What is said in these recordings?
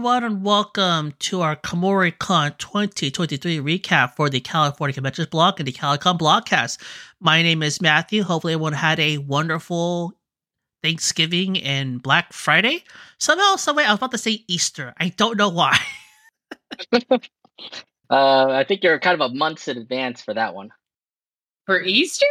Hello, everyone, and welcome to our Kumoricon 2023 recap for the California Conventions Blog and the CaliCon blogcast. My name is Matthew. Hopefully, everyone had a wonderful Thanksgiving and Black Friday. Somehow, someway, I was about to say Easter. I don't know why. uh, I think you're kind of a months in advance for that one. For Easter?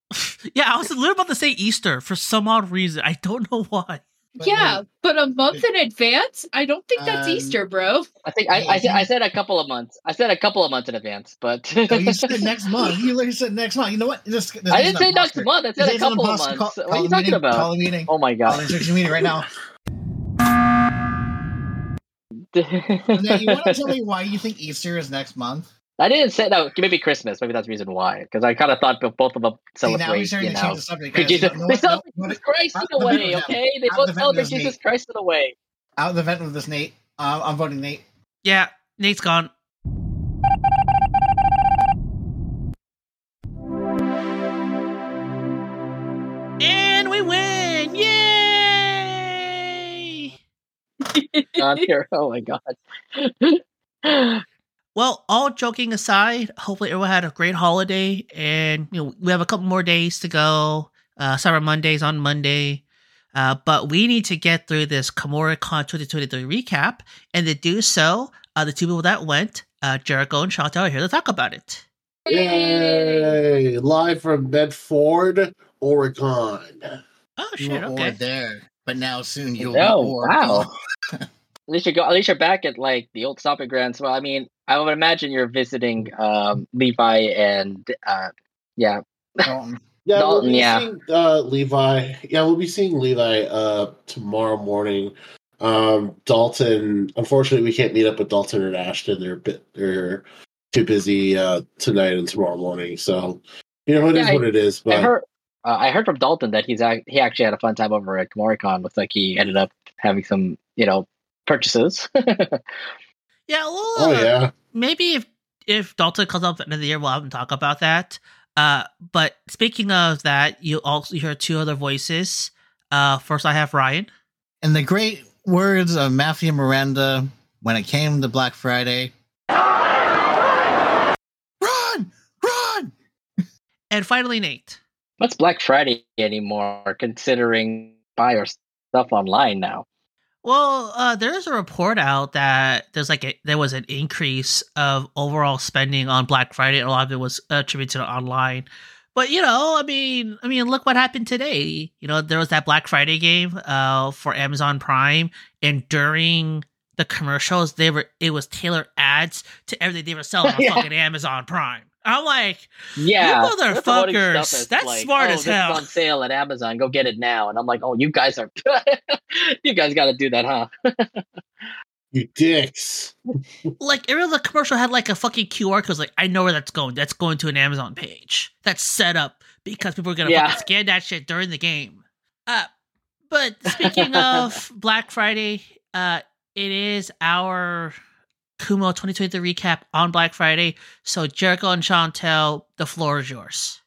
yeah, I was literally about to say Easter for some odd reason. I don't know why. But yeah, but a month in advance? I don't think that's um, Easter, bro. I think I, I, I, said a couple of months. I said a couple of months in advance, but no, you said next month. You literally said next month. You know what? This, this I didn't say next month. I said a couple of months. Call, what are you talking meeting, about? Call a meeting. Oh my god! Call an meeting right now. now, you want to tell me why you think Easter is next month? I didn't say that. Maybe Christmas. Maybe that's the reason why. Because I kind of thought both of them celebrate. See, you know, the Jesus, no, they celebrate no, Jesus Christ in a way. Okay, they both celebrate Jesus Christ in a way. Out of the vent with this, Nate. Uh, I'm voting Nate. Yeah, Nate's gone. And we win! Yay! on here. Oh my god. well, all joking aside, hopefully everyone had a great holiday, and you know we have a couple more days to go. Uh, Cyber Mondays on Monday. Uh, but we need to get through this Kumoricon 2023 recap, and to do so, uh, the two people that went, uh, Jeriko and Chantel, are here to talk about it. Yay! Live from Medford, Oregon. Oh shit! okay. there, but now soon you'll. Oh wow! at least you go. At least you're back at like the old stomping grounds. Well, I mean, I would imagine you're visiting um, Levi and uh, yeah. Yeah, Dalton, we'll be yeah. Seeing, uh, Levi. Yeah, we'll be seeing Levi uh, tomorrow morning. Um, Dalton. Unfortunately, we can't meet up with Dalton and Ashton. They're a bit. They're too busy uh, tonight and tomorrow morning. So you know it yeah, is I, what it is. But I heard, uh, I heard from Dalton that he's he actually had a fun time over at Kumoricon. Looks like he ended up having some you know purchases. yeah. Well, oh yeah. Maybe if if Dalton comes up at the end of the year, we'll have him talk about that. Uh, but speaking of that, you also hear two other voices. Uh, first, I have Ryan. In the great words of Matthew Miranda, when it came to Black Friday, run, run. And finally, Nate. What's Black Friday anymore? Considering buy your stuff online now. Well, uh, there's a report out that there's like a, there was an increase of overall spending on Black Friday. A lot of it was attributed to online. But you know, I mean, I mean, look what happened today. You know, there was that Black Friday game uh, for Amazon Prime, and during the commercials, they were it was tailored ads to everything they were selling on yeah. fucking Amazon Prime. I'm like, yeah, you motherfuckers, that's like, smart oh, as hell. on sale at Amazon. Go get it now. And I'm like, oh, you guys are, you guys got to do that, huh? you dicks. like, every the commercial had like a fucking QR code. Like, I know where that's going. That's going to an Amazon page. That's set up because people are gonna yeah. scan that shit during the game. Uh, but speaking of Black Friday, uh, it is our Kumo 2023 recap on Black Friday. So Jeriko and Chantel, the floor is yours.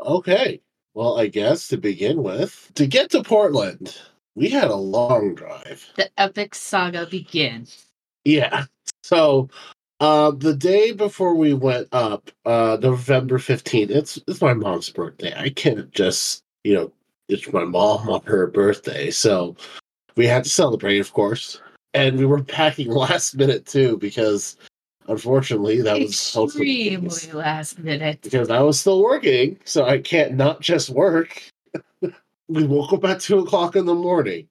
Okay. Well, I guess to begin with, to get to Portland, we had a long drive. The epic saga begins. Yeah. So uh, the day before we went up, uh, November 15th, it's it's my mom's birthday. I can't just, you know, it's my mom on her birthday. So we had to celebrate, of course and we were packing last minute too because unfortunately that was extremely last minute. Because I was still working, so I can't not just work. we woke up at two o'clock in the morning,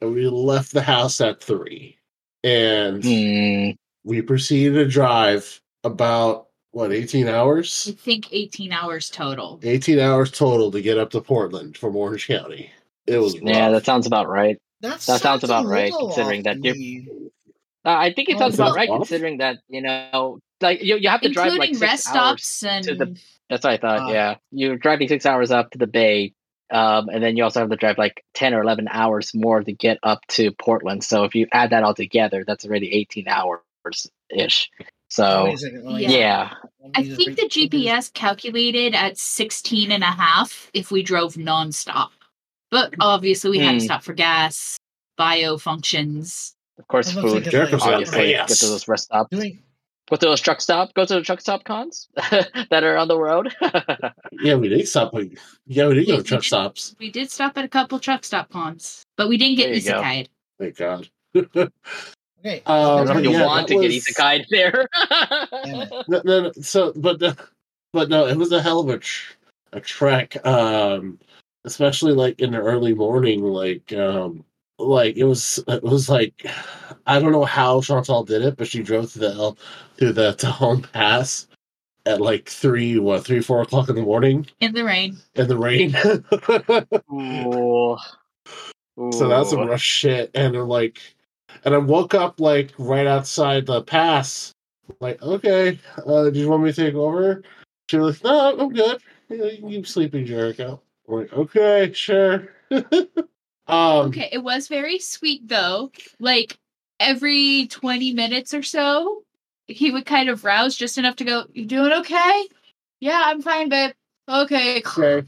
and we left the house at three, and mm. we proceeded to drive about what 18 hours? I think 18 hours total. 18 hours total to get up to portland from orange county. It was yeah that sounds about right that sounds about right, considering that you're. Uh, I think it sounds about right, off? considering that you know, like you, you have to drive like six rest hours stops and... to the. That's what I thought. Uh, yeah, you're driving six hours up to the bay, um, and then you also have to drive like ten or eleven hours more to get up to Portland. So if you add that all together, that's already eighteen hours ish. So yeah. yeah. I think the GPS calculated at 16 and a half if we drove nonstop. But obviously, we had to hmm. stop for gas, bio functions, Of course, food. Jeriko's obviously yes. get to those rest stops. Doing... Go to those truck stop. Go to the truck stop cons that are on the road. yeah, we did stop. Yeah, we did go to truck did, stops. We did stop at a couple truck stop cons, but we didn't get isekai. Thank God. okay. Um, you yeah, want to was... get isekai there. no, no, no, so, but, uh, but no, it was a hell of a, tr- a trek. Um, especially like in the early morning, like um, like it was it was like I don't know how Chantal did it, but she drove through the through the Tejon Pass at like three what three four o'clock in the morning in the rain in the rain. Ooh. Ooh. So that's some rough shit, and I'm like, and I woke up like right outside the pass. Like, okay, uh, do you want me to take over? She was like, no, I'm good. You can keep sleeping, Jeriko. Like, okay, sure. um, okay, it was very sweet though. Like every 20 minutes or so, he would kind of rouse just enough to go, You doing okay? Yeah, I'm fine, babe. Okay. Okay.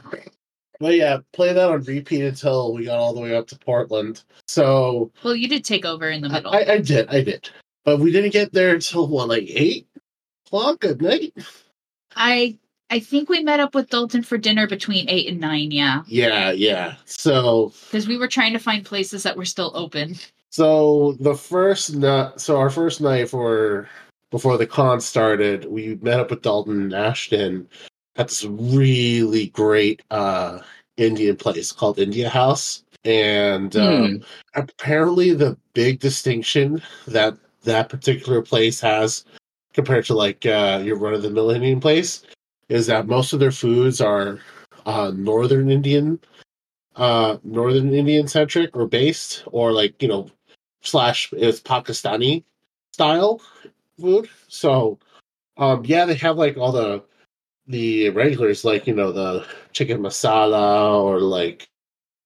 But yeah, play that on repeat until we got all the way up to Portland. So Well, you did take over in the middle. I, I did, I did. But we didn't get there until what, like eight o'clock at night? I I think we met up with Dalton for dinner between eight and nine. Yeah. Yeah, yeah. So because we were trying to find places that were still open. So the first night, so our first night for before the con started, we met up with Dalton and Ashton at this really great uh, Indian place called India House, and um, hmm. apparently the big distinction that that particular place has compared to like uh, your run of the mill Indian place is that most of their foods are uh, northern Indian, uh, northern Indian centric or based, or like you know, slash is Pakistani style food. So, um, yeah, they have like all the the regulars, like you know, the chicken masala or like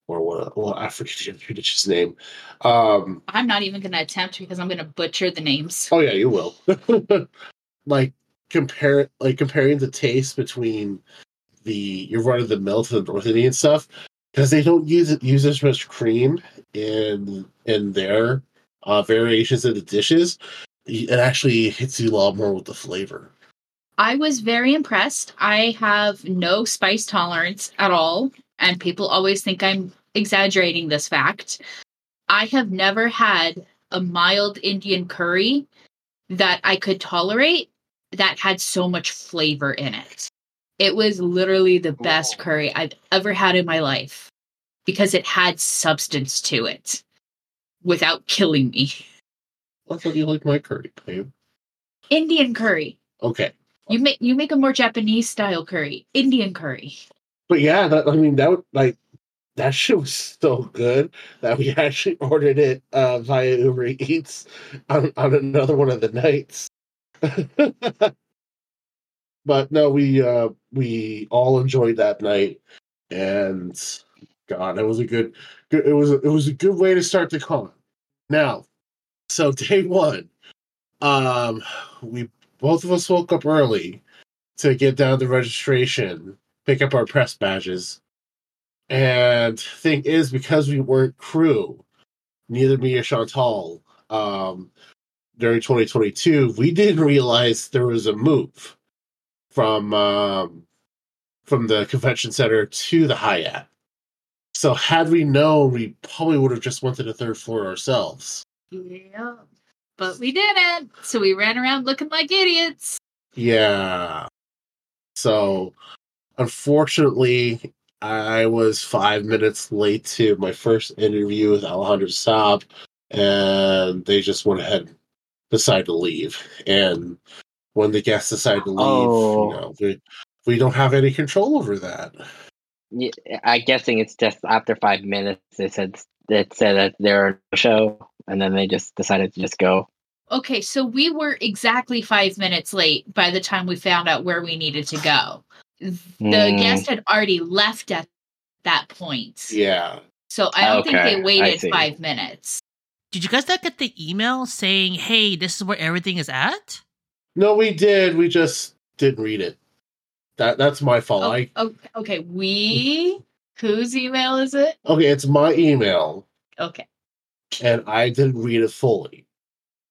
or what? Well, I forget his name. Um, I'm not even going to attempt because I'm going to butcher the names. Oh yeah, you will. like compare like comparing the taste between the your run of the mill to the North Indian stuff because they don't use it use as much cream in in their uh, variations of the dishes. It actually hits you a lot more with the flavor. I was very impressed. I have no spice tolerance at all, and people always think I'm exaggerating this fact. I have never had a mild Indian curry that I could tolerate that had so much flavor in it. It was literally the best curry I've ever had in my life because it had substance to it without killing me. I thought you like my curry, babe. Indian curry. Okay. You make you make a more Japanese style curry, Indian curry. But yeah, that, I mean that like that shit was so good that we actually ordered it uh, via Uber Eats on, on another one of the nights. but no, we uh we all enjoyed that night, and God, it was a good, good. It was it was a good way to start the con. Now, so day one, um, we both of us woke up early to get down to registration, pick up our press badges, and thing is because we weren't crew, neither me or Chantal, um, during 2022, we didn't realize there was a move from um, from the convention center to the Hyatt. So had we known, we probably would have just went to the third floor ourselves. Yeah, but we didn't. So we ran around looking like idiots. Yeah. So unfortunately, I was five minutes late to my first interview with Alejandro Saab, and they just went ahead decide to leave. And when the guests decide to leave, oh. you know, we, we don't have any control over that. Yeah, I'm guessing it's just after five minutes they said it said that they're a show, and then they just decided to just go. Okay, so we were exactly five minutes late by the time we found out where we needed to go. The mm. guest had already left at that point. Yeah. So I don't okay, think they waited five minutes. Did you guys not get the email saying, "Hey, this is where everything is at"? No, we did. We just didn't read it. That that's my fault. Oh, I, oh, okay, we whose email is it? Okay, it's my email. Okay. and I didn't read it fully.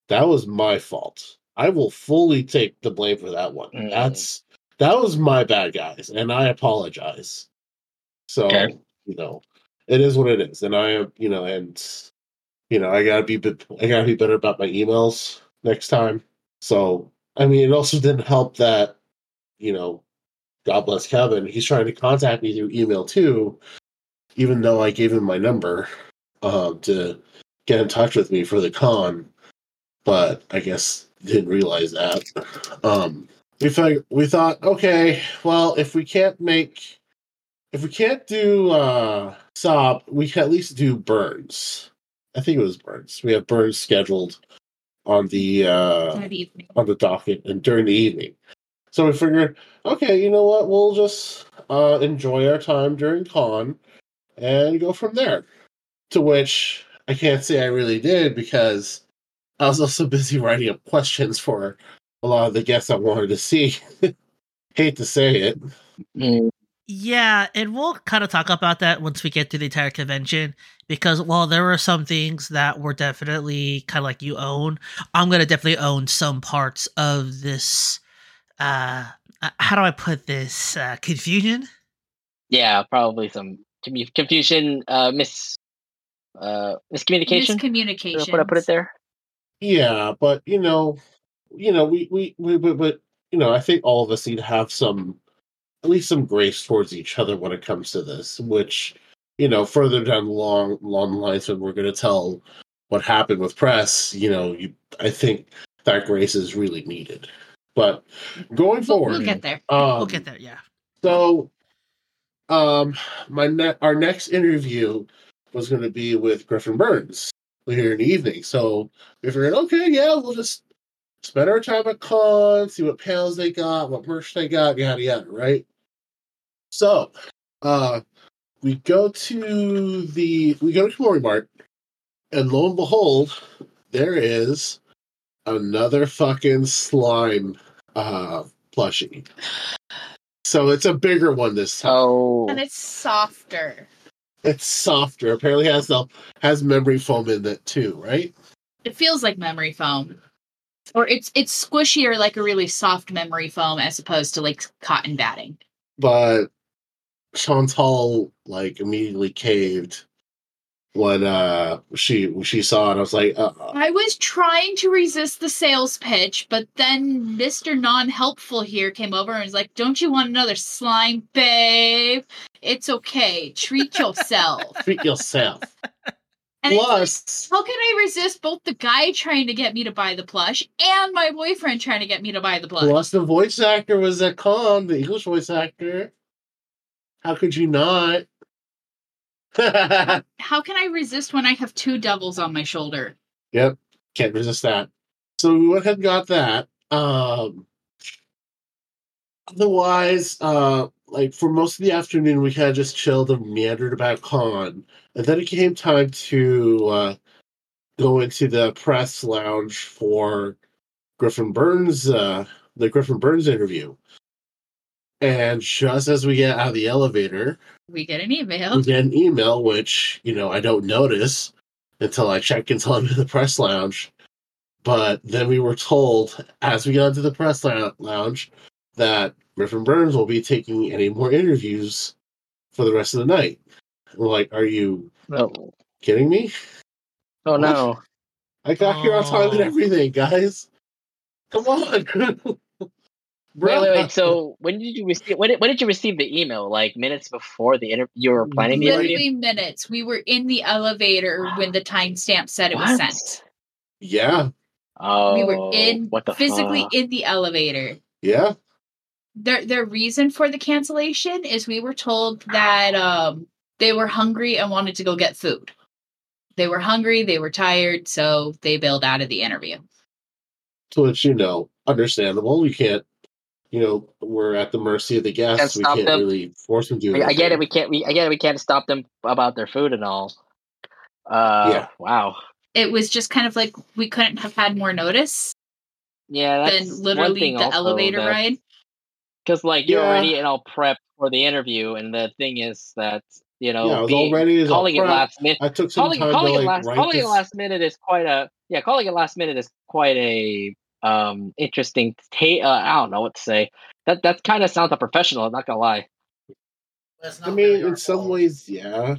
That was my fault. I will fully take the blame for that one. Mm. That's that was my bad, guys, and I apologize. So okay. you know, it is what it is, and I am you know, and you know, I gotta be I gotta be better about my emails next time. So I mean, it also didn't help that you know, God bless Kevin, he's trying to contact me through email too, even though I gave him my number um, to get in touch with me for the con. But I guess didn't realize that. Um, we thought we thought, okay, well, if we can't make, if we can't do uh, Saab, we can at least do Burns. I think it was Burns. We have Burns scheduled on the uh, on the docket and during the evening. So we figured, okay, you know what? We'll just uh, enjoy our time during con and go from there. To which I can't say I really did because I was also busy writing up questions for a lot of the guests I wanted to see. Hate to say it. Mm. Yeah, and we'll kind of talk about that once we get to the entire convention because while there were some things that were definitely kind of like you own, I'm going to definitely own some parts of this uh, uh how do I put this uh confusion? Yeah, probably some confusion, uh mis uh miscommunication. Miscommunication. Put I put it there. Yeah, but you know, you know, we we we but you know, I think all of us need to have some at least some grace towards each other when it comes to this, which you know, further down the long long lines when we're going to tell what happened with press, you know, you I think that grace is really needed. But going forward, we'll, get there. Um, we'll get there. Yeah. So, um, my ne- our next interview was going to be with Griffin Burns later in the evening. So we figured, okay, yeah, we'll just spend our time at con, see what panels they got, what merch they got, yada yada, right? So, uh, we go to the we go to Kumori Mart, and lo and behold, there is another fucking slime uh plushie. So it's a bigger one this time. Oh. And it's softer. It's softer. Apparently has the has memory foam in it too, right? It feels like memory foam. Or it's it's squishier like a really soft memory foam as opposed to like cotton batting. But Chantal like immediately caved when uh she she saw it. I was like, uh, I was trying to resist the sales pitch, but then Mister Non Helpful here came over and was like, "Don't you want another slime, babe? It's okay. Treat yourself. Treat yourself." And Plus, how can I resist both the guy trying to get me to buy the plush and my boyfriend trying to get me to buy the plush? Plus, the voice actor was at con, the English voice actor. How could you not? How can I resist when I have two devils on my shoulder? Yep, can't resist that. So we went ahead and got that. Um, otherwise, uh, like for most of the afternoon, we kind of just chilled and meandered about con, and then it came time to uh, go into the press lounge for Griffin Burns, uh, the Griffin Burns interview. And just as we get out of the elevator, we get an email. We get an email, which, you know, I don't notice until I check into the press lounge. But then we were told, as we got into the press lounge, that Griffin Burns will be taking any more interviews for the rest of the night. We're like, are you oh. kidding me? Oh, no. I got oh. here on time and oh. everything, guys. Come on. Wait, wait, wait. So when did you receive? When did, when did you receive the email? Like minutes before the interview? You were planning the Literally interview. minutes. We were in the elevator when the timestamp said it was sent. Yeah. Oh. We were in what the physically fuck? in the elevator. Yeah. The the reason for the cancellation is we were told that um they were hungry and wanted to go get food. They were hungry. They were tired, so they bailed out of the interview. So it's you know understandable. You can't you know we're at the mercy of the guests. Can't we can't them. really force them to. I, I get it. We can't. We I get it. We can't stop them about their food and all. Uh, yeah. Wow. It was just kind of like we couldn't have had more notice. Yeah, than literally the elevator that, ride. Because like you're yeah. already and all prepped for the interview, and the thing is that you know, yeah, being, already calling it last minute. I took some calling, time calling to, it like, last, calling this. it last minute is quite a yeah. Calling it last minute is quite a um interesting. Ta- uh, I don't know what to say. That that kind of sounds unprofessional. I'm not gonna lie. I mean, in some ways, yeah.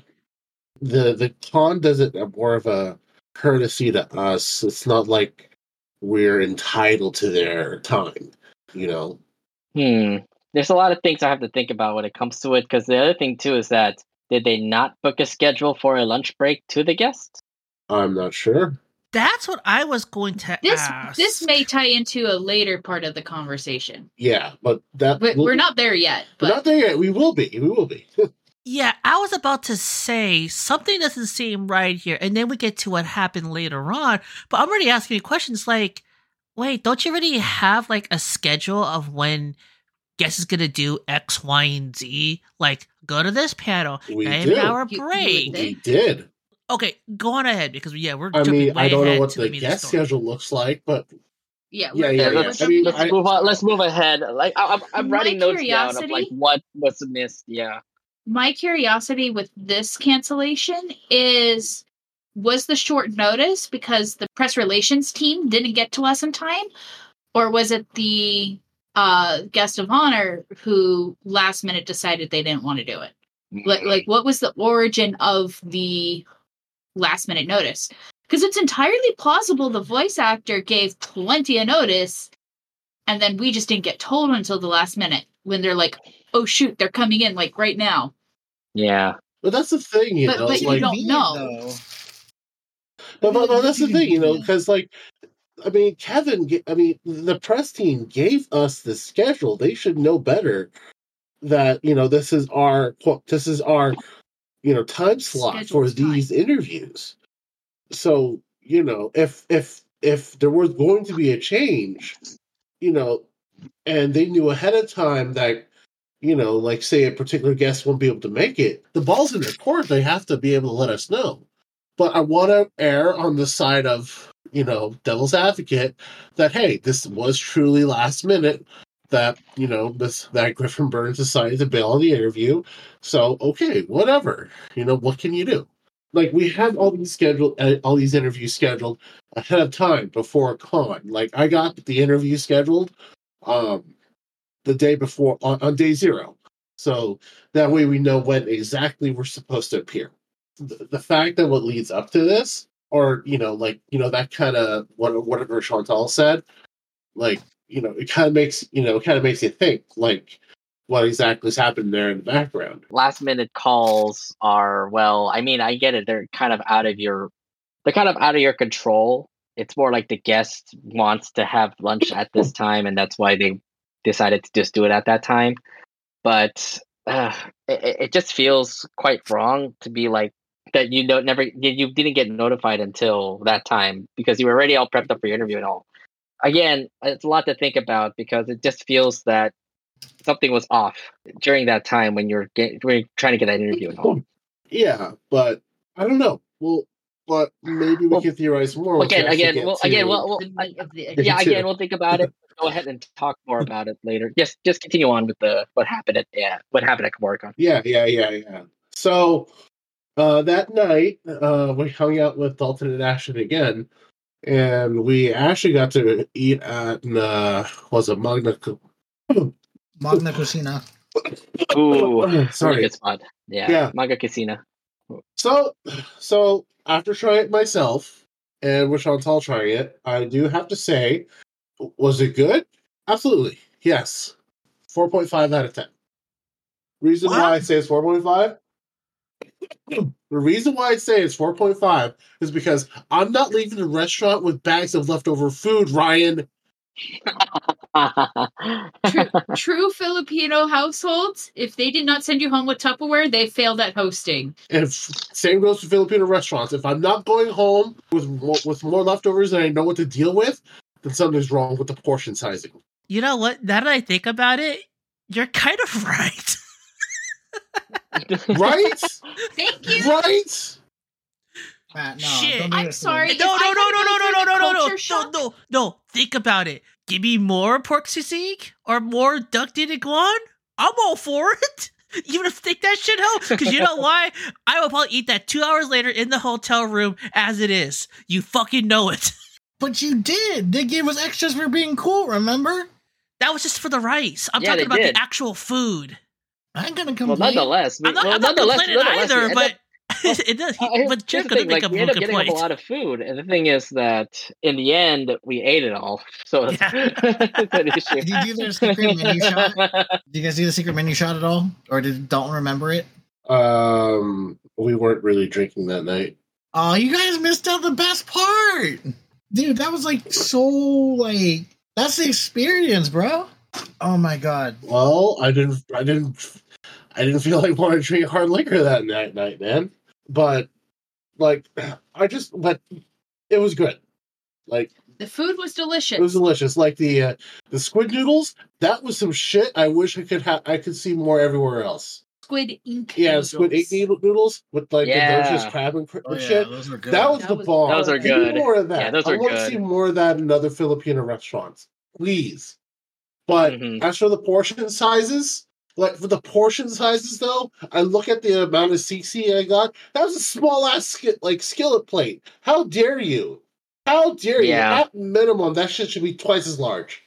The the con does it more of a courtesy to us. It's not like we're entitled to their time, you know. Hmm. There's a lot of things I have to think about when it comes to it. Because the other thing too is that did they not book a schedule for a lunch break to the guests? I'm not sure. That's what I was going to this, ask. This may tie into a later part of the conversation. Yeah, but that but we'll, we're not there yet. But. We're not there yet. We will be. We will be. yeah, I was about to say something doesn't seem right here, and then we get to what happened later on. But I'm already asking you questions like, wait, don't you already have like a schedule of when guest is gonna do X, Y, and Z? Like, go to this panel, we an hour break. We did. Okay, go on ahead because yeah, we're. I mean, I don't know what the guest schedule looks like, but yeah, yeah, yeah. yeah. Let's, I mean, let's I, move on. Let's move ahead. Like I, am I'm writing notes down of like what was missed. Yeah. My curiosity with this cancellation is was the short notice because the press relations team didn't get to us in time, or was it the uh, guest of honor who last minute decided they didn't want to do it? Like, like what was the origin of the last minute notice. Because it's entirely plausible the voice actor gave plenty of notice and then we just didn't get told until the last minute when they're like, oh shoot, they're coming in like right now. Yeah. But that's the thing, you but, know. But you don't know. But, but, but that's the thing, you know, because like I mean, Kevin, I mean, the press team gave us the schedule. They should know better that, you know, this is our, quote this is our you know time slot for these interviews. So you know if if if there was going to be a change you know and they knew ahead of time that you know like say a particular guest won't be able to make it the ball's in their court they have to be able to let us know. But i want to err on the side of you know devil's advocate that hey this was truly last minute that you know this that Griffin Burns decided to bail on the interview. So okay, whatever. You know what can you do? Like we have all these scheduled, uh, all these interviews scheduled ahead of time before con. Like I got the interview scheduled um the day before on, on day zero, so that way we know when exactly we're supposed to appear. The, the fact that what leads up to this, or you know, like you know that kind of what whatever Chantal said, like you know, it kind of makes you know, it kind of makes you think like what exactly is happening there in the background. Last minute calls are well, I mean, I get it. They're kind of out of your they're kind of out of your control. It's more like the guest wants to have lunch at this time and that's why they decided to just do it at that time. But uh, it, it just feels quite wrong to be like that you don't never you didn't get notified until that time because you were already all prepped up for your interview and all again, it's a lot to think about because it just feels that something was off during that time when you're, get, when you're trying to get that interview at home. Yeah, but I don't know. Well, but maybe we well, can theorize more. Again, again, well, again, well, well yeah, again, we'll think about it. Go ahead and talk more about it later. Just, just continue on with the what happened at yeah, what happened at Kumoricon. Yeah, yeah, yeah, yeah. So uh, that night, uh, we hung out with Dalton and Ashton again, and we actually got to eat at uh, was it Magna Magna Kusina. Ooh, sorry, good spot. Yeah, yeah, Magna Kusina. So, so after trying it myself and with Chantal trying it, I do have to say, was it good? Absolutely, yes. Four point five out of ten. Reason what? why I say it's four point five the reason why I say it's 4.5 is because I'm not leaving the restaurant with bags of leftover food, Ryan. true, true, Filipino households, if they did not send you home with Tupperware, they failed at hosting. And if, same goes for Filipino restaurants. If I'm not going home with with more leftovers than I know what to deal with, then something's wrong with the portion sizing. You know what? Now that I think about it, you're kind of right right? Thank you. Right? Matt, no, Shit. I'm sorry. No, no, no, no, no, no, no, no, no, no, no, no, no. Think about it. Give me more pork sisig or more duck dinuguan. I'm all for it. You gonna take that shit home? Because you know why? I will probably eat that two hours later in the hotel room as it is. You fucking know it. But you did. They gave us extras for being cool. Remember? That was just for the rice. I'm yeah, talking about did. the actual food. I ain't gonna complain. Well, nonetheless, I'm not, well, I'm not complaining either, but. it does. Uh, but Jeff could make like, a, we ended up getting point. a lot of food, and the thing is that in the end we ate it all. So yeah. did you do the secret menu shot? Did you guys do the secret menu shot at all, or did Dalton remember it? Um, we weren't really drinking that night. Oh, you guys missed out the best part, dude. That was like so like that's the experience, bro. Oh my god. Well, I didn't. I didn't. I didn't feel like wanting to drink hard liquor that night, night, man. But like, I just. But it was good. Like the food was delicious. It was delicious. Like the uh, the squid noodles. That was some shit. I wish I could have. I could see more everywhere else. Squid ink. Yeah, noodles. squid ink noodles with like yeah. the delicious crab and, oh, shit. Yeah, those are good. that was that the was, bomb. Those are good. more of that. Yeah, those are I want good. to see more of that in other Filipino restaurants, please. But mm-hmm. as for the portion sizes, like for the portion sizes though, I look at the amount of sisig I got. That was a small ass sk- like skillet plate. How dare you? How dare yeah. you? At minimum, that shit should be twice as large.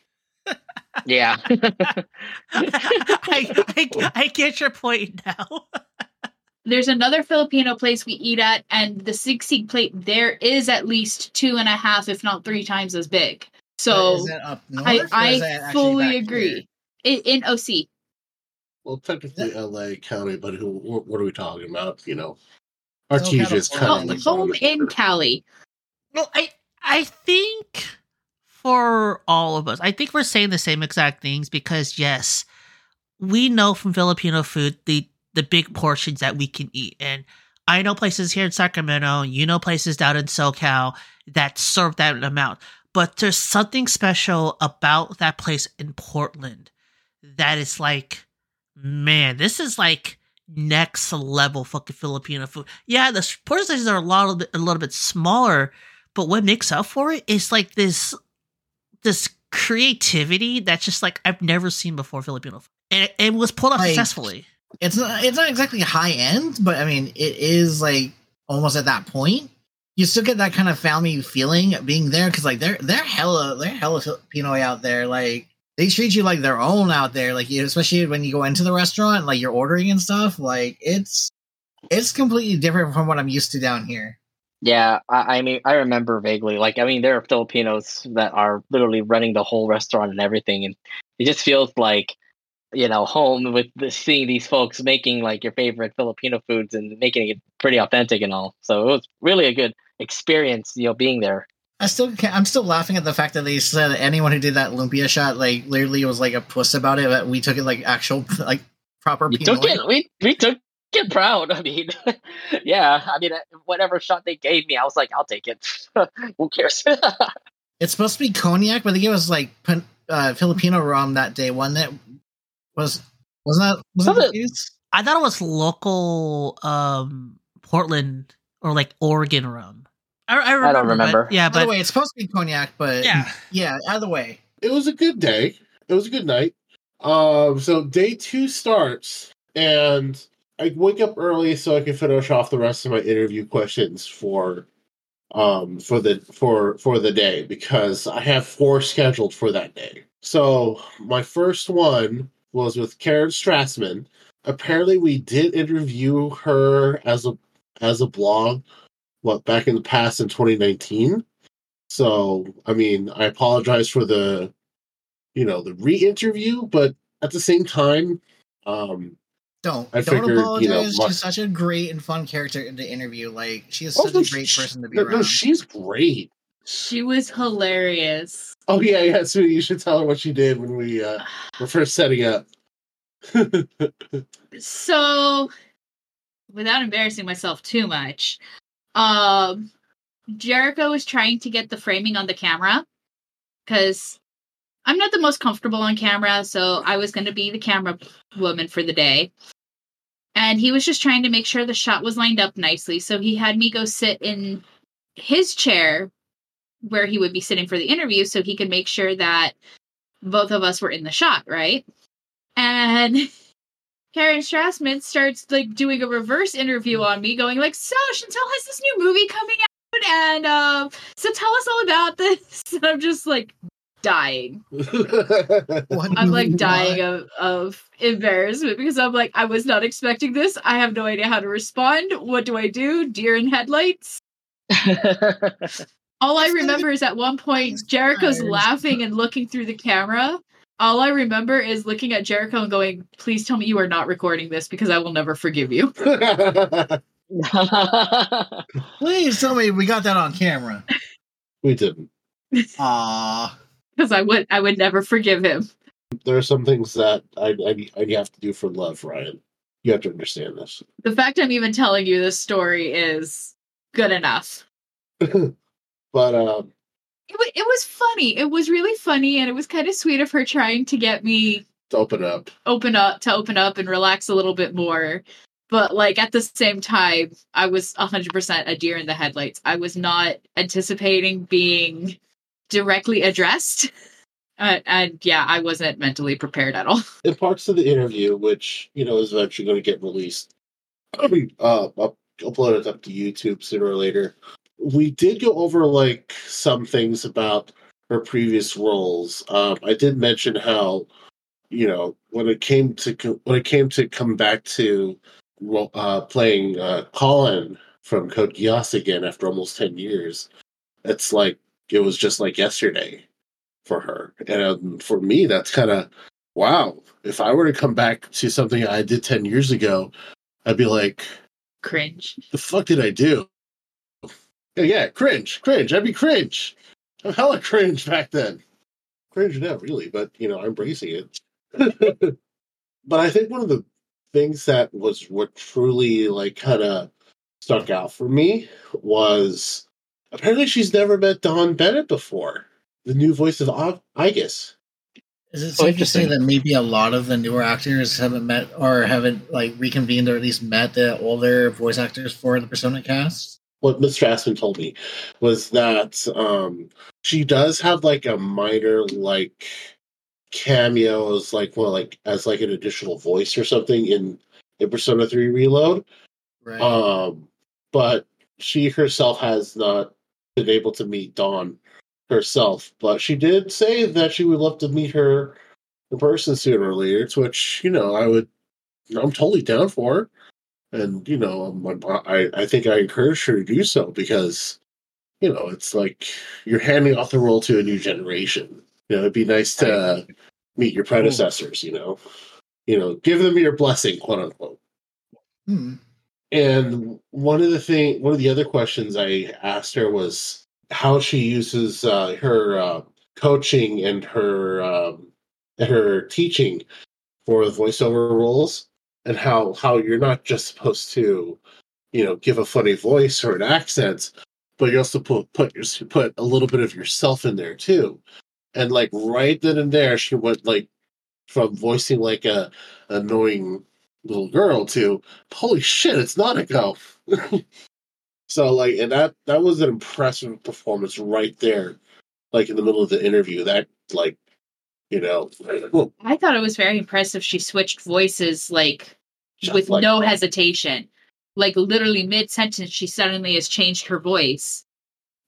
yeah. I, I, I get your point now. There's another Filipino place we eat at, and the six plate there is at least two and a half, if not three times as big. So I, I fully agree. In, in OC. Well, technically LA County, but who? What are we talking about? You know, Artesia is kind of home in Cali. Well, I I think for all of us, I think we're saying the same exact things because yes, we know from Filipino food the the big portions that we can eat, and I know places here in Sacramento, you know places down in SoCal that serve that amount but there's something special about that place in Portland that is like, man, this is like next level fucking Filipino food. Yeah, the portions are a lot a little bit smaller, but what makes up for it is like this this creativity that's just like I've never seen before Filipino food. And it, it was pulled off like, successfully. It's not it's not exactly high end, but I mean it is like almost at that point you still get that kind of family feeling being there because like they're they're hella they're hella Filipino out there. Like they treat you like their own out there. Like especially when you go into the restaurant, like you're ordering and stuff. Like it's it's completely different from what I'm used to down here. Yeah, I, I, mean, I remember vaguely. Like, I mean, there are Filipinos that are literally running the whole restaurant and everything, and it just feels like, you know, home with the, seeing these folks making like your favorite Filipino foods and making it pretty authentic and all. So it was really a good experience, you know, being there. I still can't, I'm still laughing at the fact that they said anyone who did that lumpia shot like literally was like a puss about it, but we took it like actual like proper. We took it. We we took it proud. I mean, yeah. I mean, whatever shot they gave me, I was like, I'll take it. Who cares? it's supposed to be cognac, but they gave us like uh, Filipino rum that day. One that was wasn't that was that the I thought it was local um Portland or like Oregon rum. I, I, remember, I don't remember. But, yeah, but by the way, it's supposed to be cognac, but yeah, yeah. Either way, it was a good day. It was a good night. Um, so day two starts, and I wake up early so I can finish off the rest of my interview questions for um for the for for the day because I have four scheduled for that day. So my first one was with Karen Strassman. Apparently, we did interview her as a as a blog what back in the past in 2019 so i mean i apologize for the you know the re-interview but at the same time um don't I don't figured, apologize. You know, my, she's such a great and fun character in the interview. Like she is such a great she, person to be no, around. No, she's great. She was hilarious. Oh yeah, yeah. So you should tell her what she did when we uh were first setting up. so without embarrassing myself too much, um, Jeriko was trying to get the framing on the camera because I'm not the most comfortable on camera, so I was going to be the camera woman for the day. And he was just trying to make sure the shot was lined up nicely. So he had me go sit in his chair where he would be sitting for the interview so he could make sure that both of us were in the shot, right? And Karen Strassman starts like doing a reverse interview on me, going like, "So Chantel has this new movie coming out, and uh, so tell us all about this." And I'm just like dying. I'm like dying of, of embarrassment because I'm like, I was not expecting this. I have no idea how to respond. What do I do? Deer in headlights. all I remember is at one point Jeriko's laughing and looking through the camera all I remember is looking at Jeriko and going, "Please tell me you are not recording this because I will never forgive you." Please tell me we got that on camera. We didn't. Ah, because I would, I would never forgive him. There are some things that I, I, I have to do for love, Ryan. You have to understand this. The fact I'm even telling you this story is good enough. but um, it, it was funny. It was really funny, and it was kind of sweet of her trying to get me to open up, open up, to open up and relax a little bit more. But like at the same time, I was 100% a deer in the headlights. I was not anticipating being directly addressed. Uh, and yeah, I wasn't mentally prepared at all. In parts of the interview, which you know is eventually going to get released, uh, I'll upload it up to YouTube sooner or later we did go over like some things about her previous roles. Um, I did mention how, you know, when it came to when it came to come back to uh, playing uh, Colin from Code Geass again after almost ten years, it's like it was just like yesterday for her, and um, for me, that's kind of wow. If I were to come back to something I did ten years ago, I'd be like, cringe. The fuck did I do? Oh, yeah, cringe, cringe. I'd be cringe. I'm hella cringe back then. Cringe now, really, but you know, I'm embracing it. but I think one of the things that was what truly like kind of stuck out for me was apparently she's never met Dawn Bennett before, the new voice of Aigis. Is it oh, safe oh, to say that maybe a lot of the newer actors haven't met or haven't like reconvened or at least met the older voice actors for the Persona cast? What Miss Strassman told me was that um, she does have like a minor like cameo as like well like as like an additional voice or something in in Persona 3 Reload. Right. Um but she herself has not been able to meet Dawn herself, but she did say that she would love to meet her in person sooner or later, which, you know, I would I'm totally down for and you know I I think I encourage her to do so because you know it's like you're handing off the role to a new generation. You know, it'd be nice to meet your predecessors. You know, you know, give them your blessing, quote unquote. Hmm. And one of the thing, one of the other questions I asked her was how she uses uh, her uh, coaching and her um, and her teaching for the voiceover roles and how how you're not just supposed to you know give a funny voice or an accent but you also put put your put a little bit of yourself in there too. And like right then and there she went like from voicing like a annoying little girl to holy shit it's Nanako so like and that that was an impressive performance right there like in the middle of the interview. That like you know i thought it was very impressive she switched voices like Just with like no that. hesitation like literally mid sentence she suddenly has changed her voice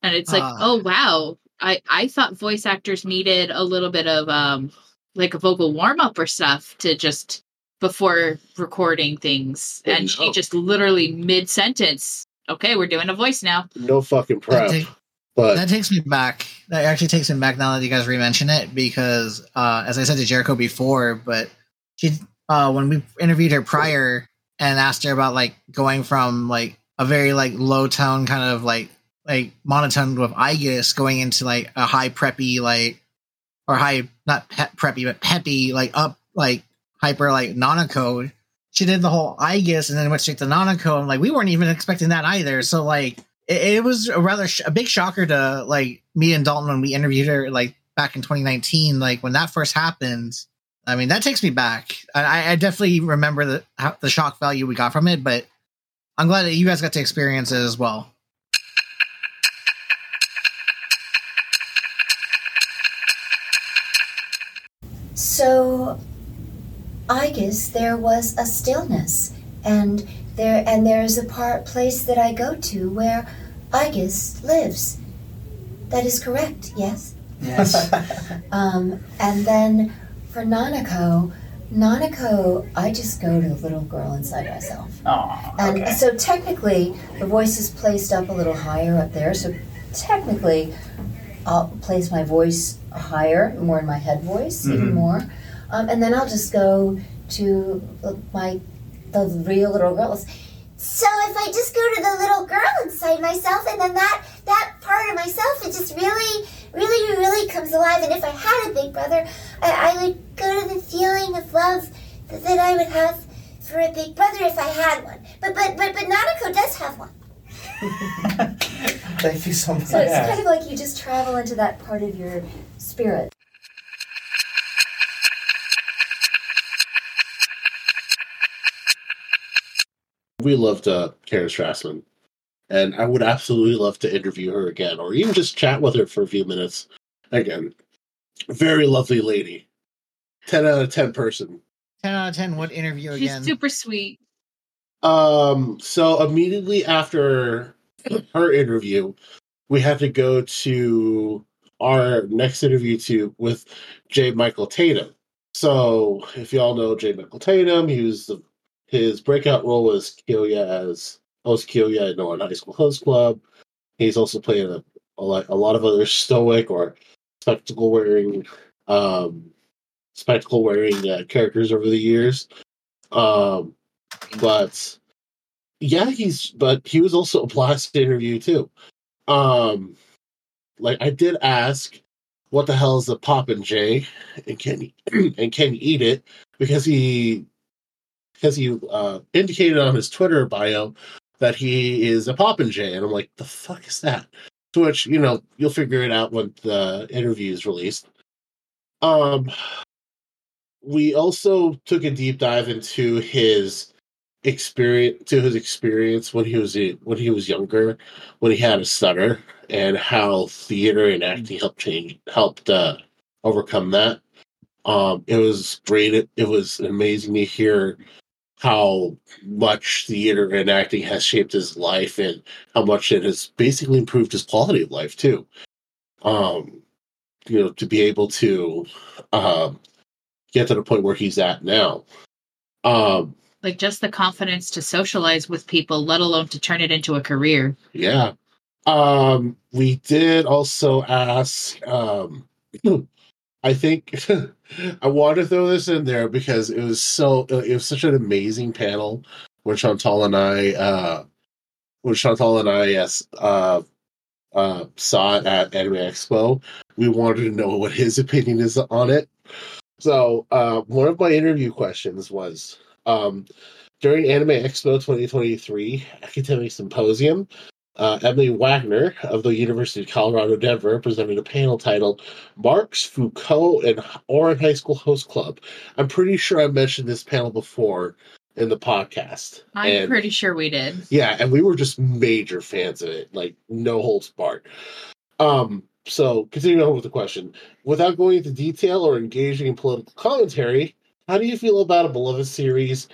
and it's like uh, oh wow i i thought voice actors needed a little bit of um like a vocal warm up or stuff to just before recording things and no. she just literally mid sentence okay we're doing a voice now no fucking prep but that takes me back. That actually takes me back now that you guys re-mention it because, uh, as I said to Jeriko before, but she, uh, when we interviewed her prior and asked her about like going from like a very like low tone kind of like like monotone with Aigis going into like a high preppy like or high not pe- preppy but peppy like up like hyper like Nanako. She did the whole Aigis and then went straight to Nanako and like we weren't even expecting that either. So like it, it was a rather sh- a big shocker to like me and Dalton when we interviewed her like back in 2019. Like when that first happened, I mean that takes me back. I, I definitely remember the how, the shock value we got from it, but I'm glad that you guys got to experience it as well. So, I guess there was a stillness, and there and there is a part place that I go to where I guess lives. That is correct. Yes. Yes. um, and then for Nanako, Nanako, I just go to the little girl inside myself. Oh, okay. and so technically, the voice is placed up a little higher up there. So technically, I'll place my voice higher, more in my head voice, mm-hmm. even more. Um, and then I'll just go to my the real little girls. So if I just go to the little girl inside myself, and then that that part of myself, it just really, really, really comes alive. And if I had a big brother, I, I would go to the feeling of love that, that I would have for a big brother if I had one. But but but but Nanako does have one. Thank you so much. So it's kind of like you just travel into that part of your spirit. We loved uh, Karen Strassman, and I would absolutely love to interview her again, or even just chat with her for a few minutes. Again, very lovely lady, ten out of ten person. Ten out of ten. What interview She's again? super sweet. Um. So immediately after her interview, we had to go to our next interview to with J. Michael Tatum. So if y'all know J. Michael Tatum, he was the his breakout role was Kyoya as host Kyoya at Ouran High School Host Club. He's also played a, a, lot, a lot of other stoic or spectacle wearing um, spectacle wearing uh, characters over the years. Um, but yeah, he's but he was also a blast interview too. Um, like I did ask, what the hell is a Popinjay, and can he, and can you eat it? Because he because he uh, indicated on his Twitter bio that he is a Popinjay, and I'm like, the fuck is that? To which you know you'll figure it out when the interview is released. Um, we also took a deep dive into his experience to his experience when he was when he was younger, when he had a stutter, and how theater and acting helped change helped uh, overcome that. Um, it was great. It, it was amazing to hear how much theater and acting has shaped his life and how much it has basically improved his quality of life too. Um, you know, to be able to um, get to the point where he's at now. Um, like just the confidence to socialize with people, let alone to turn it into a career. Yeah. Um, we did also ask um, I think I want to throw this in there because it was so it was such an amazing panel when Chantal and I uh when Chantal and I yes uh uh saw it at Anime Expo. We wanted to know what his opinion is on it. So uh one of my interview questions was um during Anime Expo 2023 Academic Symposium, uh, Emily Wagner of the University of Colorado Denver presented a panel titled Marx, Foucault, and Ouran High School Host Club. I'm pretty sure I mentioned this panel before in the podcast. I'm and, pretty sure we did. Yeah, and we were just major fans of it, like no holds barred. Um, so continuing on with the question, without going into detail or engaging in political commentary, how do you feel about a beloved series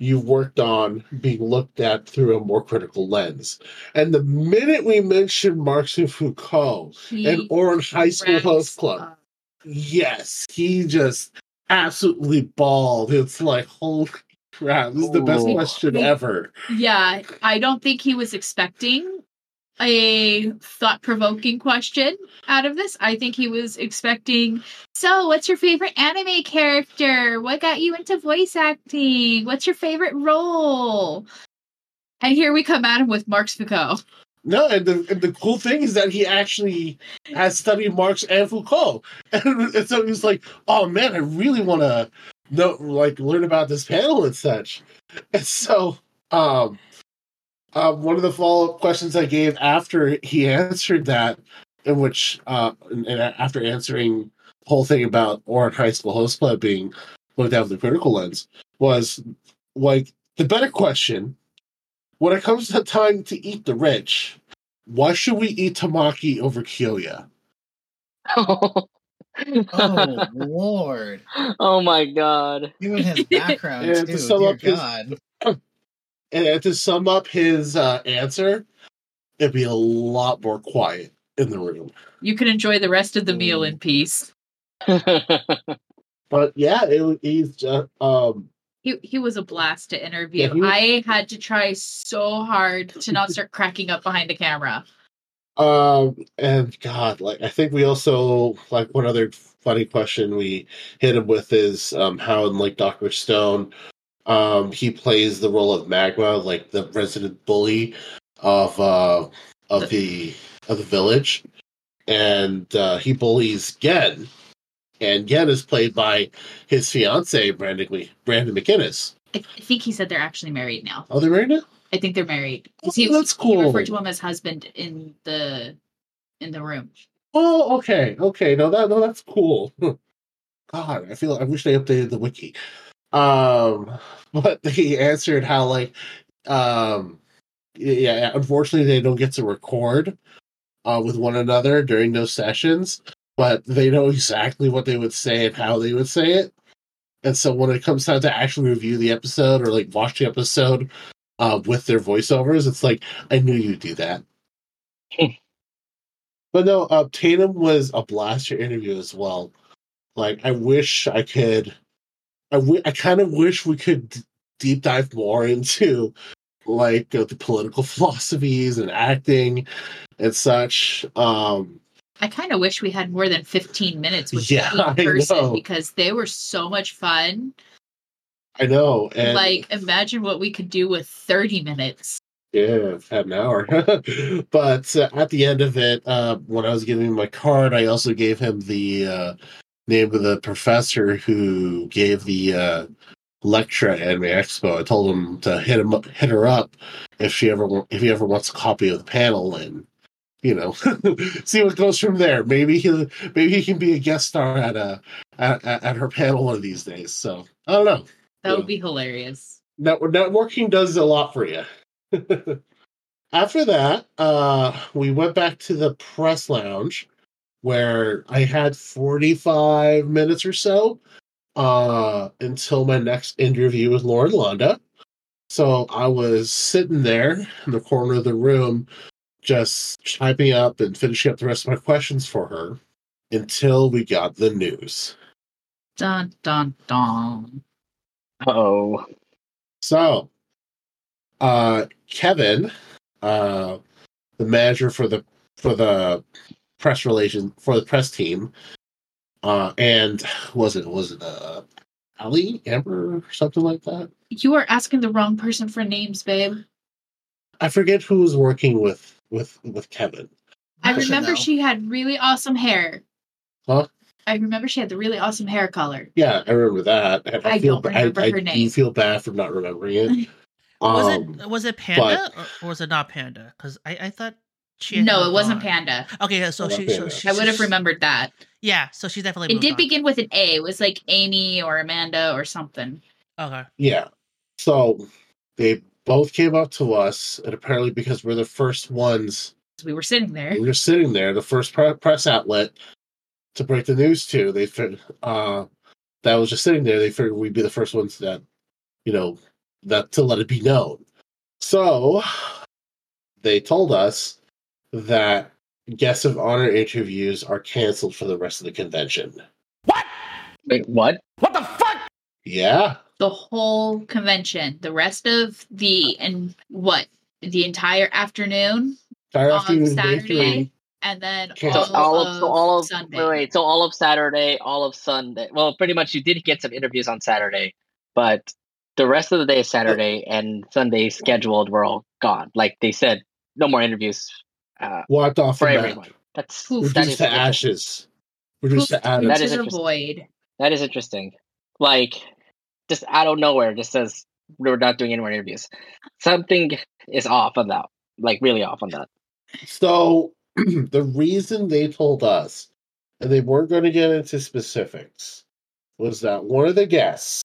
you've worked on being looked at through a more critical lens. And the minute we mention Marx and Foucault he and Ouran High School Host Club, up. yes, he just absolutely bawled. It's like, holy crap, this is the best question ever. Yeah, I don't think he was expecting a thought provoking question out of this. I think he was expecting, so what's your favorite anime character? What got you into voice acting? What's your favorite role? And here we come at him with Marx Foucault. No, and the and the cool thing is that he actually has studied Marx and Foucault, and, and so he's like, "Oh man, I really want to know, like, learn about this panel and such." And so, um, uh, one of the follow up questions I gave after he answered that, in which, uh, and, and after answering the whole thing about Ouran High School Host Club being looked at with a critical lens, was like the better question when it comes to time to eat the rich, why should we eat Tamaki over Kyoya? oh lord! Oh my god! Even his background too. To sum Dear up god. His, and to sum up his uh, answer, it'd be a lot more quiet in the room. You can enjoy the rest of the meal in peace. but yeah, it, he's just um. He, he was a blast to interview. Yeah, was, I had to try so hard to not start cracking up behind the camera. Um, and God, like I think we also like one other funny question we hit him with is um how in like Doctor Stone, um he plays the role of Magma, like the resident bully of uh of the of the village, and uh, he bullies Gen, and Gen is played by his fiance Brandon Brandon McInnis. I think he said they're actually married now. Oh, they're married now. I think they're married. Oh, he, that's cool. He referred to him as husband in the in the room. Oh, okay, okay. No, that no, that's cool. God, I feel I wish they updated the wiki. Um, but they answered how like, um, yeah, unfortunately they don't get to record uh with one another during those sessions, but they know exactly what they would say and how they would say it. And so when it comes time to actually review the episode or like watch the episode, uh, with their voiceovers. It's like I knew you'd do that. But no, uh, Tatum was a blaster interview as well. Like I wish I could. I, w- I kind of wish we could deep dive more into like uh, the political philosophies and acting and such. Um, I kind of wish we had more than 15 minutes with yeah, each person because they were so much fun. I know. And like, imagine what we could do with 30 minutes. Yeah, had an hour. but uh, at the end of it, uh, when I was giving him my card, I also gave him the uh, name of the professor who gave the uh, lecture at Anime Expo. I told him to hit him up, hit her up if she ever if he ever wants a copy of the panel and you know see what goes from there. Maybe he maybe he can be a guest star at a at, at her panel one of these days. So I don't know. That would be hilarious. Network, networking does a lot for you. After that, uh, we went back to the press lounge where I had 45 minutes or so uh, until my next interview with Lauren Landa. So I was sitting there in the corner of the room, just typing up and finishing up the rest of my questions for her until we got the news. Dun, dun, dun. Oh. So, uh, Kevin, uh, the manager for the for the press relation for the press team, uh, and was it was it uh, Ali Amber or something like that? You are asking the wrong person for names, babe. I forget who was working with with with Kevin. I, I remember she had really awesome hair. Huh? I remember she had the really awesome hair color. Yeah, I remember that. I, I feel, don't remember I, her I name. You feel bad for not remembering it. was it um, was it Panda but, or, was it not Panda? Because I, I thought she no, it wasn't Panda. Okay, so she, so she, I would have remembered that. Yeah, so she definitely. It did on. begin with an A. It was like Amy or Amanda or something. Okay. Yeah. So they both came up to us, and apparently because we're the first ones, we were sitting there. We were sitting there, the first press outlet to break the news to. They figured uh, that was just sitting there. They figured we'd be the first ones that, you know, that to let it be known. So they told us that guests of honor interviews are canceled for the rest of the convention. What? Wait, what? What the fuck? Yeah. The whole convention, the rest of the and what? The entire afternoon. Entire afternoon. Saturday and then all, so all, of, so all of Sunday. Wait, wait, so all of Saturday, all of Sunday. Well, pretty much you did get some interviews on Saturday, but the rest of the day is Saturday and Sunday scheduled were all gone. Like they said, no more interviews. Uh, Wiped off for everyone. Map. That's Poof. reduced to ashes. Reduced to atoms. That is a void. That is interesting. Like just out of nowhere, just says we're not doing any more interviews. Something is off on that. Like really off on that. So the reason they told us, and they weren't going to get into specifics, was that one of the guests,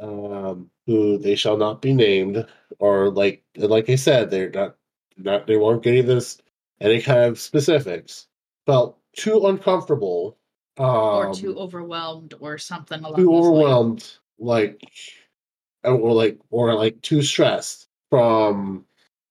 um, who they shall not be named, or like like I said, they're not not they weren't getting this any kind of specifics, felt too uncomfortable um, or too overwhelmed or something along too overwhelmed like or like or like too stressed from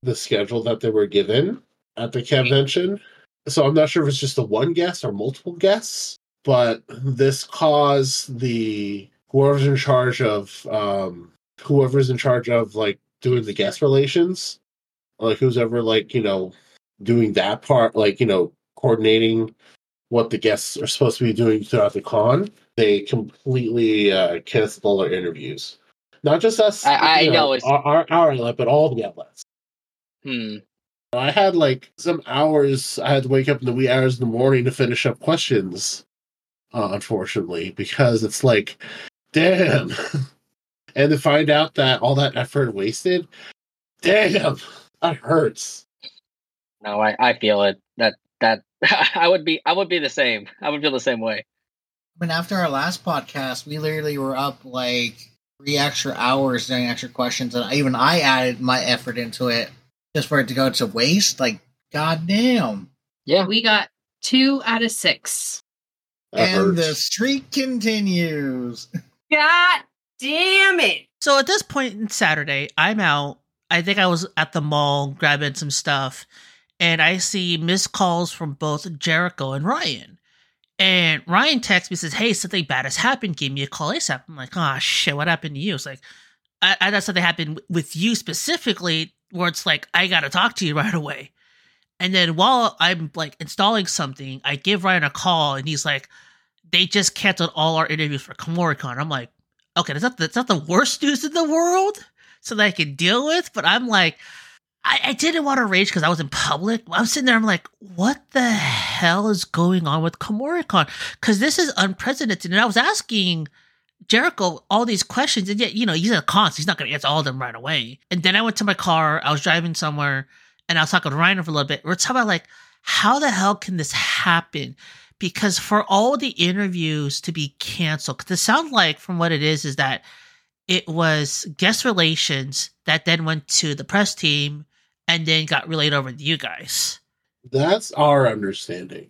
the schedule that they were given at the convention so i'm not sure if it's just the one guest or multiple guests but this caused the whoever's in charge of um whoever's in charge of like doing the guest relations like who's ever like you know doing that part like you know coordinating what the guests are supposed to be doing throughout the con, they completely uh, canceled all our interviews. Not just us, I, I know, know it's... our, our, our outlet, but all the outlets. Hmm. I had like some hours. I had to wake up in the wee hours in the morning to finish up questions. Uh, unfortunately, because it's like, damn, and to find out that all that effort wasted, damn, that hurts. No, I, I feel it. That that I would be I would be the same. I would feel the same way. I mean, after our last podcast, we literally were up like three extra hours doing extra questions, and even I added my effort into it just for it to go to waste. Like, goddamn. Yeah, we got two out of six, that and hurts. the streak continues. God damn it! So at this point in Saturday, I'm out. I think I was at the mall grabbing some stuff and I see missed calls from both Jeriko and Ryan. And Ryan texts me says, "Hey, something bad has happened. Give me a call ASAP." I'm like, "Oh shit, what happened to you?" It's like, I, I thought something happened with you specifically, where it's like, I gotta talk to you right away. And then while I'm like installing something, I give Ryan a call, and he's like, "They just canceled all our interviews for Kumoricon." I'm like, "Okay, that's not that's not the worst news in the world, so that I can deal with." But I'm like, I, I didn't want to rage because I was in public. I'm sitting there, I'm like, what the hell is going on with Kumoricon? Because this is unprecedented. And I was asking Jeriko all these questions, and yet, you know, he's a con, so he's not going to answer all of them right away. And then I went to my car, I was driving somewhere, and I was talking to Ryan for a little bit. We're talking about, like, how the hell can this happen? Because for all the interviews to be canceled, because it sounds like from what it is, is that it was guest relations that then went to the press team and then got relayed over to you guys. That's our understanding.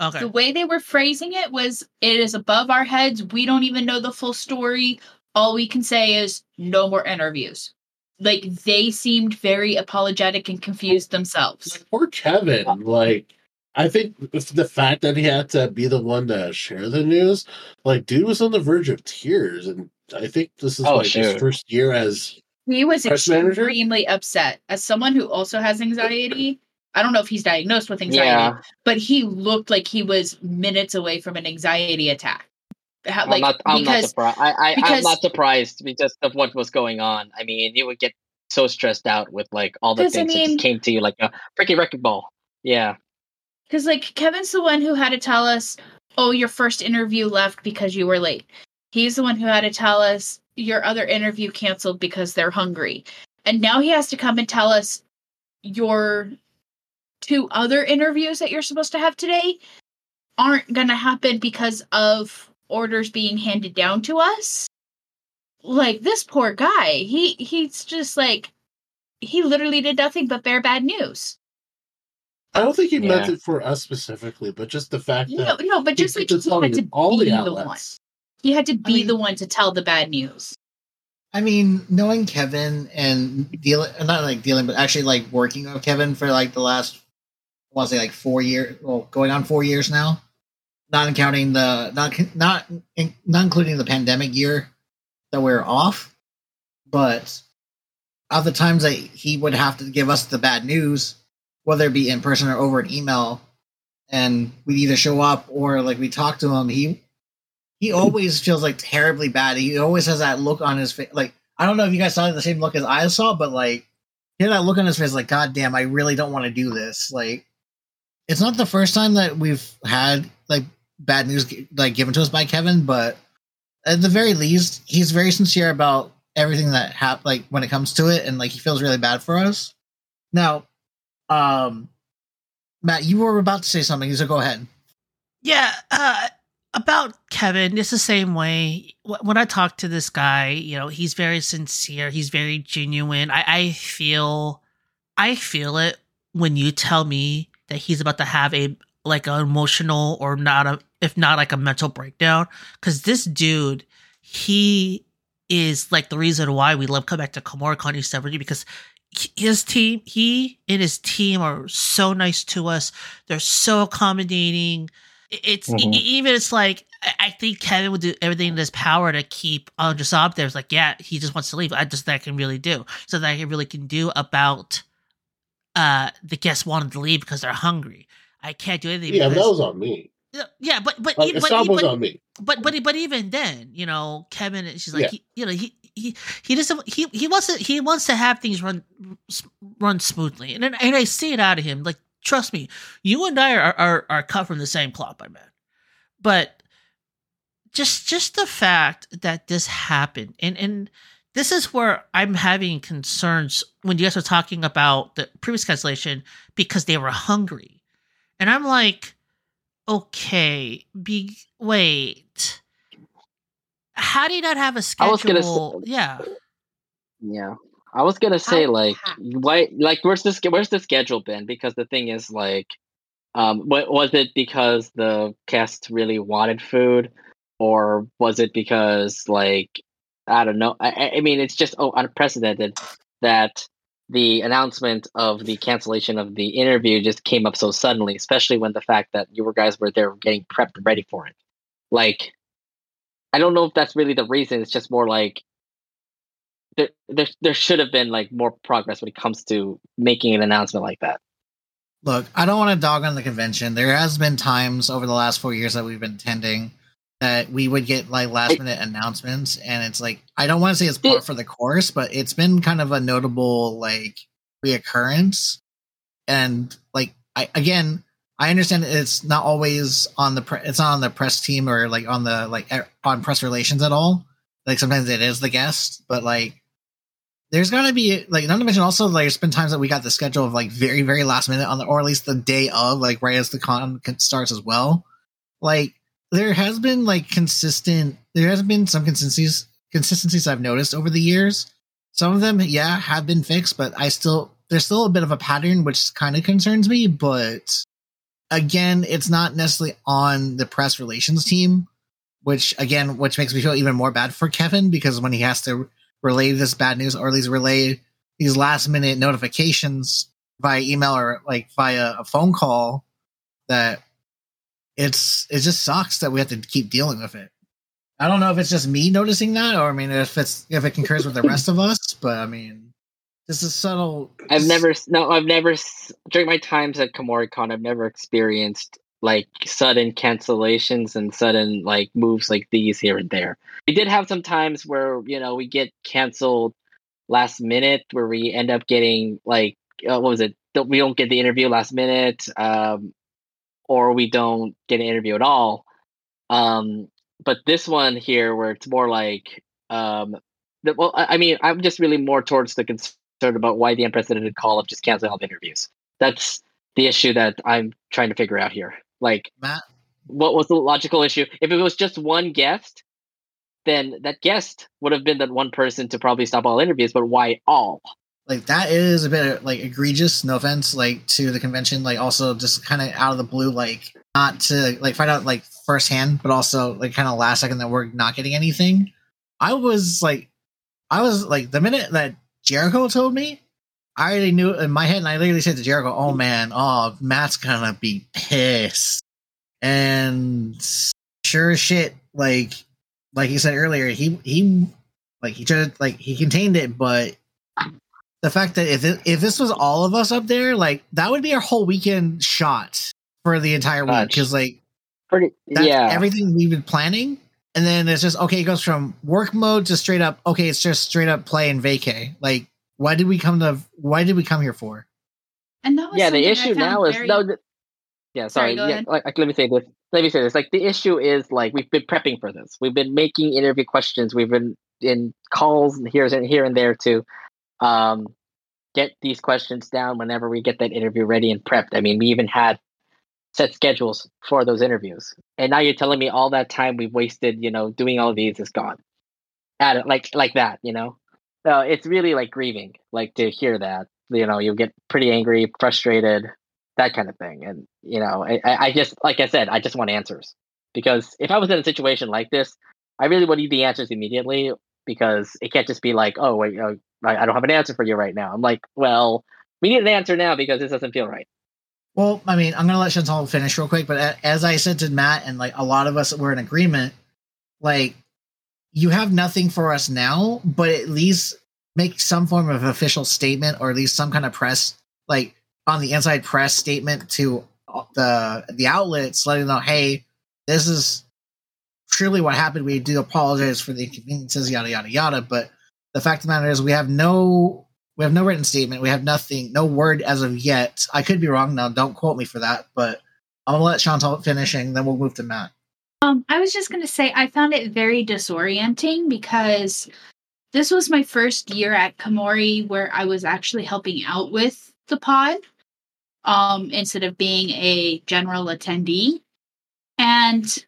Okay. The way they were phrasing it was it is above our heads. We don't even know the full story. All we can say is no more interviews. Like they seemed very apologetic and confused themselves. Like, poor Kevin. Like I think the fact that he had to be the one to share the news, like dude was on the verge of tears, and I think this is oh, like his first year as he was extremely manager? upset. As someone who also has anxiety, I don't know if he's diagnosed with anxiety, yeah. but he looked like he was minutes away from an anxiety attack. How, like, I'm not, I'm because, not surprised. I, I, because, I'm not surprised because of what was going on. I mean, you would get so stressed out with like all the things I mean, that came to you like a freaking wrecking ball. Yeah. Because like Kevin's the one who had to tell us, "Oh, your first interview left because you were late." He's the one who had to tell us, your other interview canceled because they're hungry. And now he has to come and tell us your two other interviews that you're supposed to have today aren't going to happen because of orders being handed down to us. Like this poor guy, he he's just like he literally did nothing but bear bad news. I don't think he yeah. meant it for us specifically, but just the fact that no, no, but just like he had to all the outlets. He had to be I mean, the one to tell the bad news. I mean, knowing Kevin and dealing, not like dealing, but actually like working with Kevin for like the last, I want to say like four years, well, going on four years now, not counting the, not, not, not including the pandemic year that we are off, but of the times that he would have to give us the bad news, whether it be in person or over an email, and we'd either show up or like we talk to him, he he always feels like terribly bad. He always has that look on his face. Like I don't know if you guys saw the same look as I saw, but like he had that look on his face, like God damn, I really don't want to do this. Like it's not the first time that we've had like bad news like given to us by Kevin, but at the very least, he's very sincere about everything that happened. Like when it comes to it, and like he feels really bad for us. Now, um, Matt, you were about to say something, so go ahead. Yeah, uh, about Kevin, it's the same way. When I talk to this guy, you know, he's very sincere. He's very genuine. I, I feel, I feel it when you tell me that he's about to have a like an emotional or not a if not like a mental breakdown. Because this dude, he is like the reason why we love come back to Kumoricon 70 because his team, he and his team are so nice to us. They're so accommodating. It's mm-hmm. even it's like I think Kevin would do everything in his power to keep Andresab there. It's like, yeah, he just wants to leave. I just that I can really do. So that I really can do about uh the guests wanting to leave because they're hungry. I can't do anything. Yeah, because, that was on me. Yeah, but but like, but, but, was on me. But but but even then, you know, Kevin, she's like, yeah. he, you know, he he he doesn't he he wants to he wants to have things run run smoothly, and and I see it out of him. Like, trust me, you and I are are, are cut from the same cloth, my man. But just just the fact that this happened, and and this is where I'm having concerns when you guys were talking about the previous cancellation because they were hungry, and I'm like, okay, be wait how do you not have a schedule? I was gonna say, yeah. Yeah. I was gonna say like why like where's this where's the schedule been? Because the thing is like um what was it because the cast really wanted food or was it because like I don't know. I, I mean it's just oh unprecedented that the announcement of the cancellation of the interview just came up so suddenly, especially when the fact that you guys were there getting prepped ready for it. Like I don't know if that's really the reason. It's just more like there, there, there should have been like more progress when it comes to making an announcement like that. Look, I don't want to dog on the convention. There has been times over the last four years that we've been attending that we would get like last minute announcements, and it's like I don't want to say it's part for the course, but it's been kind of a notable like reoccurrence. And like I again, I understand it's not always on the pre- it's not on the press team or like on the like on press relations at all. Like sometimes it is the guest, but like there's got to be like not to mention also like there's been times that we got the schedule of like very very last minute on the or at least the day of like right as the con starts as well. Like there has been like consistent there has been some consistencies consistencies I've noticed over the years. Some of them yeah have been fixed, but I still there's still a bit of a pattern which kind of concerns me, but again, it's not necessarily on the press relations team, which again, which makes me feel even more bad for Kevin because when he has to relay this bad news or at least relay these last minute notifications via email or like via a phone call, that it's it just sucks that we have to keep dealing with it. I don't know if it's just me noticing that, or I mean, if it's if it concurs with the rest of us, but I mean, this is subtle. I've never no, I've never during my times at Kumoricon, I've never experienced like sudden cancellations and sudden like moves like these here and there. We did have some times where you know we get canceled last minute, where we end up getting like uh, what was it? We don't get the interview last minute, um, or we don't get an interview at all. Um, but this one here, where it's more like um, the, well, I mean, I'm just really more towards the concern about why the unprecedented call of just canceling all the interviews. That's the issue that I'm trying to figure out here. Like, Matt, what was the logical issue? If it was just one guest, then that guest would have been that one person to probably stop all interviews. But why all? Like that is a bit like egregious. No offense, like to the convention. Like also just kind of out of the blue, like not to like find out like firsthand, but also like kind of last second that we're not getting anything. I was like, I was like the minute that Jeriko told me, I already knew in my head, and I literally said to Jeriko, "Oh man, oh Matt's gonna be pissed." And sure as shit, like like you said earlier, he he like he tried like he contained it, but the fact that if it, if this was all of us up there, like that would be our whole weekend shot for the entire week because like pretty yeah everything we've been planning and then it's just okay. It goes from work mode to straight up. Okay, it's just straight up play and vacay. Like, why did we come to? Why did we come here for? And that was yeah. The issue now is no. The, yeah, sorry. sorry yeah, like, like, let me say this. Let me say this. Like the issue is like we've been prepping for this. We've been making interview questions. We've been in calls here and here and there to um, get these questions down whenever we get that interview ready and prepped. I mean, we even had set schedules for those interviews. And now you're telling me all that time we've wasted, you know, doing all of these is gone. At it like like that, you know. So it's really like grieving, like to hear that. You know, you get pretty angry, frustrated, that kind of thing. And you know, I, I just like I said, I just want answers because if I was in a situation like this, I really would need the answers immediately because it can't just be like, oh wait, uh, I don't have an answer for you right now. I'm like, well, we need an answer now because this doesn't feel right. Well, I mean, I'm gonna let Chantal finish real quick, but as I said to Matt and like a lot of us were in agreement, like you have nothing for us now, but at least make some form of official statement or at least some kind of press, like on the inside press statement to the the outlets, letting them know, hey, this is truly what happened. We do apologize for the inconveniences, yada yada yada. But the fact of the matter is, we have no we have no written statement. We have nothing, no word as of yet. I could be wrong now. Don't quote me for that. But I'm gonna let Chantal finishing, then we'll move to Matt. Um, I was just gonna say I found it very disorienting because this was my first year at Kumori where I was actually helping out with the pod um, instead of being a general attendee. And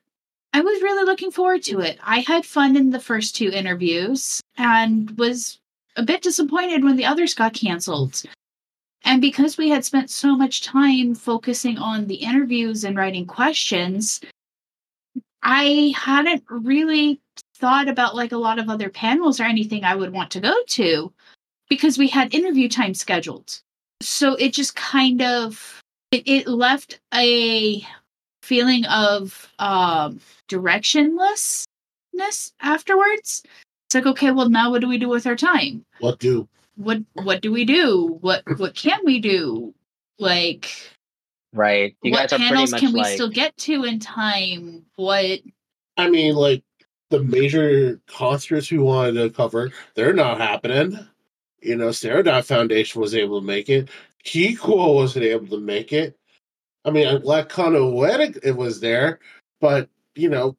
I was really looking forward to it. I had fun in the first two interviews and was a bit disappointed when the others got canceled. And because we had spent so much time focusing on the interviews and writing questions, I hadn't really thought about like a lot of other panels or anything I would want to go to because we had interview time scheduled. So it just kind of it, it left a feeling of um, directionlessness afterwards. It's like, okay, well, now what do we do with our time? What do? What What do we do? What What can we do? Like, right? You what panels can we like... still get to in time? What? I mean, like the major concerts we wanted to cover, they're not happening. You know, Serodot Foundation was able to make it. Kikuo wasn't able to make it. I mean, I'm glad Kanoeta it was there, but you know,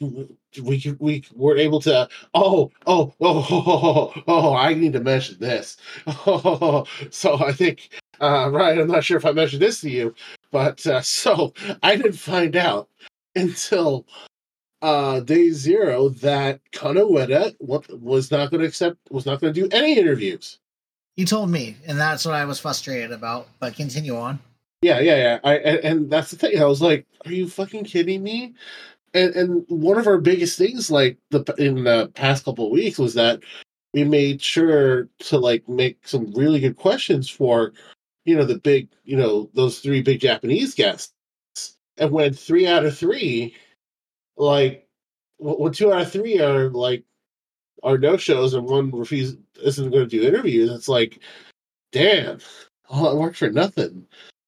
we we were able to. Oh, oh, oh, oh, oh, oh, I need to mention this. Oh, so I think, uh, right? I'm not sure if I mentioned this to you, but uh, so I didn't find out until uh, day zero that Kanoeta was not going to accept, was not going to do any interviews. You told me, and that's what I was frustrated about. But continue on. Yeah, yeah, yeah. I and, and that's the thing. I was like, "Are you fucking kidding me?" And and one of our biggest things, like the in the past couple of weeks, was that we made sure to like make some really good questions for, you know, the big, you know, those three big Japanese guests. And when three out of three, like, when two out of three are like are no shows and one refuse isn't going to do interviews, it's like, damn, all that work for nothing.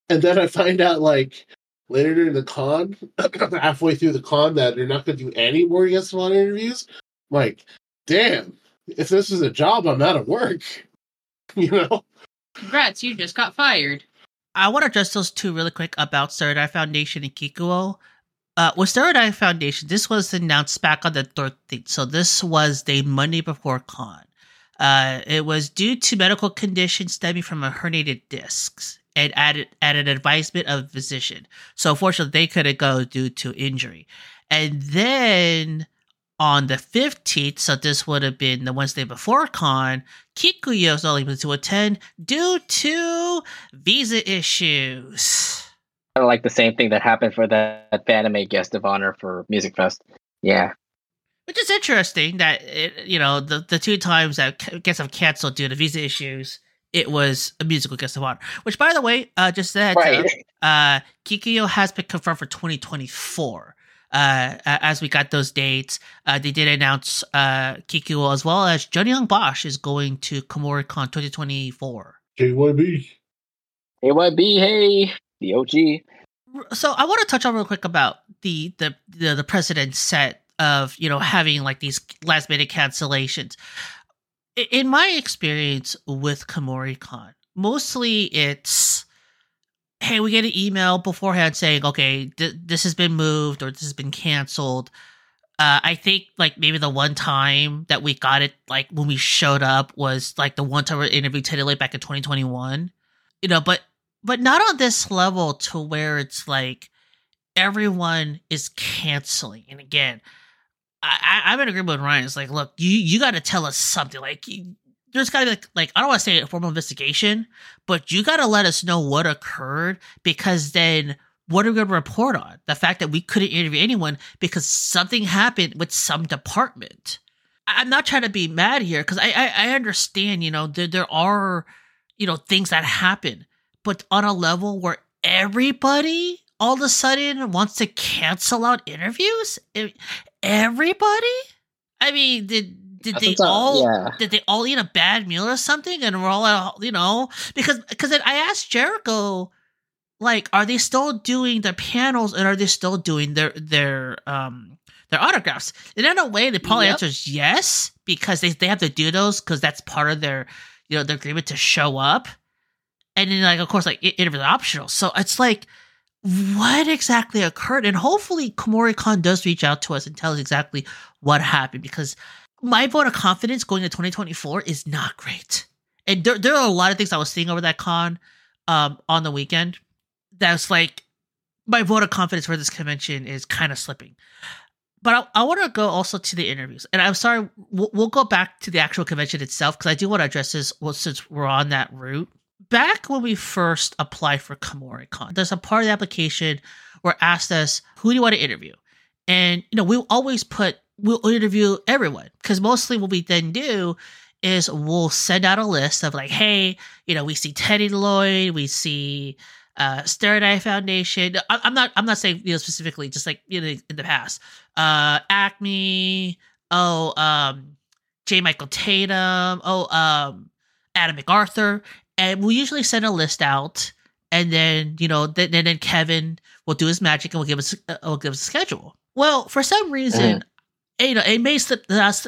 And then I find out like later during the con, halfway through the con, that they're not going to do any more guest salon interviews. I'm like, damn, if this is a job, I'm out of work. You know? Congrats, you just got fired. I want to address those two really quick about Serodot Foundation and Kikuo. Uh, with Serodot Foundation, this was announced back on the 13th, so this was the Monday before con. Uh, it was due to medical conditions stemming from a herniated discs and added at an advisement of a physician. So unfortunately, they couldn't go due to injury. And then on the 15th, so this would have been the Wednesday before con, Kikuo was only able to attend due to visa issues kind of like the same thing that happened for that anime guest of honor for Music Fest. Yeah. Which is interesting that it, you know the the two times that guests have canceled due to visa issues, it was a musical guest of honor. Which, by the way, uh, just that right. uh, uh, Kikuo has been confirmed for 2024. Uh, as we got those dates, uh, they did announce uh, Kikuo as well as Johnny Young Bosch is going to Kumoricon 2024. KYB. KYB, hey the OG. So I want to touch on real quick about the the the, the precedent set of you know having like these last minute cancellations. In my experience with Kumoricon, mostly it's hey, we get an email beforehand saying, okay, th- this has been moved or this has been canceled. Uh, I think like maybe the one time that we got it, like when we showed up, was like the one time we interviewed Teddy Lake back in 2021. You know, but but not on this level to where it's like everyone is canceling. And again, I, I, am in agreement with Ryan. It's like, look, you you got to tell us something. Like, you, there's got to be like, like I don't want to say a formal investigation, but you got to let us know what occurred because then what are we going to report on? The fact that we couldn't interview anyone because something happened with some department. I'm not trying to be mad here because I, I, I understand, you know, there there are, you know, things that happen, but on a level where everybody all of a sudden wants to cancel out interviews, everybody. I mean, did did they all yeah. did they all eat a bad meal or something and we're all you know? Because because I asked Jeriko like are they still doing their panels and are they still doing their their um their autographs? And in a way the probably yep. answer is yes because they, they have to do those because that's part of their you know their agreement to show up. And then like of course like it, it optional. So it's like what exactly occurred? And hopefully Kumoricon does reach out to us and tell us exactly what happened because my vote of confidence going to 2024 is not great and there, there are a lot of things I was seeing over that con um on the weekend that's like my vote of confidence for this convention is kind of slipping. But I, I want to go also to the interviews, and I'm sorry, we'll, we'll go back to the actual convention itself because I do want to address this. Well, since we're on that route, back when we first applied for Kumoricon, there's a part of the application where asked us who do you want to interview, and you know we always put we'll interview everyone because mostly what we then do is we'll send out a list of like, hey, you know, we see Teddy Lloyd, we see uh Eye Foundation. I, am not I'm not saying you know specifically, just like you know in the past. Uh Acme, oh um J. Michael Tatum, oh um Adam McArthur. And we usually send a list out and then, you know, then, then Kevin will do his magic and will give us uh, will give us a schedule. Well, for some reason, mm. You know, it may slip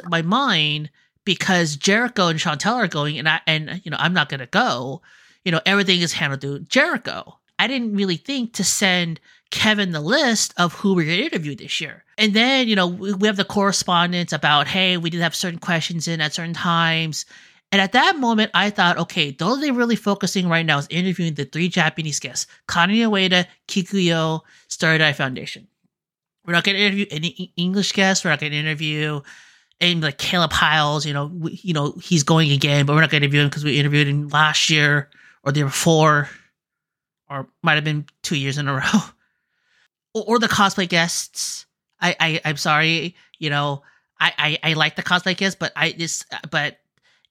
my mind because Jeriko and Chantal are going, and I and you know I'm not gonna go you know, everything is handled through Jeriko. I didn't really think to send Kevin the list of who we're to interview this year. And then, you know, we, have the correspondence about, hey, we did have certain questions in at certain times. And at that moment, I thought, okay, those they're really focusing right now is interviewing the three Japanese guests, Kanye Ueda, Kikuo, Starry Eye Foundation. We're not going to interview any English guests. We're not going to interview any like Caleb Hyles. You know, we, you know he's going again, but we're not going to interview him because we interviewed him last year or the year before, or might have been two years in a row, or, or the cosplay guests. I, I I'm sorry, you know, I, I I like the cosplay guests, but I just but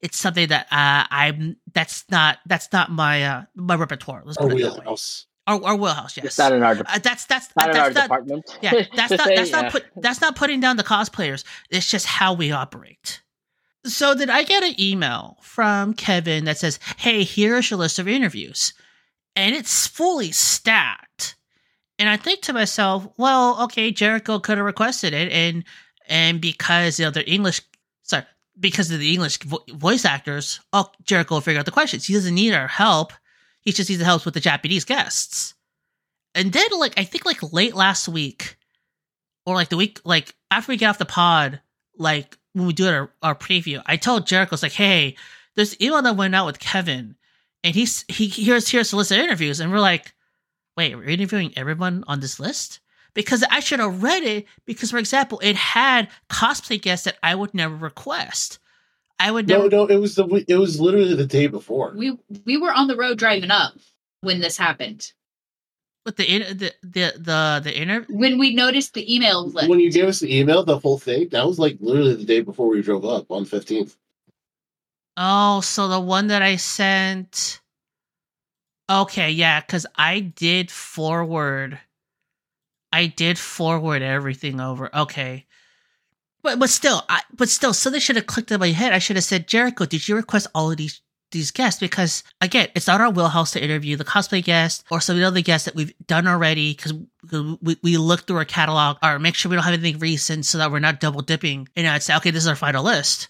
it's something that uh I'm that's not that's not my uh my repertoire. Let's our wheelhouse. Our, our wheelhouse, yes. It's not in our de- uh, that's that's not that's in our not, department. Yeah, that's not that's yeah. not put that's not putting down the cosplayers. It's just how we operate. So did I get an email from Kevin that says, "Hey, here's your list of interviews," and it's fully stacked. And I think to myself, well, okay, Jeriko could have requested it, and and because you know they're English, sorry, because of the English vo- voice actors, oh, Jeriko will figure out the questions. He doesn't need our help. He just needs the help with the Japanese guests. And then, like, I think like late last week, or like the week, like after we get off the pod, like when we do our, our preview, I told Jeriko, it's like, hey, there's email that went out with Kevin, and he's he here's list of interviews, and we're like, wait, we're interviewing everyone on this list because I should have read it because, for example, it had cosplay guests that I would never request. I would never. No, no, it was the it was literally the day before. We we were on the road driving up when this happened. With the the the the the inter when we noticed the email list. When you gave us the email, the whole thing that was like literally the day before we drove up on fifteenth. Oh, so the one that I sent. Okay, yeah, because I did forward. I did forward everything over. Okay, but but still, I but still, so they should have clicked in my head. I should have said, Jeriko, did you request all of these these guests because again, it's not our wheelhouse to interview the cosplay guests or some of the other guests that we've done already because we, we look through our catalog or make sure we don't have anything recent so that we're not double dipping. And I'd say, okay, this is our final list.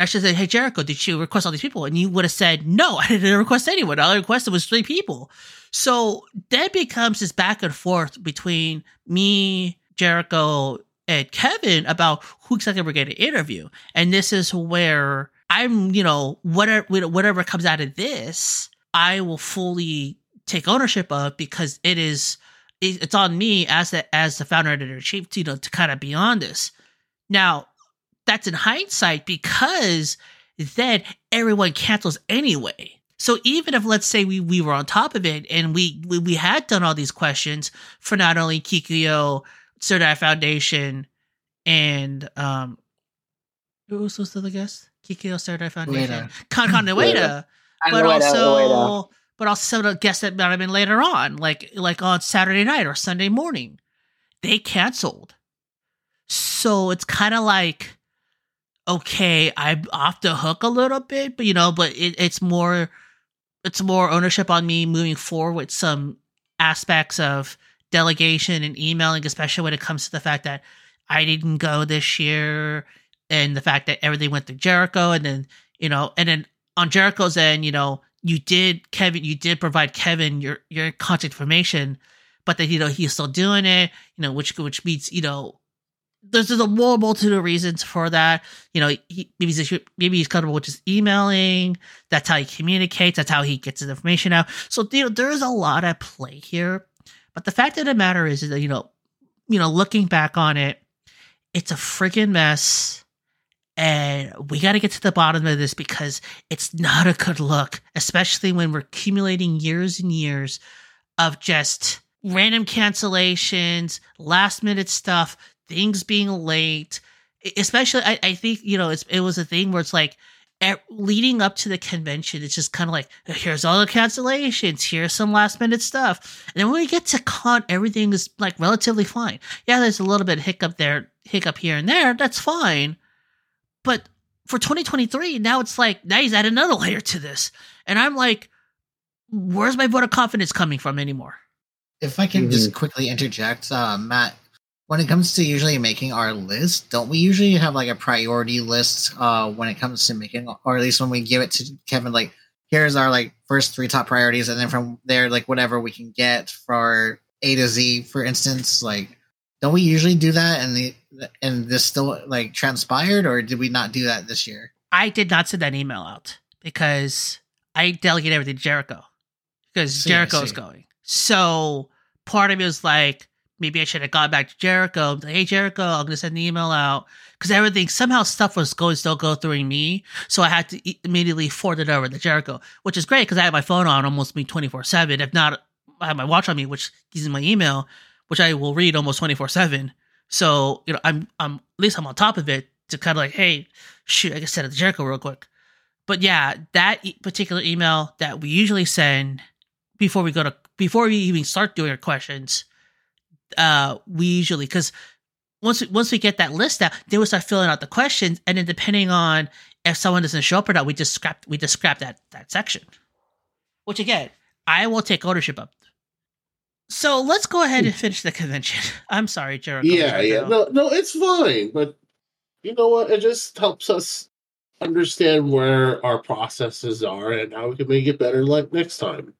I should say, hey Jeriko, did you request all these people? And you would have said, no, I didn't request anyone. All I requested was three people. So that becomes this back and forth between me, Jeriko, and Kevin about who exactly we're going to interview. And this is where I'm, you know, whatever whatever comes out of this, I will fully take ownership of because it is it's on me as the as the founder editor chief to you know to kind of be on this. Now, that's in hindsight because then everyone cancels anyway. So even if let's say we, we were on top of it and we, we, we had done all these questions for not only Kikuo, Stereo Dive Foundation, and um who was the other guest? Kikuo Serdai Foundation. Con Con Ueda. but also but also the guests that might have been later on, like like on Saturday night or Sunday morning. They canceled. So it's kind of like okay, I'm off the hook a little bit, but you know, but it, it's more it's more ownership on me moving forward with some aspects of delegation and emailing, especially when it comes to the fact that I didn't go this year and the fact that everything went to Jeriko and then, you know, and then on Jeriko's end, you know, you did Kevin, you did provide Kevin your your contact information, but that you know he's still doing it, you know, which which means you know there's, there's a whole multitude of reasons for that. You know, he, maybe he's maybe he's comfortable with just emailing. That's how he communicates. That's how he gets his information out. So you know, there's a lot at play here. But the fact of the matter is, is that you know, you know, looking back on it, it's a freaking mess. And we got to get to the bottom of this because it's not a good look, especially when we're accumulating years and years of just random cancellations, last minute stuff things being late, especially I, I think you know it's it was a thing where it's like at, leading up to the convention, it's just kind of like here's all the cancellations, here's some last minute stuff, and then when we get to con, everything is like relatively fine. Yeah, there's a little bit of hiccup there, hiccup here and there. That's fine, but for 2023, now it's like now he's added another layer to this, and I'm like, where's my vote of confidence coming from anymore? If I can mm-hmm. just quickly interject, uh, Matt, when it comes to usually making our list, don't we usually have like a priority list uh, when it comes to making, or at least when we give it to Kevin, like here's our like first three top priorities, and then from there, like whatever we can get for A to Z, for instance, like don't we usually do that? And the and this still like transpired, or did we not do that this year? I did not send that email out because I delegate everything to Jeriko because see, Jeriko's going. So part of me was like, maybe I should have gone back to Jeriko. Like, hey Jeriko, I'm gonna send an email out because everything somehow stuff was going still go through me, so I had to immediately forward it over to Jeriko, which is great because I have my phone on almost me 24 seven. If not, I have my watch on me, which gives me my email, which I will read almost 24 seven. So you know, I'm I'm at least I'm on top of it to kind of like, hey, shoot, I can send it to Jeriko real quick. But yeah, that particular email that we usually send before we go to before we even start doing our questions uh, we usually because once we, once we get that list out, then we start filling out the questions, and then depending on if someone doesn't show up or not, we just scrap we just scrap that that section. Which again, I will take ownership of. So let's go ahead and finish the convention. I'm sorry, Jeriko. Yeah, yeah, no, no, it's fine. But you know what? It just helps us understand where our processes are and how we can make it better like next time.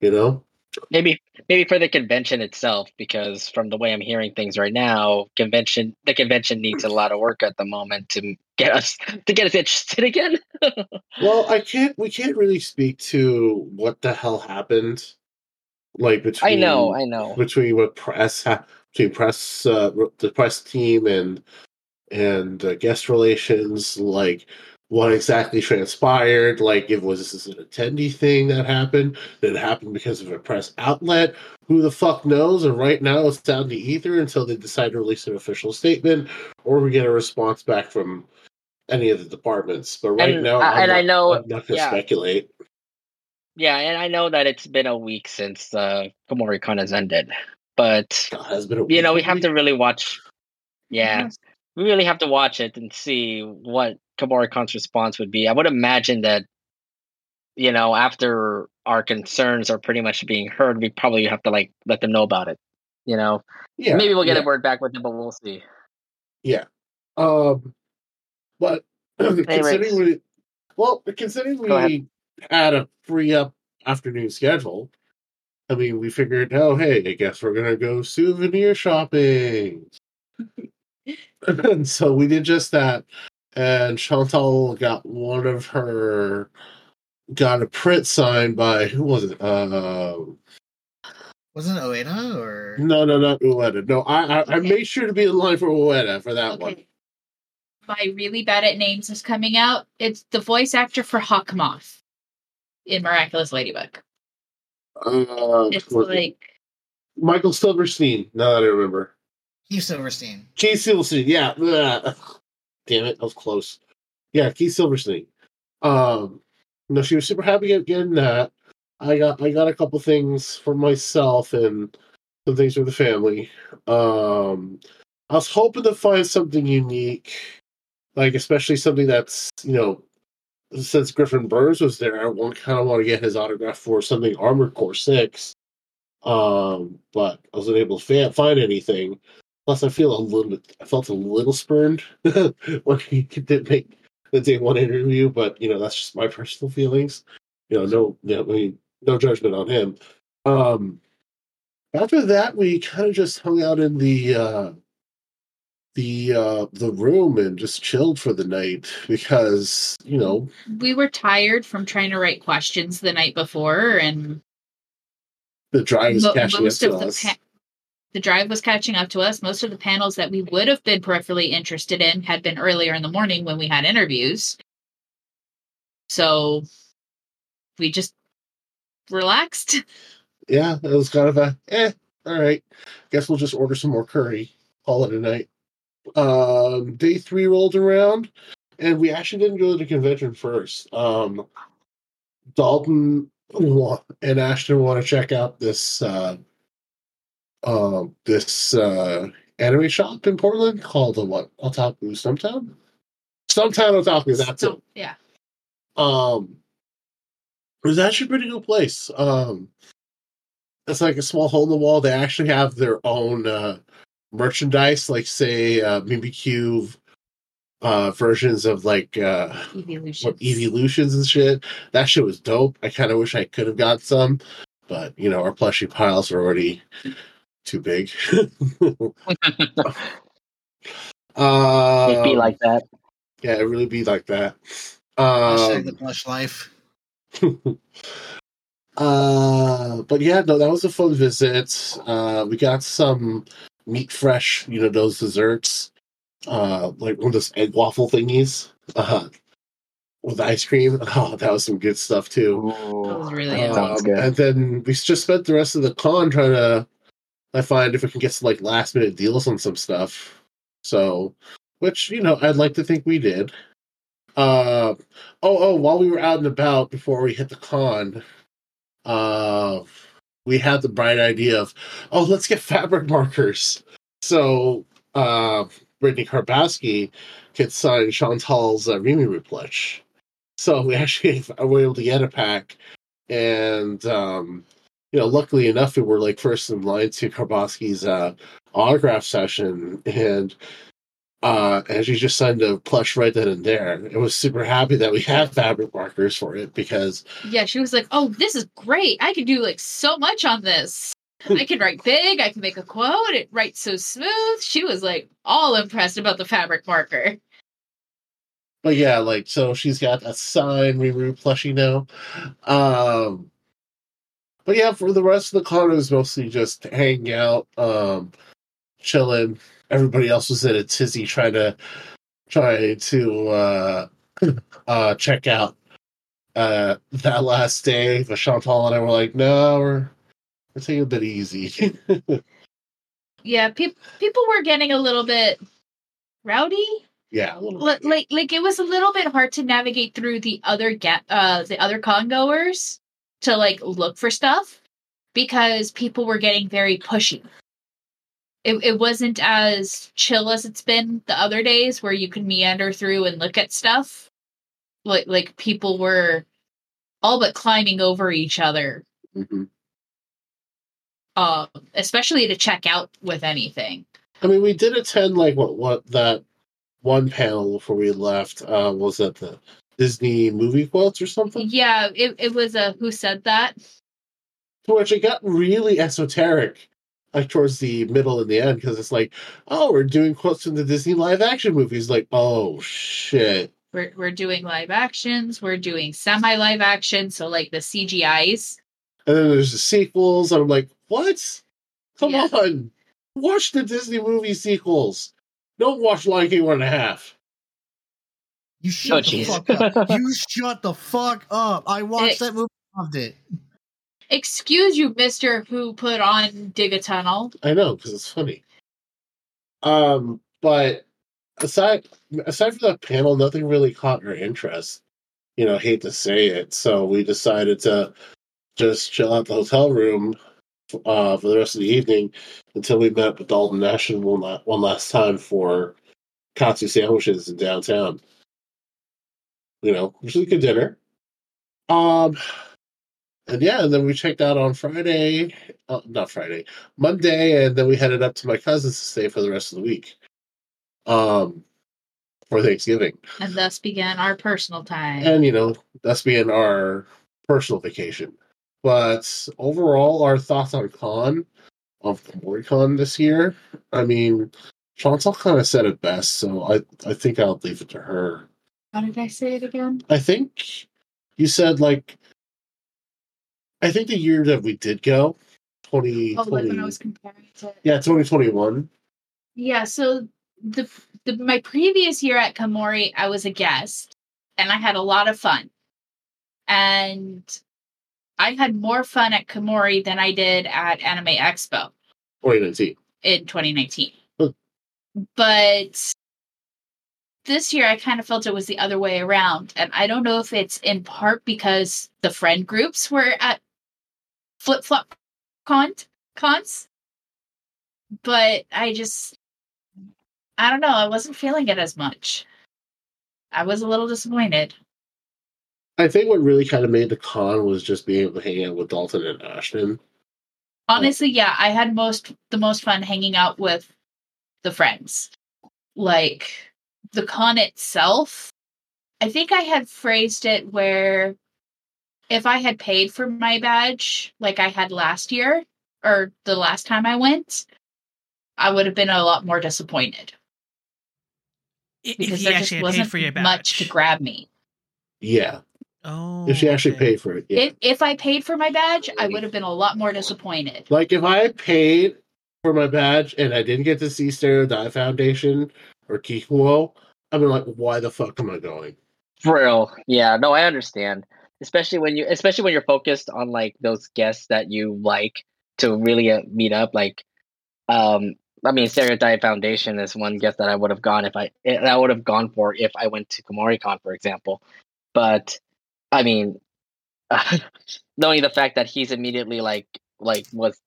You know? Maybe maybe for the convention itself because from the way i'm hearing things right now convention the convention needs a lot of work at the moment to get us to get us interested again. Well i can't we can't really speak to what the hell happened like between i know i know. between what press between press uh, the press team and and uh, guest relations like what exactly transpired, like if was this an attendee thing that happened, did it happen because of a press outlet? Who the fuck knows? And right now it's down to ether until they decide to release an official statement or we get a response back from any of the departments. But right and, now, uh, and not, I know I'm not gonna yeah. speculate. Yeah, and I know that it's been a week since uh, Kumoricon has ended, but God, you know we have to really watch. Yeah, we really have to watch it and see what Kumoricon's response would be. I would imagine that, you know, after our concerns are pretty much being heard, we probably have to like let them know about it. You know, yeah, maybe we'll get yeah. a word back with them, but we'll see. Yeah, um, but considering we, well, considering we had a free up afternoon schedule, I mean, we figured, oh, hey, I guess we're gonna go souvenir shopping. and so we did just that and Chantal got one of her got a print signed by who was it? Uh, wasn't it Ueda or no, no, not Ueda. No, I I, okay. I, made sure to be in line for Ueda for that okay. one. My really bad at names is coming out. It's the voice actor for Hawkmoth. in Miraculous Ladybug. Uh, it's like Michael Silverstein. Now that I remember, Keith Silverstein. Keith Silverstein. Yeah. Damn it, that was close. Yeah, Keith Silverstein. Um, no, she was super happy getting that. I got I got a couple things for myself and some things for the family. Um, I was hoping to find something unique, like especially something that's you know, since Griffin Burns was there, I want kind of want to get his autograph for something Armored Core Six. Um, but I wasn't able to find anything. Plus, I feel a little bit. I felt a little spurned when he didn't make the day one interview, but you know that's just my personal feelings. You know, no, you know, I mean, no judgment on him. Um, after that, we kind of just hung out in the uh, the uh, the room and just chilled for the night because you know we were tired from trying to write questions the night before, and the drive was mo- catching up to us. Pa- the drive was catching up to us. Most of the panels that we would have been peripherally interested in had been earlier in the morning when we had interviews. So we just relaxed. Yeah, it was kind of a eh, all right. Guess we'll just order some more curry. Call it a night. Um, day three rolled around, and we actually didn't go to the convention first. Um, Dalton and Ashton want to check out this uh, uh, this uh, anime shop in Portland called the what Otaku Stumptown. Stumptown Otaku. That's it. Yeah. Um, it was actually a pretty good place. Um, it's like a small hole in the wall. They actually have their own uh, merchandise, like say uh, Mimikyu uh, versions of like uh, Evolutions. what Evolutions and shit. That shit was dope. I kind of wish I could have got some, but you know our plushie piles are already too big. uh, It'd be like that. Yeah, it really be like that. Um, the plush life. uh, but yeah, no, that was a fun visit. Uh, we got some meat fresh, you know, those desserts, uh, like one of those egg waffle thingies, uh, huh. with ice cream. Oh, that was some good stuff too. that was really um, good. And then we just spent the rest of the con trying to I find if we can get some like last minute deals on some stuff. So, which you know, I'd like to think we did. Uh, oh, oh, while we were out and about before we hit the con, uh, we had the bright idea of, oh, let's get fabric markers. So, uh, Brittany Karbowski could sign Chantal's uh, Rimuru pledge. So we actually were able to get a pack, and um, you know, luckily enough, we were like first in line to Karbowski's uh, autograph session, and uh, and she just signed a plush right then and there. It was super happy that we have fabric markers for it because yeah, she was like, "Oh, this is great! I can do like so much on this. I can write big. I can make a quote. It writes so smooth." She was like all impressed about the fabric marker. But yeah, like so, she's got a sign Rimuru plushie now. Um, but yeah, for the rest of the con, it was mostly just hanging out, um, chilling. Everybody else was in a tizzy trying to try to uh, uh, check out uh, that last day. But Chantal and I were like, no, we're we're taking a bit easy. yeah, pe- people were getting a little bit rowdy. Yeah, like, like like it was a little bit hard to navigate through the other get uh the other con goers to like look for stuff because people were getting very pushy. It, it wasn't as chill as it's been the other days where you can meander through and look at stuff. Like like people were all but climbing over each other. Mm-hmm. Uh, especially to check out with anything. I mean, we did attend like what what that one panel before we left. Uh, was that the Disney movie quotes or something? Yeah, it, it was a Who Said That? To which it got really esoteric, like towards the middle and the end, because it's like, oh, we're doing quotes from the Disney live action movies. Like, oh, shit. We're, we're doing live actions, we're doing semi live action, so like the CGIs. And then there's the sequels. I'm like, what? Come yeah. on. Watch the Disney movie sequels. Don't watch Lion King one and a half. You shut oh, the fuck up. You shut the fuck up. I watched that movie. Loved it. Excuse you, Mister, who put on Dig a Tunnel. I know because it's funny. Um, but aside aside from that panel, nothing really caught our interest. You know, hate to say it, so we decided to just chill out the hotel room uh, for the rest of the evening until we met with Dalton Ashton one, one last time for katsu sandwiches in downtown. You know, a good dinner. Um, and yeah, and then we checked out on Friday, uh, not Friday, Monday, and then we headed up to my cousin's to stay for the rest of the week. Um, for Thanksgiving. And thus began our personal time. And you know, thus began our personal vacation. But overall, our thoughts on Con of Con this year. I mean, Chantal kind of said it best, so I I think I'll leave it to her. How did I say it again? I think you said like I think the year that we did go, twenty. Oh, like when I was comparing to. Yeah, twenty twenty one. Yeah, so the, the my previous year at Kumori, I was a guest, and I had a lot of fun, and I had more fun at Kumori than I did at Anime Expo. 2019. In 2019. But this year I kind of felt it was the other way around. And I don't know if it's in part because the friend groups were at flip flop con cons. But I just I don't know, I wasn't feeling it as much. I was a little disappointed. I think what really kind of made the con was just being able to hang out with Dalton and Ashton. Honestly, yeah, I had most the most fun hanging out with the friends. Like the con itself, I think I had phrased it where if I had paid for my badge like I had last year or the last time I went, I would have been a lot more disappointed. Because there just wasn't much to grab me. Yeah. Oh. If she actually okay. paid for it. Yeah. If, if I paid for my badge, I would have been a lot more disappointed. Like if I paid for my badge and I didn't get to see Stereo Dive Foundation or Kikuo, I'd be like, why the fuck am I going? Real. Yeah, no, I understand especially when you especially when you're focused on like those guests that you like to really uh, meet up like um i mean Stereo Dive foundation is one guest that i would have gone if i eh, i would have gone for if i went to kumoricon for example but i mean knowing the fact that he's immediately like like was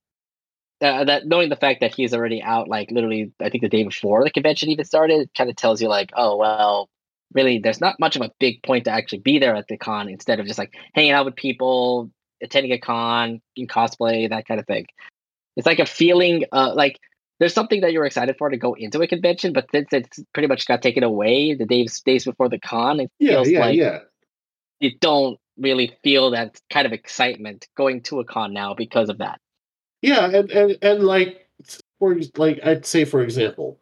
uh, that knowing the fact that he's already out like literally i think the day before the convention even started kind of tells you like oh well really there's not much of a big point to actually be there at the con instead of just like hanging out with people, attending a con, in cosplay, that kind of thing. It's like a feeling uh, like there's something that you're excited for to go into a convention, but since it's pretty much got taken away the days days before the con, it yeah, feels yeah, like yeah. you don't really feel that kind of excitement going to a con now because of that. Yeah, and and, and like for like I'd say for example,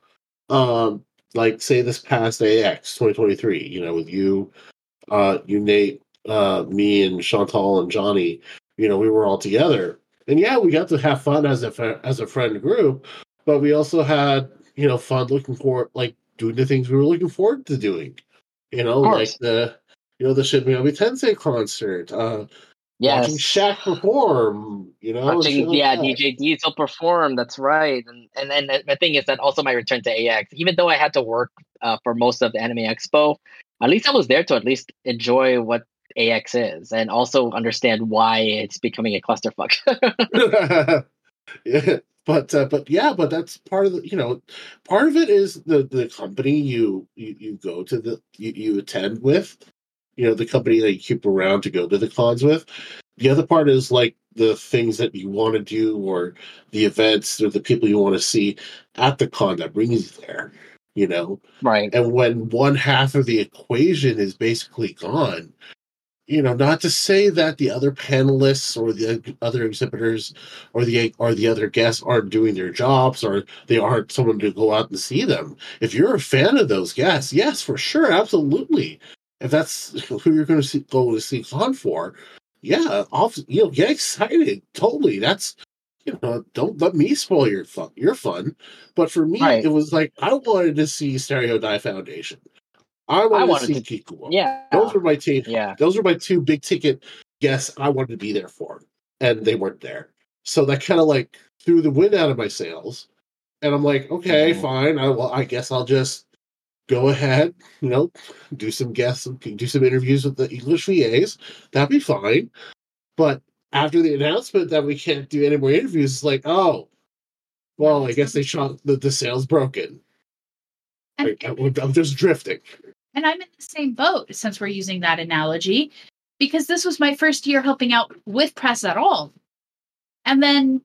um like say this past AX 2023, you know, with you, uh, you Nate, uh, me and Chantal and Johnny, you know, we were all together, and yeah, we got to have fun as a as a friend group, but we also had you know fun looking for like doing the things we were looking forward to doing, you know, like the you know the Shin Megami Tensei concert, uh, Yes. Watching Shaq perform, you know. Watching, yeah, like DJ Diesel perform. That's right. And and then the thing is that also my return to AX, even though I had to work uh, for most of the Anime Expo, at least I was there to at least enjoy what AX is and also understand why it's becoming a clusterfuck. yeah, but uh, but yeah, but that's part of the you know part of it is the the company you you, you go to the you, you attend with you know the company that you keep around to go to the cons with. The other part is like the things that you want to do or the events or the people you want to see at the con that brings you there. You know, right? And when one half of the equation is basically gone, you know, not to say that the other panelists or the other exhibitors or the or the other guests aren't doing their jobs or they aren't someone to go out and see them. If you're a fan of those guests, yes, for sure, absolutely if that's who you're going to see, go to see Con for, yeah, I'll, you know, get excited. Totally. That's, you know, don't let me spoil your fun, your fun. But for me, right. it was like, I wanted to see Stereo Dive Foundation. I wanted, to see to, Kikuo. Yeah, those were my two. Yeah, those were my two big ticket guests I wanted to be there for, and they weren't there. So that kind of like threw the wind out of my sails. And I'm like, okay, mm-hmm. fine. I well, I guess I'll just go ahead, you know, do some guests, do some interviews with the English VAs. That'd be fine. But after the announcement that we can't do any more interviews, it's like, oh, well, I guess they shot the, the sales broken. And, like, I'm just drifting. And I'm in the same boat since we're using that analogy, because this was my first year helping out with press at all. And then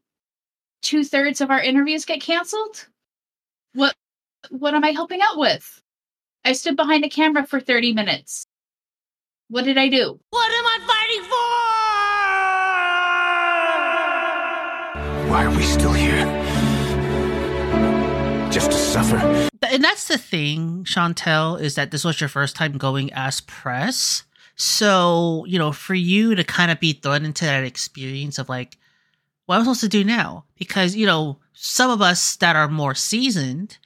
two thirds of our interviews get canceled. What what am I helping out with? I stood behind a camera for 30 minutes. What did I do? What am I fighting for? Why are we still here? Just to suffer. And that's the thing, Chantal, is that this was your first time going as press. So, you know, for you to kind of be thrown into that experience of like, what am I supposed to do now? Because, you know, some of us that are more seasoned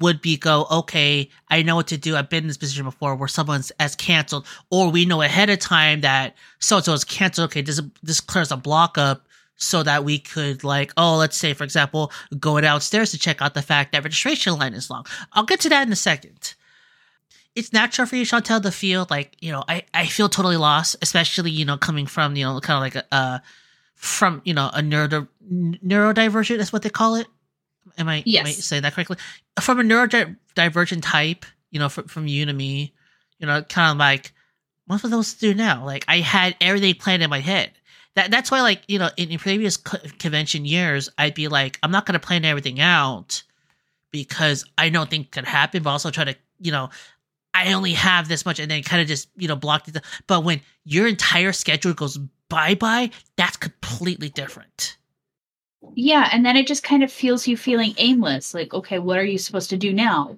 would be go, okay, I know what to do. I've been in this position before where someone's as canceled, or we know ahead of time that so and so is canceled. Okay, this this clears a block up so that we could like, oh, let's say for example, go downstairs to check out the fact that registration line is long. I'll get to that in a second. It's natural for you, Chantal, to feel like, you know, I, I feel totally lost, especially, you know, coming from, you know, kind of like a, uh, from, you know, a neuro, neurodivergent, that's what they call it Am I, yes. am I saying that correctly? From a neurodivergent type, you know, from, from you to me, you know, kind of like, what am those do now? Like, I had everything planned in my head. That That's why, like, you know, in, in previous co- convention years, I'd be like, I'm not going to plan everything out because I don't think could happen, but also try to, you know, I only have this much and then kind of just, you know, block it. But when your entire schedule goes bye bye, that's completely different. Yeah, and then it just kind of feels you feeling aimless. Like, okay, what are you supposed to do now?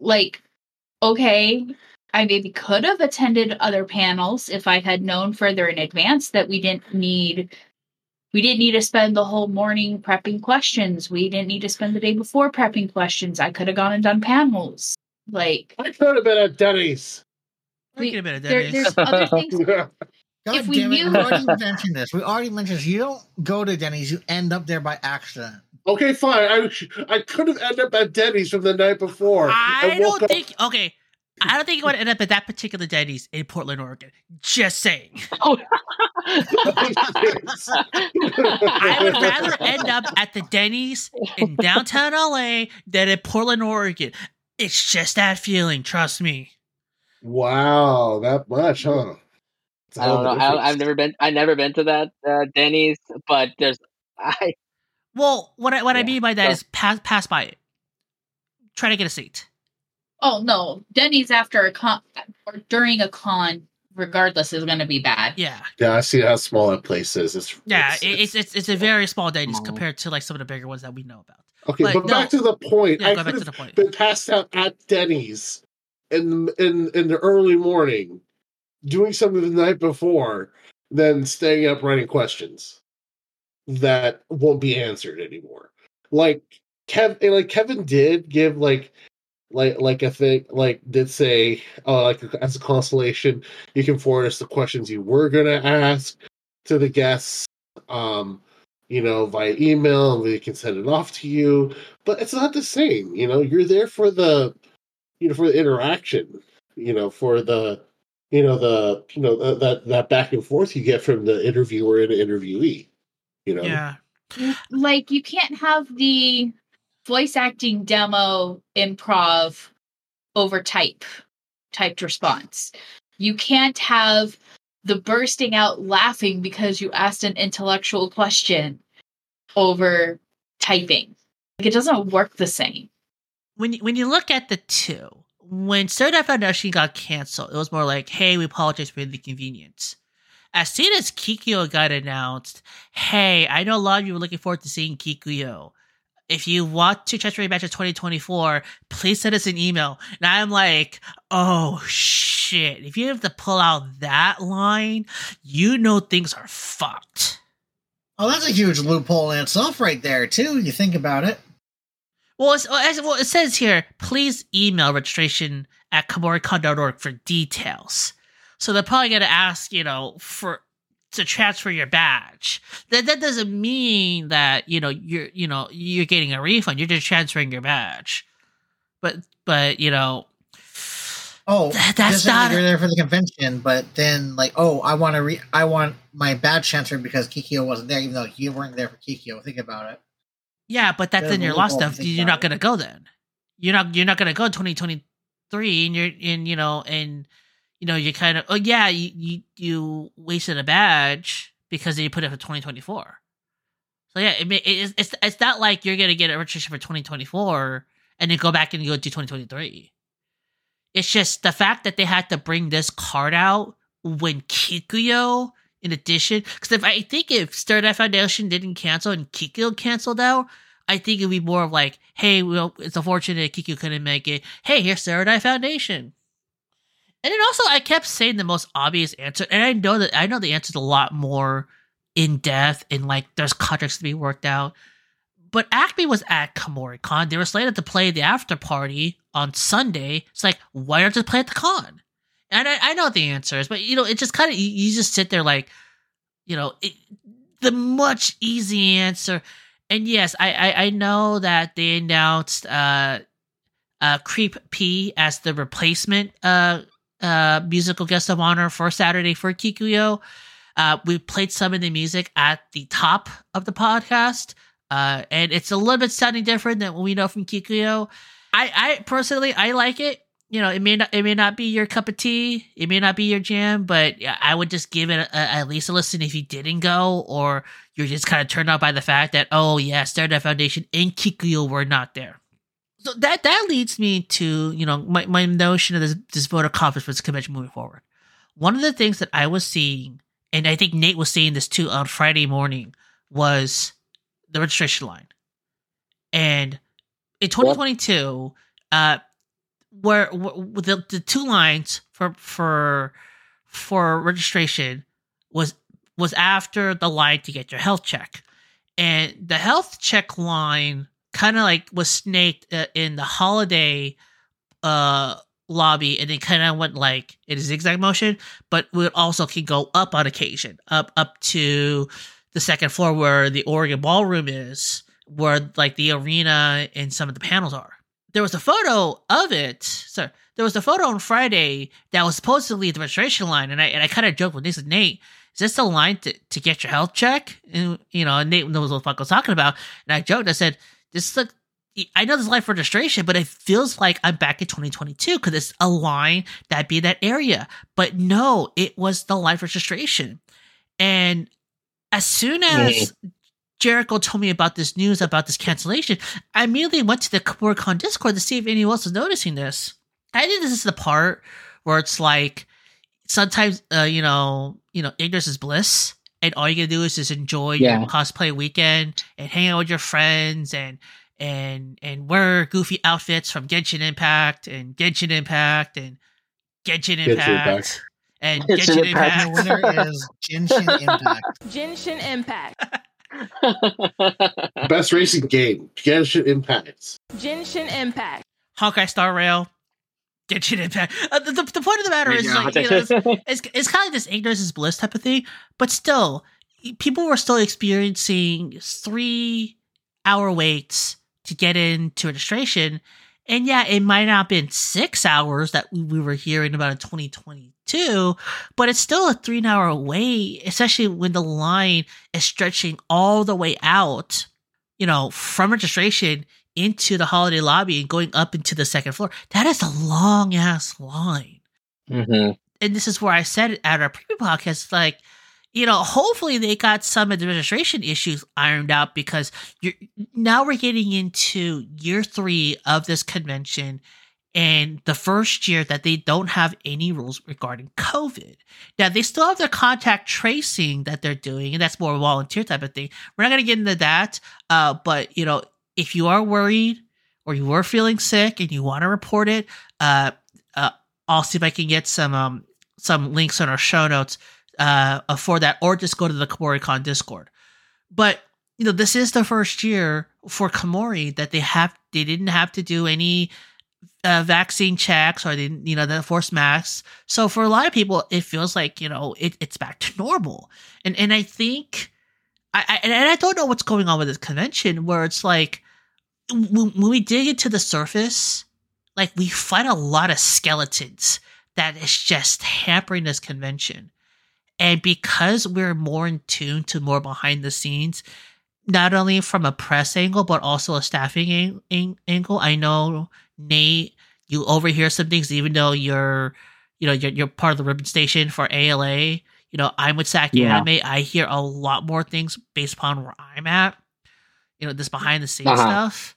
Like, okay, I maybe could have attended other panels if I had known further in advance that we didn't need we didn't need to spend the whole morning prepping questions. We didn't need to spend the day before prepping questions. I could have gone and done panels. Like I could have been at Denny's. We, could have been at Denny's. There, there's other things. God if damn it, we already mentioned this. We already mentioned this. You don't go to Denny's, you end up there by accident. Okay, fine. I I could have ended up at Denny's from the night before. I don't think. Okay, I don't think you would end up at that particular Denny's in Portland, Oregon. Just saying. Oh. I would rather end up at the Denny's in downtown LA than in Portland, Oregon. It's just that feeling. Trust me. Wow, that much, huh? I don't know. I, have never been. I never been to that uh, Denny's, but there's. I. Well, what I what yeah. I mean by that so, is pass pass by it. Try to get a seat. Oh no, Denny's after a con or during a con, regardless, is going to be bad. Yeah. Yeah, I see how small that place is. It's yeah, it's it's, it's, it's a very small Denny's small. compared to like some of the bigger ones that we know about. Okay, but, but no, back to the point. Yeah, I the point. been passed out at Denny's in in in the early morning doing something the night before than staying up writing questions that won't be answered anymore. Like Kev, like Kevin did give like like like a thing like did say uh like as a consolation you can forward us the questions you were gonna ask to the guests um you know via email and we can send it off to you but it's not the same you know you're there for the you know for the interaction you know for the you know the you know that that back and forth you get from the interviewer and the interviewee you know? Yeah. Mm-hmm. Like you can't have the voice acting demo improv over type typed response. You can't have the bursting out laughing because you asked an intellectual question over typing. Like it doesn't work the same. When you, when you look at the two when Stereo Dive Foundation got canceled, it was more like, hey, we apologize for the inconvenience. As soon as Kikuo got announced, hey, I know a lot of you were looking forward to seeing Kikuo. If you want to transfer match of 2024, please send us an email. And I'm like, oh shit. If you have to pull out that line, you know things are fucked. Oh, that's a huge loophole in itself right there, too. You think about it. Well, well, it says here, please email registration at Kumoricon.org for details. So they're probably going to ask, you know, for to transfer your badge. That that doesn't mean that you know you're you know you're getting a refund. You're just transferring your badge. But but you know. Oh, that, that's not. You're there for the convention, but then like, oh, I want to re, I want my badge transferred because Kikuo wasn't there, even though you weren't there for Kikuo. Think about it. Yeah, but that's in your lost stuff. You're not going to go then. You're not. You're not going to go 2023, and you're in. You know, and you know, you kind of, oh yeah, you, you, you wasted a badge because you put it for 2024. So yeah, it, it's, it's, it's not like you're going to get a registration for 2024 and then go back and go to 2023. It's just the fact that they had to bring this card out when Kikuo, in addition, because if I think if Stereo Dive Foundation didn't cancel and Kikuo canceled out, I think it'd be more of like, hey, well, it's unfortunate Kikuo couldn't make it. Hey, here's Stereo Dive Foundation. And then also, I kept saying the most obvious answer, and I know that I know the answer is a lot more in depth, and like there's contracts to be worked out. But Acme was at Kumoricon. They were slated to play the after party on Sunday. It's like, why don't they play at the con? And I, I know the answers, but you know, it just kind of you, you, just sit there like, you know, it, the much easy answer. And yes, I, I, I know that they announced uh, uh, Creep P as the replacement uh, uh, musical guest of honor for Saturday for Kikuo. Uh, we played some of the music at the top of the podcast, uh, and it's a little bit sounding different than what we know from Kikuo. I, I personally, I like it. You know, it may not, it may not be your cup of tea, it may not be your jam, but I would just give it a, a, at least a listen if you didn't go, or you're just kind of turned off by the fact that, oh yeah, Stereo Dive Foundation and Kikuo were not there so that that leads me to you know my, my notion of this, this voter conference convention moving forward. One of the things that I was seeing, and I think Nate was seeing this too on Friday morning, was the registration line. And in 2022, uh, where, where the, the two lines for for for registration was was after the line to get your health check, and the health check line kind of like was snaked uh, in the holiday uh lobby and it kind of went like in a zigzag motion but it also can go up on occasion up up to the second floor where the oregon ballroom is where like the arena and some of the panels are there was a photo of it so there was a photo on friday that was supposedly the registration line and i, and I kind of joked with this nate is this the line to, to get your health check and you know nate knows what the fuck i was talking about and i joked i said this is like I know this life registration, but it feels like I'm back in 2022 because it's a line that be that area. But no, it was the life registration. And as soon as Jeriko told me about this news about this cancellation, I immediately went to the Kumoricon Discord to see if anyone else was noticing this. I think this is the part where it's like sometimes, uh, you know, you know, ignorance is bliss and all you gotta do is just enjoy yeah. your cosplay weekend and hang out with your friends and and and wear goofy outfits from Genshin Impact and Genshin Impact and Genshin Impact. Genshin Impact. And Genshin, Genshin Impact. The winner is Genshin Impact. Genshin Impact. Best racing game, Genshin Impact. Genshin Impact. Honkai Star Rail. Genshin Impact. Uh, the, the, the, point of the matter is, like, you know, it's, it's, it's kind of like this ignorance is bliss type of thing, but still, people were still experiencing three hour waits to get into registration. And yeah, it might not have been six hours that we, we were hearing about in 2022, but it's still a three hour wait, especially when the line is stretching all the way out, you know, from registration into the holiday lobby and going up into the second floor. That is a long ass line. Mm-hmm. And this is where I said it at our preview podcast, like, you know, hopefully they got some administration issues ironed out because you're now we're getting into year three of this convention and the first year that they don't have any rules regarding COVID. Now they still have their contact tracing that they're doing, and that's more volunteer type of thing. We're not gonna get into that, uh, but you know, if you are worried or you are feeling sick and you want to report it, uh, uh, I'll see if I can get some um, some links on our show notes uh, for that, or just go to the Kumoricon Discord. But you know, this is the first year for Kumori that they have they didn't have to do any uh, vaccine checks or the you know the forced masks. So for a lot of people, it feels like you know it, it's back to normal. And and I think I, I and I don't know what's going on with this convention where it's like when, when we dig into the surface, like we find a lot of skeletons that is just hampering this convention. And because we're more in tune to more behind the scenes, not only from a press angle but also a staffing ang- ang- angle. I know Nate, you overhear some things even though you're, you know, you're, you're part of the ribbon station for ALA. You know, I'm with Saki yeah. Anime. I hear a lot more things based upon where I'm at. You know, this behind the scenes uh-huh. stuff,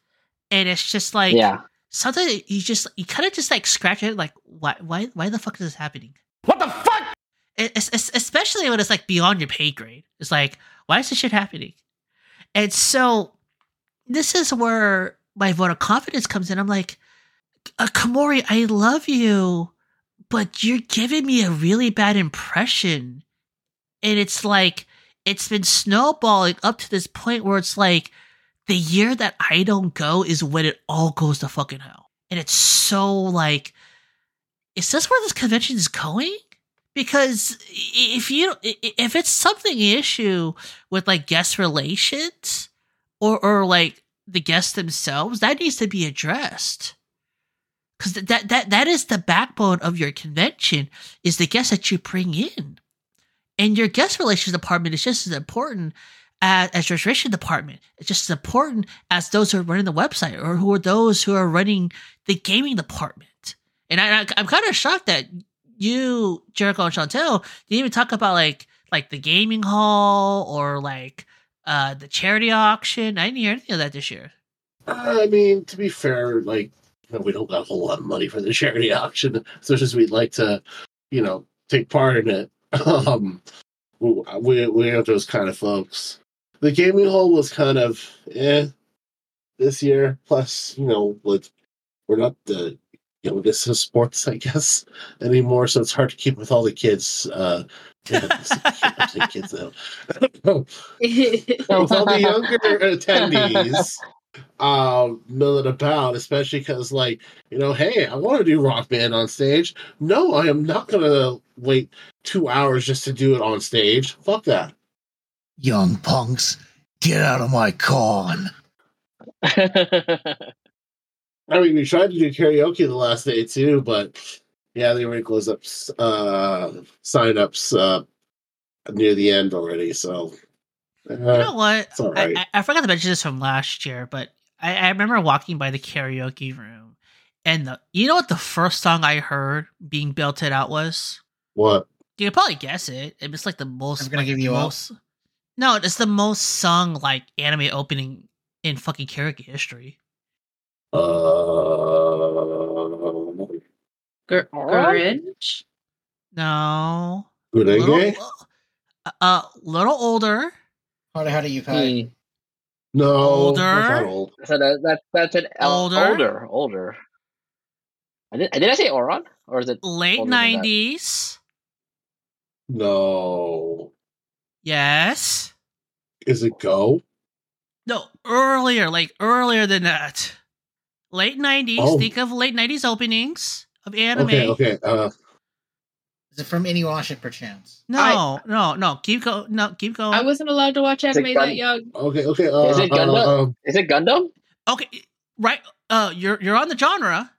and it's just like, yeah. Sometimes you just you kind of just like scratch it, like why why why the fuck is this happening? What the fuck? Especially when it's like beyond your pay grade. It's like why is this shit happening? And so this is where my vote of confidence comes in. I'm like, uh, Kumori, I love you, but you're giving me a really bad impression. And it's like, it's been snowballing up to this point where it's like, the year that I don't go is when it all goes to fucking hell. And it's so like, is this where this convention is going? Because if you if it's something issue with like guest relations or or like the guests themselves that needs to be addressed. Because that that that is the backbone of your convention is the guests that you bring in. And your guest relations department is just as important as, as your registration department. It's just as important as those who are running the website or who are those who are running the gaming department. And I, i'm kind of shocked that you, Jeriko and Chantal, didn't even talk about like like the gaming hall or like uh the charity auction. I didn't hear anything of that this year. I mean, to be fair, like we don't got a whole lot of money for the charity auction, so as we'd like to, you know, take part in it. Um, we we have those kind of folks. The gaming hall was kind of eh this year. Plus, you know, like we're not the you know, this is sports, I guess, anymore. So it's hard to keep with all the kids. Uh, yeah, kids now. with all the younger attendees um, milling about, especially because, like, you know, hey, I want to do Rock Band on stage. No, I am not going to wait two hours just to do it on stage. Fuck that. Young punks, get out of my con. I mean, we tried to do karaoke the last day too, but yeah, they already closed up uh, sign ups uh, near the end already. So uh, you know what? Right. I, I, forgot to mention this from last year, but I, I remember walking by the karaoke room, and the, you know what the first song I heard being belted out was? What? You can probably guess it. It's like the most. I'm gonna like, give you most. Up. No, it's the most sung like anime opening in fucking karaoke history. Uh, Gr- Grinch? No. Gurenge? Uh, uh, little older. How, how do you call No, older. Old. So that, that that's an older. older, older. I did, did I say Ouran or is it late nineties? No. Yes. Is it Go? No, earlier, like earlier than that late nineties. Oh. Think of late nineties openings of anime. Okay, okay. Uh, is it from Inuyasha, perchance? No, I, no, no. Keep going. No, keep going. I wasn't allowed to watch anime that young. Okay, okay. Uh, is it Gundam? Uh, um, is it Gundam? Okay, right. Uh, you're you're on the genre.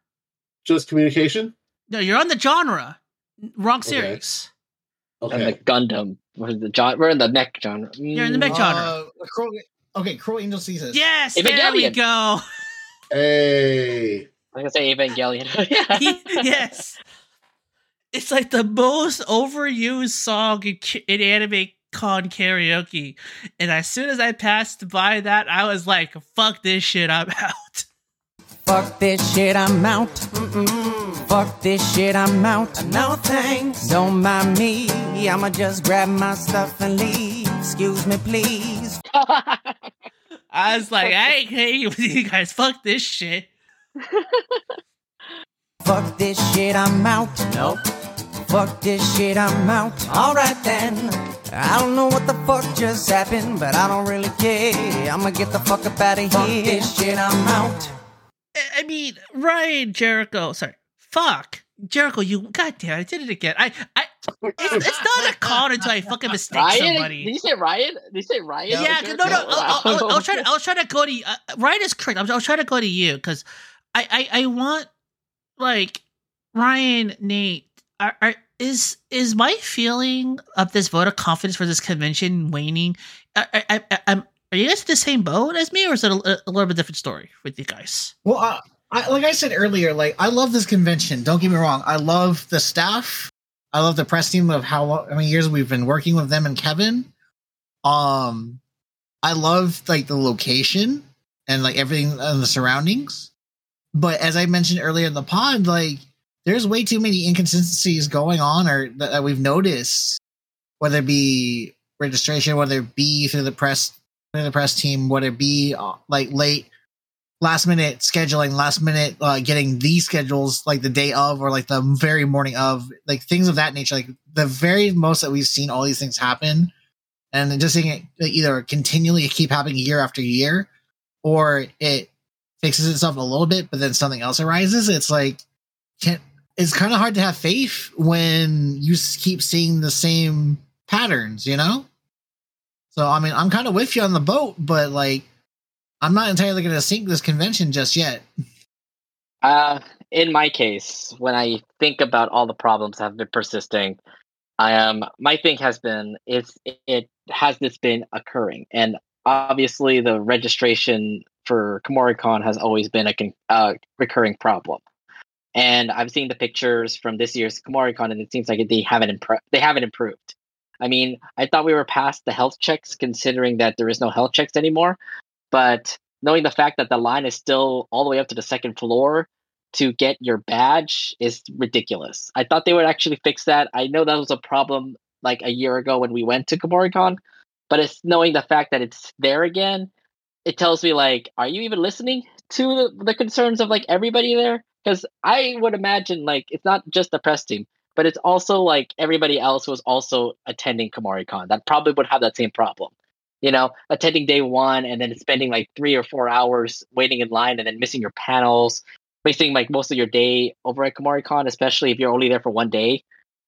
Just communication. No, you're on the genre. Wrong series. Okay. okay. And the Gundam. We're in the genre. We're in the mech genre. You're in the mech uh, genre. okay, Cruel Angel Thesis. Yes, there we go. Hey. I'm gonna say Evangelion. yes. It's like the most overused song in, in anime con karaoke. And as soon as I passed by that, I was like, fuck this shit, I'm out. Fuck this shit, I'm out. Mm-mm. Fuck this shit, I'm out. No thanks. Don't mind me. I'ma just grab my stuff and leave. Excuse me, please. I was like, I ain't hanging with you guys. Fuck this shit. Fuck this shit, I'm out. Nope. Fuck this shit, I'm out. Alright then. I don't know what the fuck just happened, but I don't really care. I'ma get the fuck up out of here. Fuck this shit, I'm out. I mean, Ryan Jeriko. Sorry, fuck Jeriko. You goddamn, I did it again. I, I. It's, it's not a call until I fucking mistake Ryan? somebody. Did you say Ryan? Did you say Ryan? Yeah, no, no. no I, I, I, was trying to. I was trying to go to. Uh, Ryan is correct. I was, I was trying to go to you because I, I, I want like Ryan, Nate. Are, are is is my feeling of this vote of confidence for this convention waning? I, I, I, I'm are you guys in the same boat as me, or is it a, a little bit different story with you guys? Well, uh, I, like I said earlier, like I love this convention. Don't get me wrong. I love the staff. I love the press team of how long, how many years we've been working with them and Kevin. Um, I love like the location and like everything and the surroundings. But as I mentioned earlier in the pod, like there's way too many inconsistencies going on, or that, that we've noticed, whether it be registration, whether it be through the press through the press team, whether it be uh, like late, last minute scheduling, last minute uh, getting these schedules like the day of or like the very morning of, like things of that nature. Like the very most that we've seen all these things happen, and just seeing it either continually keep happening year after year, or it fixes itself a little bit, but then something else arises. It's like can't. It's kind of hard to have faith when you keep seeing the same patterns, you know? So I mean, I'm kind of with you on the boat, but like, I'm not entirely going to sink this convention just yet. Uh, in my case, when I think about all the problems that have been persisting, I am um, my thing has been is it has this been occurring, and obviously the registration for KumoriCon has always been a uh, recurring problem. And I've seen the pictures from this year's KumoriCon, and it seems like they haven't they haven't improved. I mean, I thought we were past the health checks, considering that there is no health checks anymore. But knowing the fact that the line is still all the way up to the second floor to get your badge is ridiculous. I thought they would actually fix that. I know that was a problem like a year ago when we went to KumoriCon, but it's knowing the fact that it's there again. It tells me like, are you even listening to the, the concerns of like everybody there? Because I would imagine like it's not just the press team but it's also like everybody else was also attending KumoriCon that probably would have that same problem. You know, attending day one and then spending like three or four hours waiting in line and then missing your panels, wasting like most of your day over at KumoriCon, especially if you're only there for one day.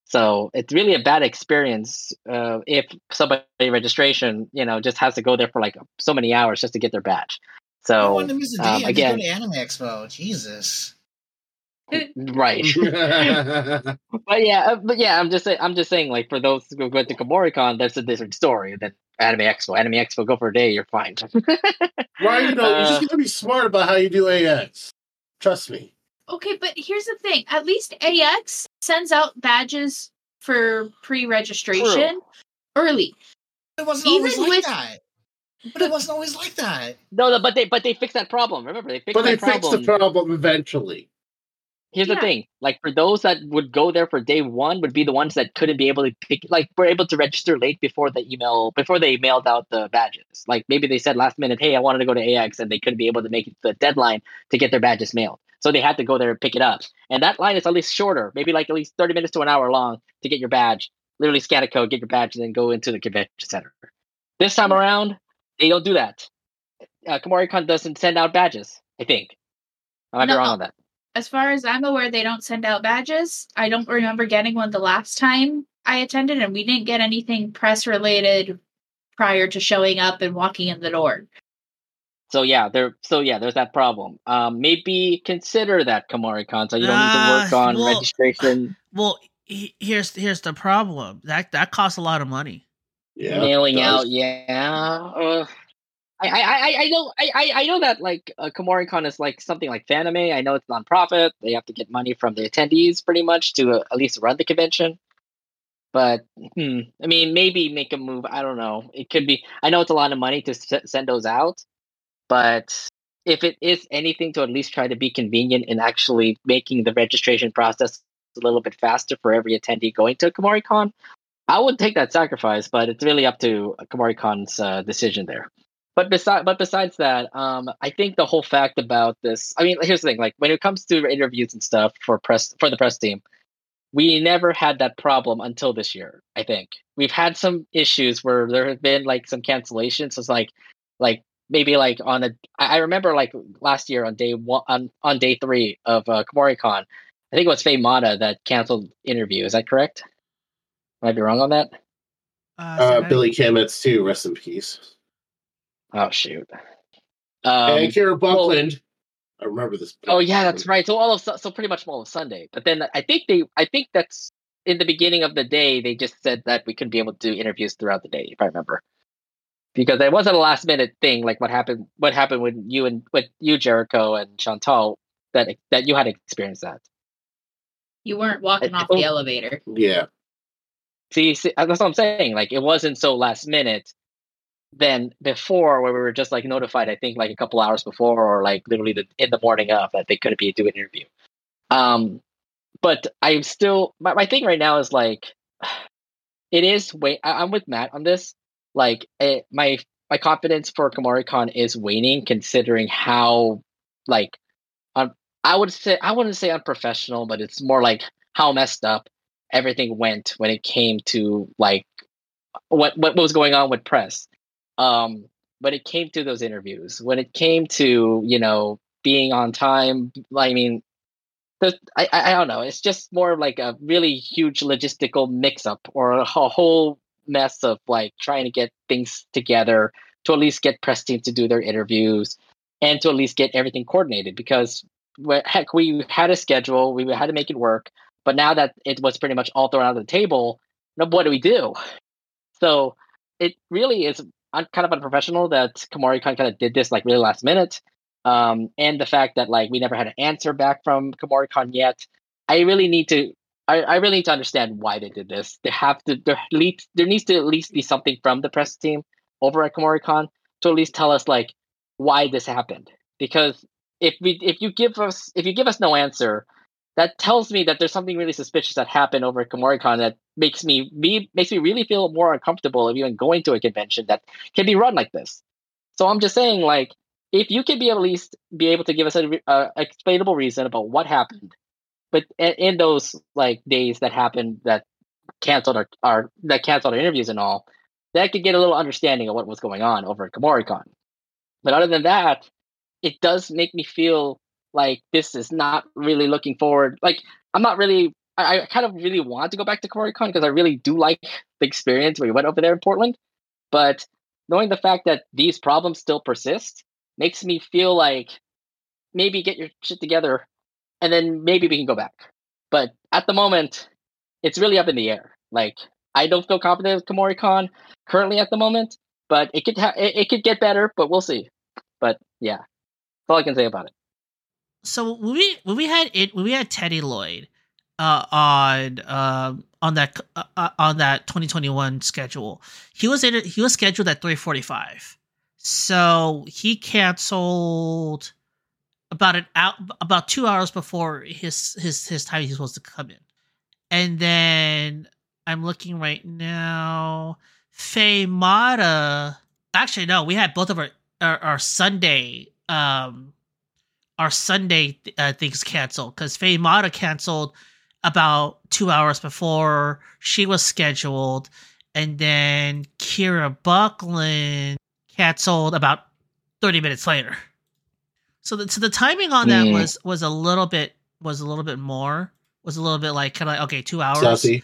So it's really a bad experience uh, if somebody registration, you know, just has to go there for like so many hours just to get their badge. So um, again, Anime Expo, Jesus right. but yeah, uh, but yeah, I'm just saying, I'm just saying, like for those who go to KumoriCon, that's a different story than Anime Expo. Anime Expo, go for a day, you're fine. right, you know, uh, you just got to be smart about how you do AX. Trust me. Okay, but here's the thing: at least AX sends out badges for pre-registration early. It wasn't Even always like with, that. But it wasn't always like that. No, no, but they but they fixed that problem. Remember, they fixed. That. But they problem. fixed the problem eventually here's yeah. the thing like for those that would go there for day one would be the ones that couldn't be able to pick like were able to register late before the email before they mailed out the badges. Like maybe they said last minute hey i wanted to go to ax and they couldn't be able to make it the deadline to get their badges mailed. So they had to go there and pick it up. And that line is at least shorter maybe like at least 30 minutes to an hour long to get your badge literally scan a code get your badge and then go into the convention center. This time around they don't do that. Uh, KumoriCon doesn't send out badges i think. I might no. be wrong on that as far as I'm aware, they don't send out badges. I don't remember getting one the last time I attended, and we didn't get anything press related prior to showing up and walking in the door. So yeah, there. So yeah, there's that problem. Um, maybe consider that KumoriCon, so you don't uh, need to work ah, on well, registration. Well, here's here's the problem. That that costs a lot of money. Yeah, mailing out. Yeah. Uh, I, I, I know I, I know that like uh, KumoriCon is like something like Fanime. I know it's nonprofit. They have to get money from the attendees pretty much to uh, at least run the convention. But hmm, I mean, maybe make a move. I don't know. It could be. I know it's a lot of money to s- send those out, but if it is anything to at least try to be convenient in actually making the registration process a little bit faster for every attendee going to KumoriCon, I would take that sacrifice. But it's really up to KumoriCon's uh, decision there but besides but besides that um i think the whole fact about this i mean here's the thing like when it comes to interviews and stuff for press for the press team we never had that problem until this year i think we've had some issues where there have been like some cancellations so it's like like maybe like on a I remember like last year on day one on, on day three of uh, KumoriCon, I think it was Faye Mata that canceled interview. Is that correct? Might be wrong on that. Uh, uh Billy Kametz too. Rest in peace. Oh shoot. Um, and Kira Buckland. Well, I remember this. Oh yeah, that's right. So all of so pretty much all of Sunday. But then I think they I think that's in the beginning of the day they just said that we couldn't be able to do interviews throughout the day, if I remember. Because it wasn't a last minute thing like what happened what happened with you and with you, Jeriko and Chantal, that that you had to experience that. You weren't walking off the elevator. Yeah. See, see, that's what I'm saying. Like it wasn't so last minute than before where we were just like notified, I think like a couple hours before or like literally the, in the morning of that they couldn't be doing an interview. Um but I'm still my, my thing right now is like it is wait I, am with Matt on this. Like it, my my confidence for KumoriCon is waning considering how like I would say I wouldn't say unprofessional, but it's more like how messed up everything went when it came to like what what was going on with press. Um, but it came to those interviews when it came to you know being on time. I mean, the, I I don't know. It's just more like a really huge logistical mix-up or a, whole mess of like trying to get things together to at least get press teams to do their interviews and to at least get everything coordinated because heck we had a schedule we had to make it work but now that it was pretty much all thrown out of the table what do we do so it really is kind of unprofessional that Kumori kind of did this like really last minute um, and the fact that like we never had an answer back from KumoriCon yet. I really need to. I, I really need to understand why they did this. They have to. There, there needs to at least be something from the press team over at KumoriCon to at least tell us like why this happened. Because if we if you give us if you give us no answer, that tells me that there's something really suspicious that happened over at KumoriCon that makes me me makes me really feel more uncomfortable of even going to a convention that can be run like this. So I'm just saying like if you could be at least be able to give us an explainable reason about what happened, but in, those like days that happened that canceled our, our that canceled our interviews and all, that could get a little understanding of what was going on over at KumoriCon. But other than that, it does make me feel like this is not really looking forward. Like I'm not really. I, I kind of really want to go back to KumoriCon because I really do like the experience where we went over there in Portland. But knowing the fact that these problems still persist makes me feel like maybe get your shit together and then maybe we can go back. But at the moment, it's really up in the air. Like I don't feel confident with KumoriCon currently at the moment, but it could ha- it, it could get better, but we'll see. But yeah, that's all I can say about it. So when we when we had it when we had Teddy Lloyd uh, on uh, on that uh, uh on that 2021 schedule, he was in, he was scheduled at 345 so he canceled about an out about two hours before his his his time he's supposed to come in. And then I'm looking right now. Faye Mata. Actually, no, we had both of our our, our Sunday um our Sunday uh, things canceled because Faye Mata canceled about two hours before. She was scheduled, and then Kira Buckland canceled about 30 minutes later. So the, so the timing on that mm. was was a little bit was a little bit more was a little bit like kind of like okay two hours. Sussy.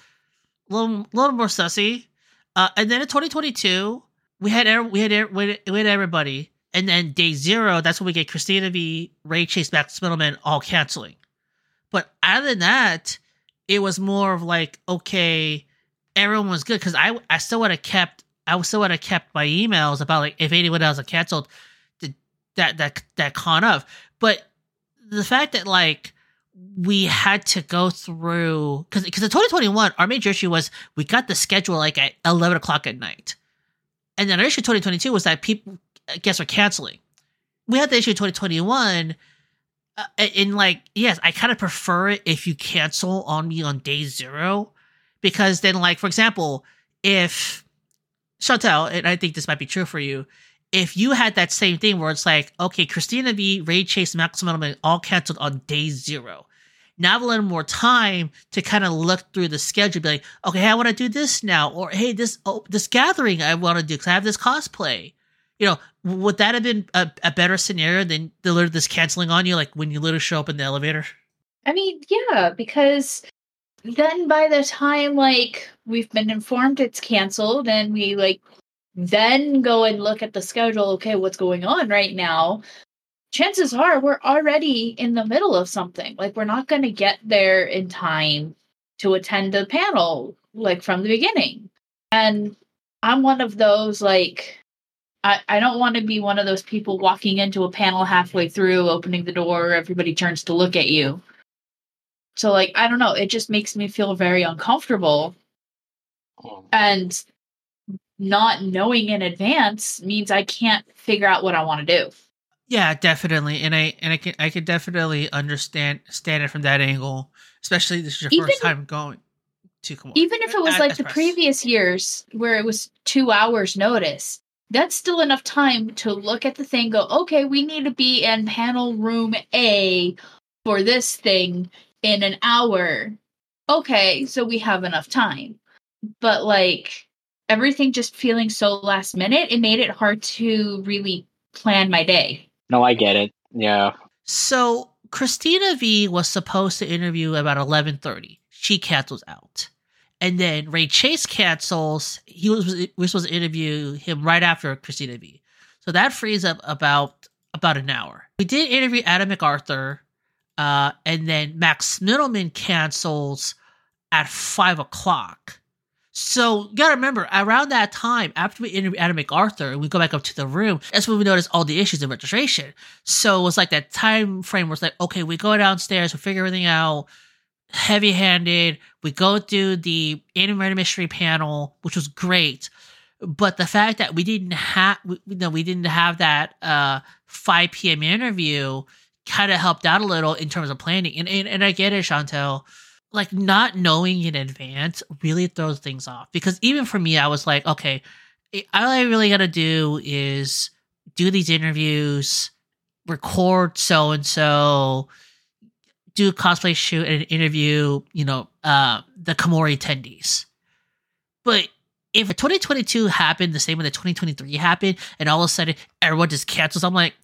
A little little more sussy. Uh, and then in 2022 we had we had we had everybody and then day zero that's when we get Christina Vee Ray Chase Max Mittelman all canceling. But other than that it was more of like okay everyone was good. Because I I still would have kept I still would have kept my emails about like if anyone else had canceled that that that con of. But the fact that like we had to go through because because in 2021 our major issue was we got the schedule like at 11 o'clock at night, and then our issue 2022 was that people guests were canceling. We had the issue in 2021. Uh, like yes i kind of prefer it if you cancel on me on day zero because then like for example if Chantal, and I think this might be true for you, if you had that same thing where it's like, okay, Christina Vee, Ray Chase, Maximum all canceled on day zero. Now I've a little more time to kind of look through the schedule, be like, okay, I want to do this now, or hey, this oh, this gathering I want to do because I have this cosplay. You know, would that have been a, a better scenario than the this canceling on you, like when you literally show up in the elevator? I mean, yeah, because then by the time like we've been informed it's canceled and we like then go and look at the schedule, okay, what's going on right now? Chances are we're already in the middle of something. Like we're not going to get there in time to attend the panel like from the beginning. And I'm one of those like I, I don't want to be one of those people walking into a panel halfway through, opening the door, everybody turns to look at you. So like I don't know, it just makes me feel very uncomfortable. Oh. And not knowing in advance means I can't figure out what I want to do. Yeah, definitely. And I and I can I can definitely understand stand it from that angle. Especially this is your even, first time going to come Even if it was like the previous years where it was two hours notice, that's still enough time to look at the thing, go, okay, we need to be in panel room A for this thing in an hour. Okay, so we have enough time. But like everything just feeling so last minute, it made it hard to really plan my day. No, I get it. Yeah. So Christina Vee was supposed to interview about eleven thirty. She cancels out. And then Ray Chase cancels. He was we supposed to interview him right after Christina Vee. So that frees up about about an hour. We did interview Adam McArthur, uh, and then Max Mittelman cancels at five o'clock. So you gotta remember, around that time, after we interview Adam McArthur and we go back up to the room, that's when we notice all the issues in registration. So it was like that time frame was like, okay, we go downstairs, we figure everything out heavy handed. We go through the animated mystery panel, which was great. But the fact that we didn't have, you know, we didn't have that uh, 5 p.m. interview kind of helped out a little in terms of planning. And, and, and I get it, Chantal. Like not knowing in advance really throws things off because even for me, I was like, okay, all I really got to do is do these interviews, record so and so, do a cosplay shoot and interview, you know, uh, the Kumori attendees. But if 2022 happened the same way that 2023 happened, and all of a sudden everyone just cancels, I'm like,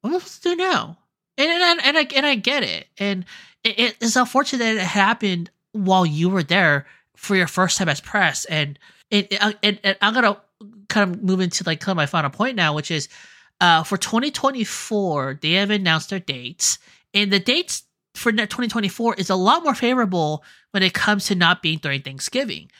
what am I supposed to do now? And and, and I and I get it, and it, it's unfortunate that it happened while you were there for your first time as press, and it, and, and I'm gonna kind of move into like kind of my final point now, which is, uh, for 2024 they have announced their dates, and the dates for 2024 is a lot more favorable when it comes to not being during Thanksgiving.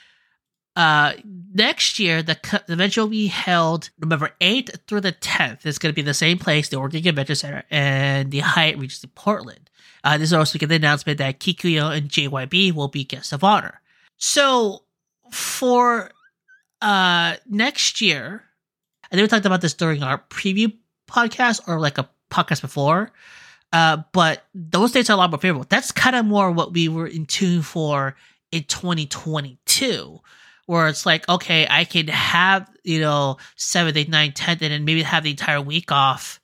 Uh, next year, the, the event will be held November 8th through the 10th. It's going to be the same place, the Oregon Convention Center, and the Hyatt Regency Portland. Uh, this is also get the announcement that Kikuo and JYB will be guests of honor. So for uh, next year, I think we talked about this during our preview podcast or like a podcast before. Uh, but those dates are a lot more favorable. That's kind of more what we were in tune for in 2022, where it's like, okay, I can have, you know, 7th, 8th, 9th, 10th, and then maybe have the entire week off.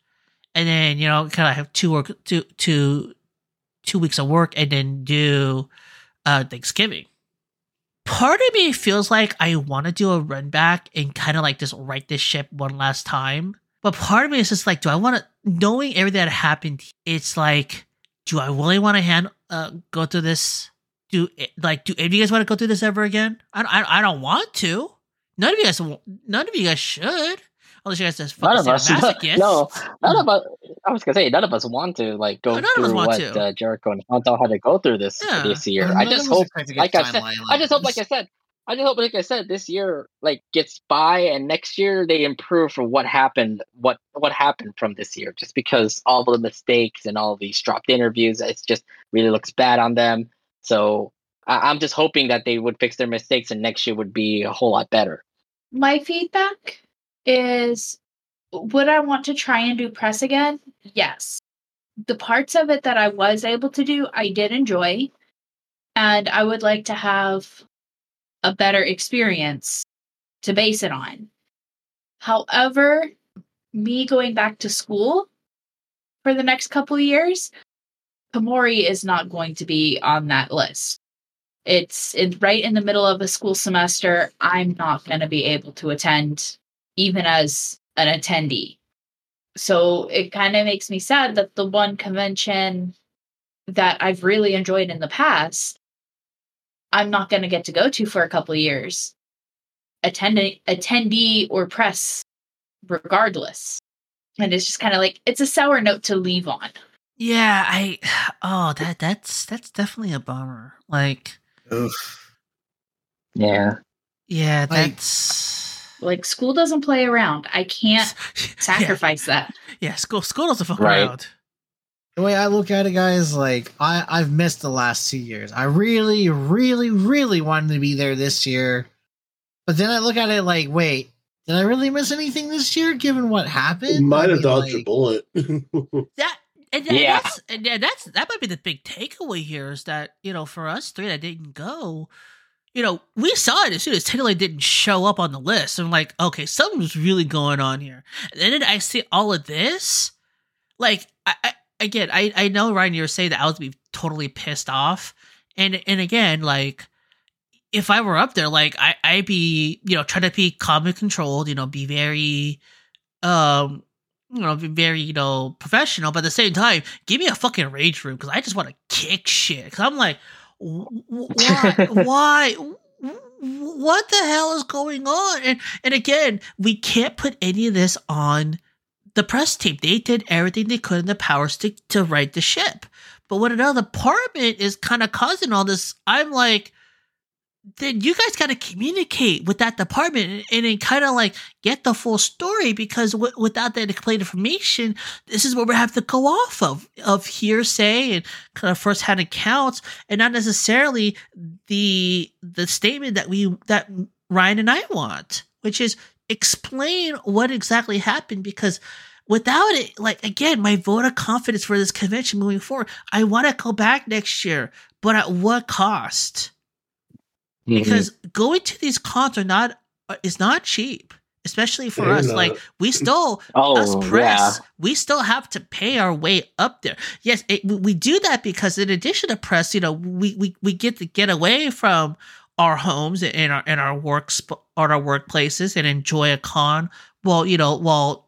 And then, you know, kind of have two work, two, two, two weeks of work and then do uh, Thanksgiving. Part of me feels like I want to do a run back and kind of like just right this ship one last time but part of me is just like, do I want to, knowing everything that happened, it's like, do I really want to hand, uh, go through this? Do, like, do any of you guys want to go through this ever again? I, I, I don't want to. None of you guys, none of you guys should. Unless you guys just none of us, no, none of us. I was gonna say none of us want to like go no, through what uh, Jeriko and Chantal had to go through this yeah. this year. I just hope, like I said, I just hope, like I said, I just hope, like I said, this year like gets by, and next year they improve from what happened, what what happened from this year. Just because all the mistakes and all these dropped interviews, it just really looks bad on them. So I- I'm just hoping that they would fix their mistakes, and next year would be a whole lot better. My feedback is: Would I want to try and do press again? Yes. The parts of it that I was able to do, I did enjoy, and I would like to have a better experience to base it on. However, me going back to school for the next couple years, Kumori is not going to be on that list. It's in, right in the middle of a school semester. I'm not going to be able to attend, even as an attendee. So it kind of makes me sad that the one convention that I've really enjoyed in the past, I'm not going to get to go to for a couple years. Attending, attendee or press, regardless. And it's just kind of like it's a sour note to leave on. Yeah, I oh that that's that's definitely a bummer. Like, Oof. yeah, yeah, that's like, like school doesn't play around. I can't sacrifice yeah. that. Yeah, school school doesn't fuck right. around the way I look at it, guys, like I I've missed the last two years. I really, really, really wanted to be there this year, but then I look at it like, wait, did I really miss anything this year? Given what happened, might have dodged like, a bullet. that and, and yeah. that's and that's that might be the big takeaway here is that you know for us three that didn't go, you know we saw it as soon as Taylor didn't show up on the list. I'm like, okay, something's really going on here. And then I see all of this, like I, I again, I I know Ryan, you're saying that I would be totally pissed off, and and again, like if I were up there, like I I'd be you know trying to be calm and controlled, you know, be very um you know be very you know professional, but at the same time, give me a fucking rage room because I just want to kick shit. Because I'm like, why why what the hell is going on? And and again, we can't put any of this on the press team. They did everything they could in the powers to, to right the ship. But when another department is kind of causing all this, I'm like, then you guys got to communicate with that department and, and kind of like get the full story because w- without that complete information, this is what we have to go off of of hearsay and kind of firsthand accounts, and not necessarily the the statement that we that Ryan and I want, which is explain what exactly happened because without it, like again, my vote of confidence for this convention moving forward, I want to go back next year, but at what cost? Mm-hmm. Because going to these cons are not uh, is not cheap, especially for us. Not. Like we still, oh, us press, yeah. we still have to pay our way up there. Yes, it, we do that because in addition to press, you know, we we we get to get away from our homes and our and our works or our workplaces and enjoy a con while you know while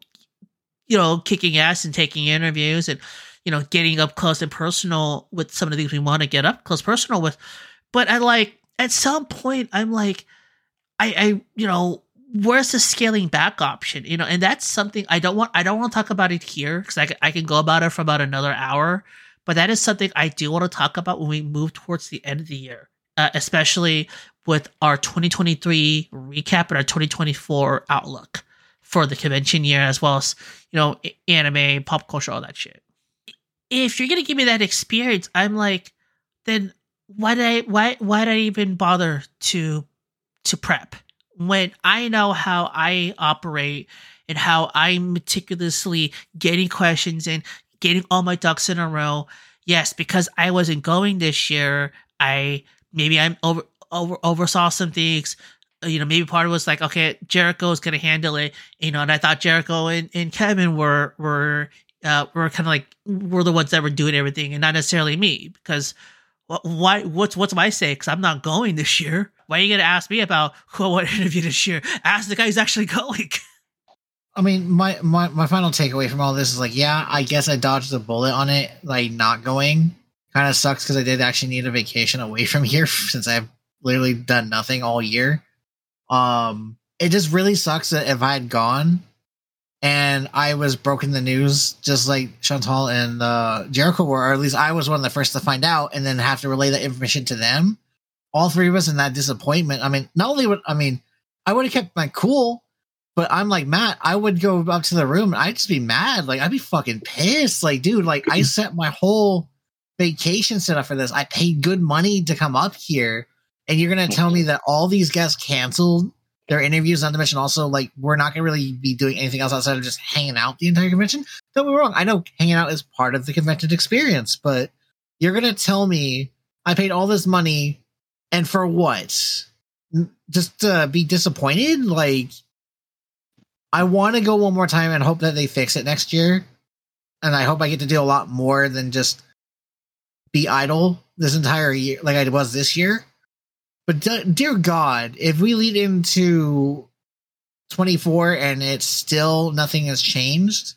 you know kicking ass and taking interviews and you know getting up close and personal with some of the things we want to get up close personal with. But i like at some point i'm like i i you know where's the scaling back option? You know and that's something i don't want i don't want to talk about it here because I, I can go about it for about another hour but that is something i do want to talk about when we move towards the end of the year uh, especially with our 2023 recap and our 2024 outlook for the convention year, as well as you know anime, pop culture, all that shit. If you're gonna give me that experience, I'm like, then why did I why why did I even bother to to prep when I know how I operate and how I'm meticulously getting questions and getting all my ducks in a row. Yes, because I wasn't going this year, I maybe I'm over, over oversaw some things. Uh, you know, maybe part of it was like, okay, Jeriko is gonna handle it. You know, and I thought Jeriko and, and Kevin were were uh, were kind of like were the ones that were doing everything, and not necessarily me because why what's what's my say because i'm not going this year why are you gonna ask me about who i want to interview this year ask the guy who's actually going i mean my, my my final takeaway from all this is like yeah i guess i dodged a bullet on it like not going kind of sucks because I did actually need a vacation away from here since I've literally done nothing all year. Um, it just really sucks that if I had gone and I was broken the news, just like Chantal and uh, Jeriko were, or at least I was one of the first to find out, and then have to relay that information to them. All three of us in that disappointment. I mean, not only would I mean, I would have kept my cool, but I'm like Matt. I would go up to the room and I'd just be mad. Like I'd be fucking pissed. Like, dude, like I set my whole vacation set up for this. I paid good money to come up here, and you're gonna tell me mhm. that all these guests canceled their interviews on the mission. Also, like we're not gonna really be doing anything else outside of just hanging out the entire convention. Don't be wrong. I know hanging out is part of the convention experience, but you're gonna tell me I paid all this money and for what? Just to be disappointed? Like, I want to go one more time and hope that they fix it next year. And I hope I get to do a lot more than just be idle this entire year like I was this year. But dear God, if we lead into 24 and it's still nothing has changed,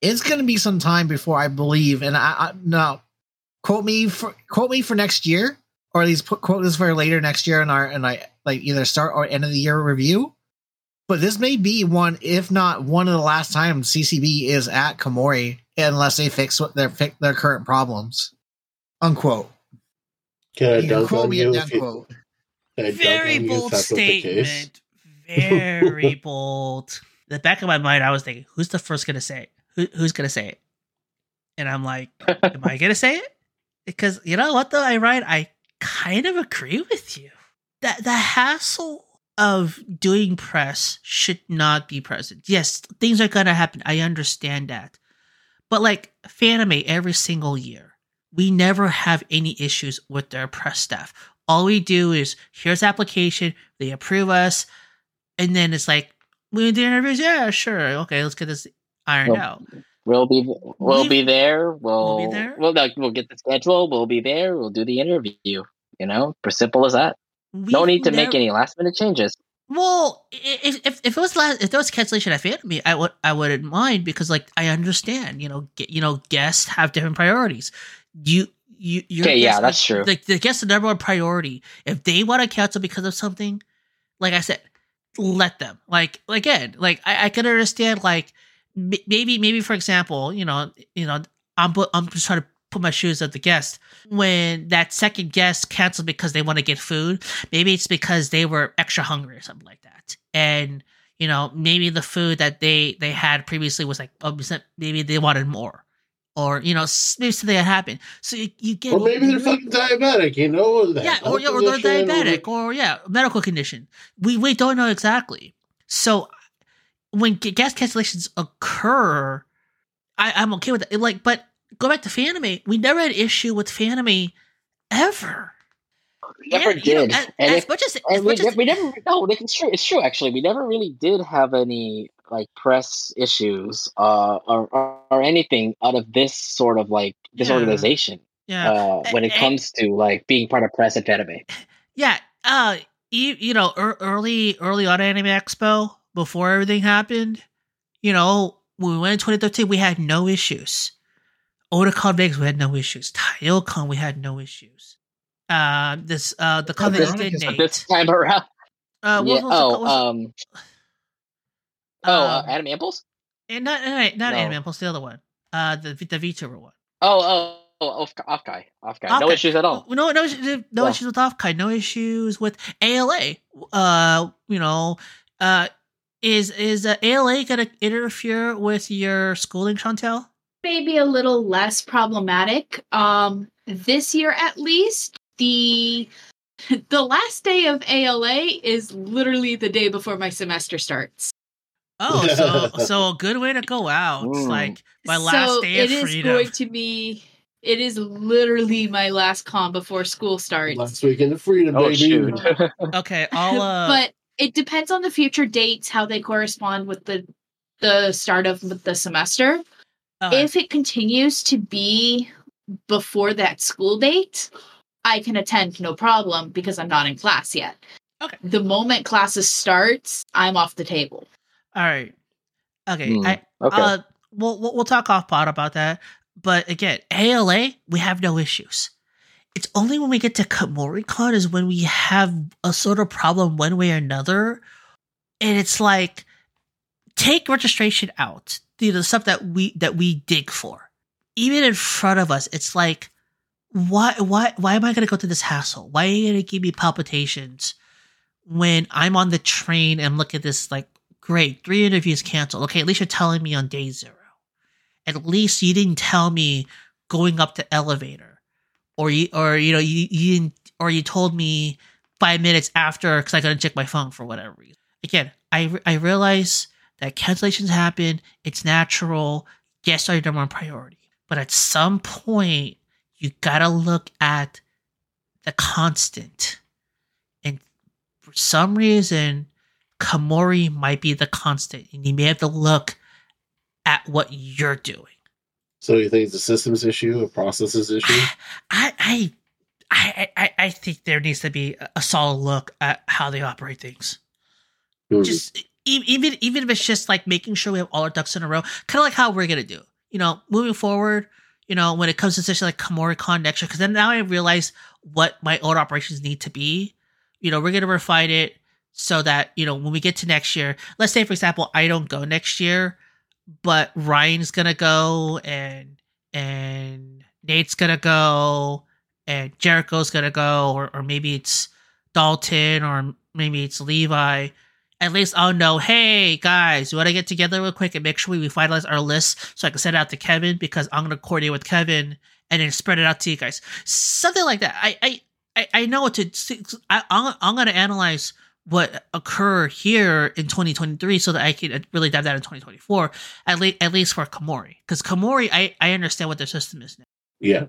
it's going to be some time before I believe. And I, I no quote me for quote me for next year, or at least put, quote this for later next year in our and I like either start or end of the year review. But this may be one, if not one of the last times CCB is at Kumori unless they fix what their their current problems. Unquote. Can I dunk on you? you Very bold statement. Very bold. In the back of my mind, I was thinking, who's the first going to say it? Who, who's going to say it? And I'm like, am I going to say it? Because you know what, though, I write, I kind of agree with you. That the hassle of doing press should not be present. Yes, things are going to happen. I understand that. But like Fanime every single year, we never have any issues with their press staff. All we do is here's the application, they approve us, and then it's like we do interviews. Yeah, sure. Okay, let's get this ironed we'll, out. We'll be we'll be there. We'll we'll, be there? we'll like, we'll get the schedule. We'll be there. We'll do the interview. You know, as simple as that. we no need to never, make any last minute changes. Well, if, if, if it was last, if there was cancellation at Fanime, I would I wouldn't mind because like I understand, you know, get, you know, guests have different priorities. You you you okay, yeah, that's true. Like the guests the number one priority. If they want to cancel because of something, like I said, let them. Like again, like I, I can understand. Like maybe maybe for example, you know, you know, I'm I'm just trying to put my shoes at the guest when that second guest canceled because they want to get food maybe it's because they were extra hungry or something like that and you know maybe the food that they they had previously was like oh, maybe they wanted more or you know maybe something that happened so you, you get or maybe they're fucking diabetic you know yeah or, or they're diabetic or, or yeah medical condition we we don't know exactly so when gas cancellations occur I, I'm okay with it. Like, but go back to Fanime. We never had issue with Fanime ever. never and, did. You know, as, and as if, much as, as we, as, we never no, it's true. It's true. Actually, we never really did have any like press issues uh, or, or, or anything out of this sort of like this yeah. organization. Yeah. Uh, when it and, comes to like being part of press at anime. Yeah. Uh, you, you know, early early on Anime Expo before everything happened, you know, when we went in 2013, we had no issues. Otakon Vegas, we had no issues. TaiyoCon, we had no issues. Uh, this uh, the did Nate. This time around. Uh, yeah. oh, um, oh, uh, um, Anime Impulse. And not not, not no. Anime Impulse, the other one. Uh, the the VTuber one. Oh, oh. Oh, off, Offkai, off guy. No issues at all. No, no, no, no yeah. issues with Offkai. No issues with ALA. Uh, you know, uh, is is uh, ALA gonna interfere with your schooling, Chantal? maybe a little less problematic. Um, this year, at least, the the last day of ALA is literally the day before my semester starts. Oh, so so a good way to go out. Mm. Like my last so day of it freedom. It is going to be. It is literally my last con before school starts. Last weekend of freedom, oh, baby. okay, I'll. Uh... but it depends on the future dates how they correspond with the the start of the semester. If it continues to be before that school date, I can attend no problem because I'm not in class yet. Okay. The moment classes starts, I'm off the table. All right. Okay. Mm, I, okay. Uh, we'll, we'll talk off pod about that. But again, ALA, we have no issues. It's only when we get to KumoriCon is when we have a sort of problem one way or another. And it's like, take registration out the, the stuff that we that we dig for. Even in front of us, it's like, why why why am I gonna go through this hassle? Why are you gonna give me palpitations when I'm on the train and look at this like great, three interviews canceled. Okay, at least you're telling me on day zero. At least you didn't tell me going up the elevator. Or you or you know, you, you didn't or you told me five minutes after because I couldn't check my phone for whatever reason. Again, I I realize that cancellations happen. It's natural. Guests are your number one priority. But at some point, you gotta look at the constant. And for some reason, Kumori might be the constant. And you may have to look at what you're doing. So you think it's a systems issue, a processes issue? I, I, I, I, I think there needs to be a solid look at how they operate things. Mm. Just even even if it's just like making sure we have all our ducks in a row, kind of like how we're gonna do. You know, moving forward, you know, when it comes to such like Kumoricon next year, because then now I realize what my own operations need to be. You know, we're gonna refine it so that you know when we get to next year. Let's say, for example, I don't go next year, but Ryan's gonna go and and Nate's gonna go and Jeriko's gonna go, or or maybe it's Dalton, or maybe it's Levi at least I'll know, hey guys, we want to get together real quick and make sure we finalize our list so I can send it out to Kevin because I'm gonna coordinate with Kevin and then spread it out to you guys. Something like that. I I I know what to. I I'm, I'm gonna analyze what occurred here in 2023 so that I can uh, really dive that in 2024 at least at least for Kumori because Kumori I I understand what their system is now. Yeah.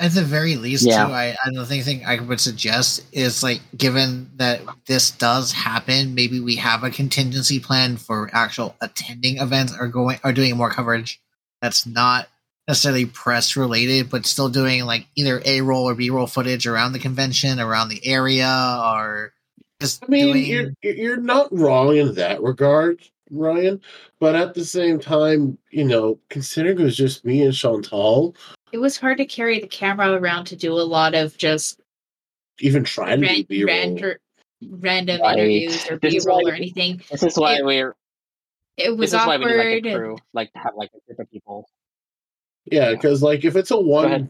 At the very least, yeah. too, I, I the thing I would suggest is like, given that this does happen, maybe we have a contingency plan for actual attending events or going or doing more coverage that's not necessarily press related, but still doing like either A roll or B roll footage around the convention, around the area, or just. I mean, doing... you're you're not wrong in that regard, Ryan. But at the same time, you know, considering it was just me and Chantal, it was hard to carry the camera around to do a lot of just even trying ran- to be random, random right. interviews or B roll or anything. This is why it, we're. It was this awkward. Is why we need, like, a crew, like to have like a group of people. Yeah, because like if it's a one,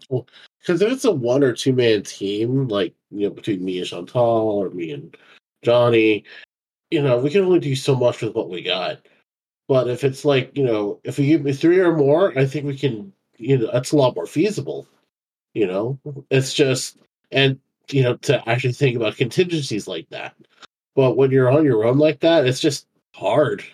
because if it's a one or two man team, like you know between me and Chantal or me and Johnny, you know we can only do so much with what we got. But if it's like you know if we give me three or more, I think we can you know that's a lot more feasible you know? It's just and you know to actually think about contingencies like that. But when you're on your own like that it's just hard.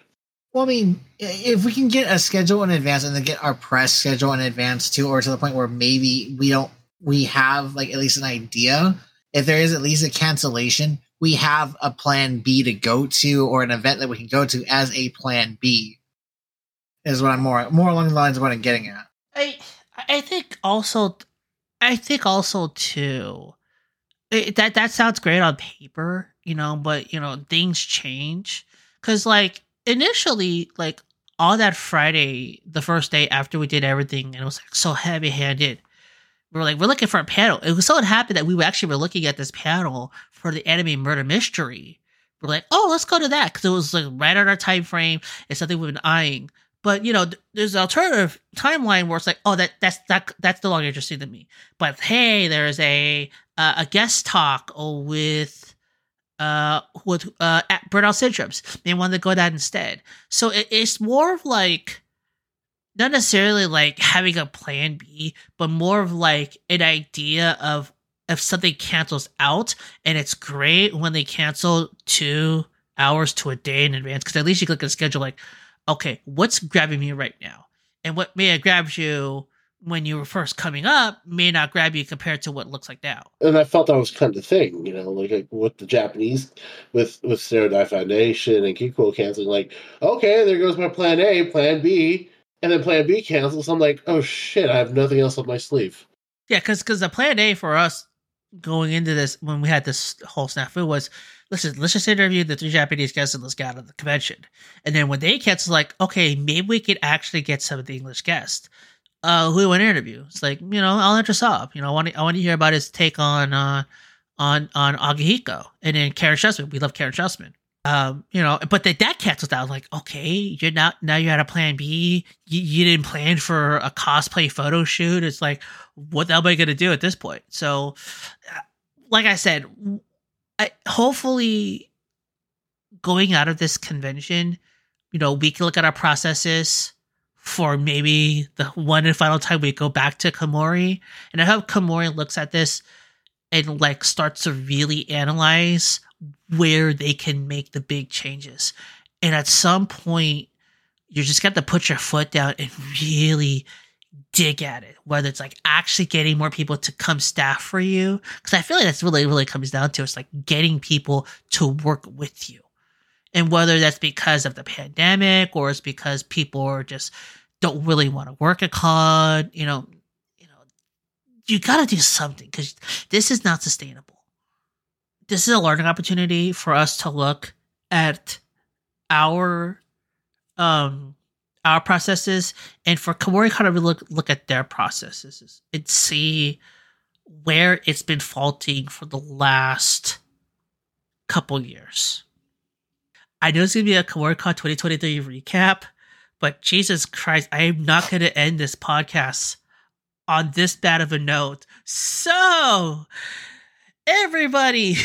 Well i mean if we can get a schedule in advance and then get our press schedule in advance too or to the point where maybe we don't we have like at least an idea if there is at least a cancellation we have a plan b to go to or an event that we can go to as a plan b is what i'm more more along the lines of what i'm getting at I I think also I think also too it, that that sounds great on paper, you know, but you know things change because like initially like on that Friday, the first day after we did everything, and it was like so heavy handed. We were like, we're looking for a panel. It was so happy that we actually were looking at this panel for the anime murder mystery. We're like, oh, let's go to that because it was like right on our time frame. It's something we've been eyeing. But you know, there's an alternative timeline where it's like, oh, that that's that that's no longer interesting to me. But hey, there's a uh, a guest talk with uh with uh at burnout syndromes. They want to go that instead. So it, it's more of like not necessarily like having a plan B, but more of like an idea of if something cancels out, and it's great when they cancel two hours to a day in advance because at least you can click a schedule like okay, what's grabbing me right now? And what may have grabbed you when you were first coming up may not grab you compared to what looks like now. And I felt that was kind of the thing, you know, like, like with the Japanese, with with Stereo Dive Foundation and Kikuo canceling, like, okay, there goes my plan A, plan B, and then plan B cancels. I'm like, oh shit, I have nothing else up my sleeve. Yeah, because because the plan A for us going into this when we had this whole snafu was let's let's just interview the three Japanese guests and let's get out of the convention. And then when they cancel, like, okay, maybe we could actually get some of the English guests. Uh, who we want to interview? It's like, you know, Alejandro Saab. You know, I want to, I want to hear about his take on, uh, on, on Akihiko. And then Karen Strassman. We love Karen Strassman. Um, you know, but that that cancels out. Like, okay, you're not now. You had a plan B. You, you didn't plan for a cosplay photo shoot. It's like, what the hell am I gonna do at this point? So, uh, like I said, I, hopefully going out of this convention, you know, we can look at our processes for maybe the one and final time we go back to Kumori. And I hope Kumori looks at this and like starts to really analyze where they can make the big changes. And at some point, you just got to put your foot down and really dig at it, whether it's like actually getting more people to come staff for you. Cause I feel like that's really, really comes down to it's like getting people to work with you. And whether that's because of the pandemic or it's because people are just don't really want to work at COD, you know, you know, you gotta do something because this is not sustainable. This is a learning opportunity for us to look at our um our processes and for Kumori kind of look look at their processes and see where it's been faulting for the last couple years. I know it's gonna be a KumoriCon 2023 recap, but Jesus Christ, I am not gonna end this podcast on this bad of a note. So everybody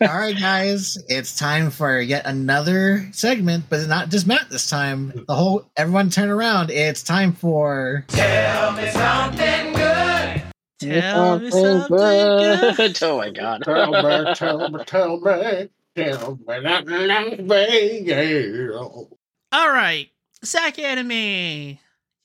All right, guys, it's time for yet another segment, but not just Matt this time. The whole everyone turn around. It's time for Tell me something good. Tell me something good. oh my god. tell me, tell me, tell me, tell me that love me, yeah. All right, SacAnime.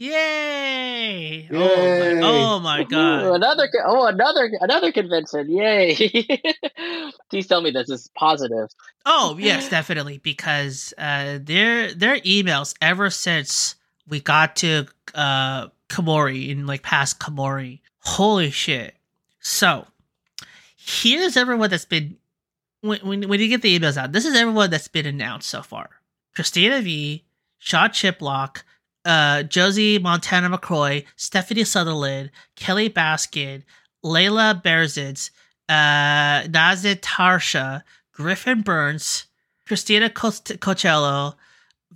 Yay! Oh my, oh my god. Ooh, another oh another another convention. Yay. Please tell me this is positive. Oh yes, definitely because uh, their their emails ever since we got to uh, Kumori in like past Kumori. Holy shit! So here's everyone that's been when when, when you get the emails out. This is everyone that's been announced so far: Christina Vee, Shaw Chiplock, uh, Josie Montana McCroy, Stephanie Sutherland, Kelly Baskin, Layla Berzins, uh, Nazeeh Tarsha, Griffin Burns, Christina Co- Cocello,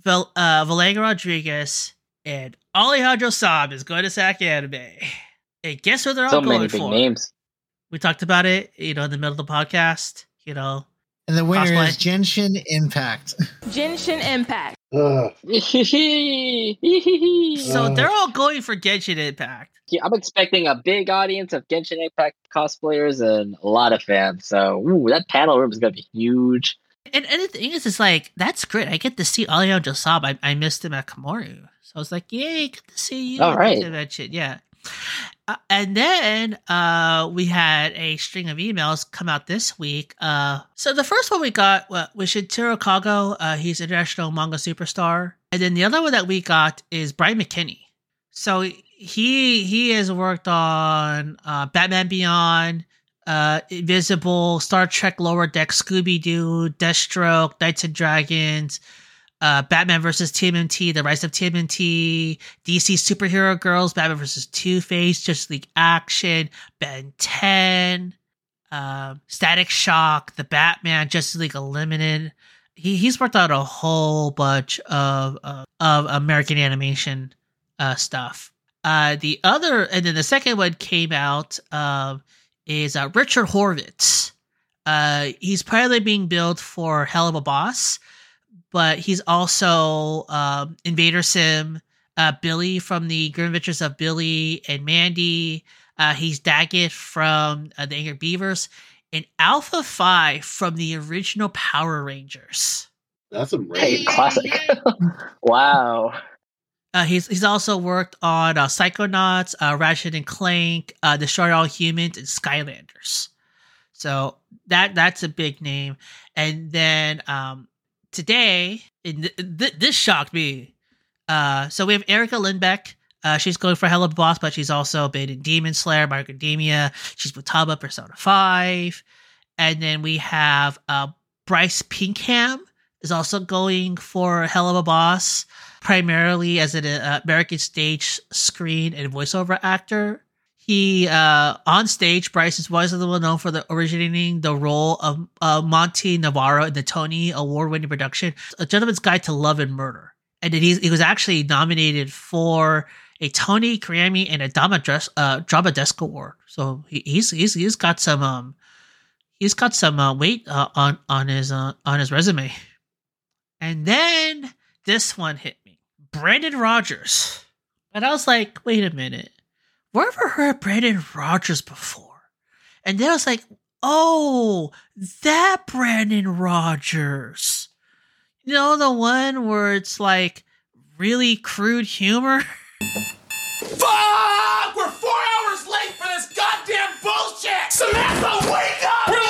Val- uh, Rodriguez, and Alejandro Saab is going to SacAnime. And guess who they're all So going many big for? names. We talked about it, you know, in the middle of the podcast. You know, and the winner Cosplay. is Genshin Impact. Genshin Impact. Ugh. so they're all going for Genshin Impact. Yeah, I'm expecting a big audience of Genshin Impact cosplayers and a lot of fans. So ooh, that panel room is gonna be huge. And, and the thing is, it's like that's great. I get to see Alejandro Saab. I, I missed him at Kumori, so I was like, "Yay, good to see you!" All at the yeah. Uh, and then uh, we had a string of emails come out this week. Uh, so the first one we got uh, was Shintaro Kago. Uh, he's international manga superstar, and then the other one that we got is Brian McKinney. So he he has worked on uh, Batman Beyond, uh, Invisible, Star Trek Lower Deck, Scooby Doo, Deathstroke, Knights and Dragons, uh, Batman versus TMNT, The Rise of TMNT, DC Superhero Girls, Batman versus Two Face, Justice League Action, Ben 10, um, Static Shock, The Batman, Justice League Unlimited. He, he's worked out a whole bunch of uh, of American animation uh, stuff. Uh, the other, and then the second one came out um, is uh, Richard Horvitz. Uh, he's probably being billed for Helluva Boss, but he's also um, Invader Zim, uh, Billy from the Grim Adventures of Billy and Mandy. Uh, he's Daggett from uh, the Angry Beavers, and Alpha Phi from the original Power Rangers. That's a Hey, great. classic. wow. Uh, he's he's also worked on uh, Psychonauts, uh, Ratchet and Clank, uh, Destroy All Humans, and Skylanders. So that that's a big name. And then um, today, th- th- this shocked me. Uh, so we have Erica Lindbeck. Uh, she's going for Helluva Boss, but she's also been in Demon Slayer, My Academia. She's Futaba, Persona 5. And then we have uh, Bryce Pinkham is also going for Helluva Boss, primarily as an uh, American stage, screen, and voiceover actor. He uh, on stage, Bryce is was well known for the originating the role of uh, Monty Navarro in the Tony Award-winning production A Gentleman's Guide to Love and Murder, and then he's, he was actually nominated for a Tony, Grammy, and a Drama Desk uh, Drama Desk Award. So he, he's he's he's got some um he's got some uh, weight uh, on on his uh, on his resume. And then this one hit me, Brandon Rogers, and I was like, wait a minute, where have I heard Brandon Rogers before? And then I was like, oh, that Brandon Rogers. You know the one where it's like really crude humor. Fuck! We're four hours late for this goddamn bullshit! Samantha, wake up! We're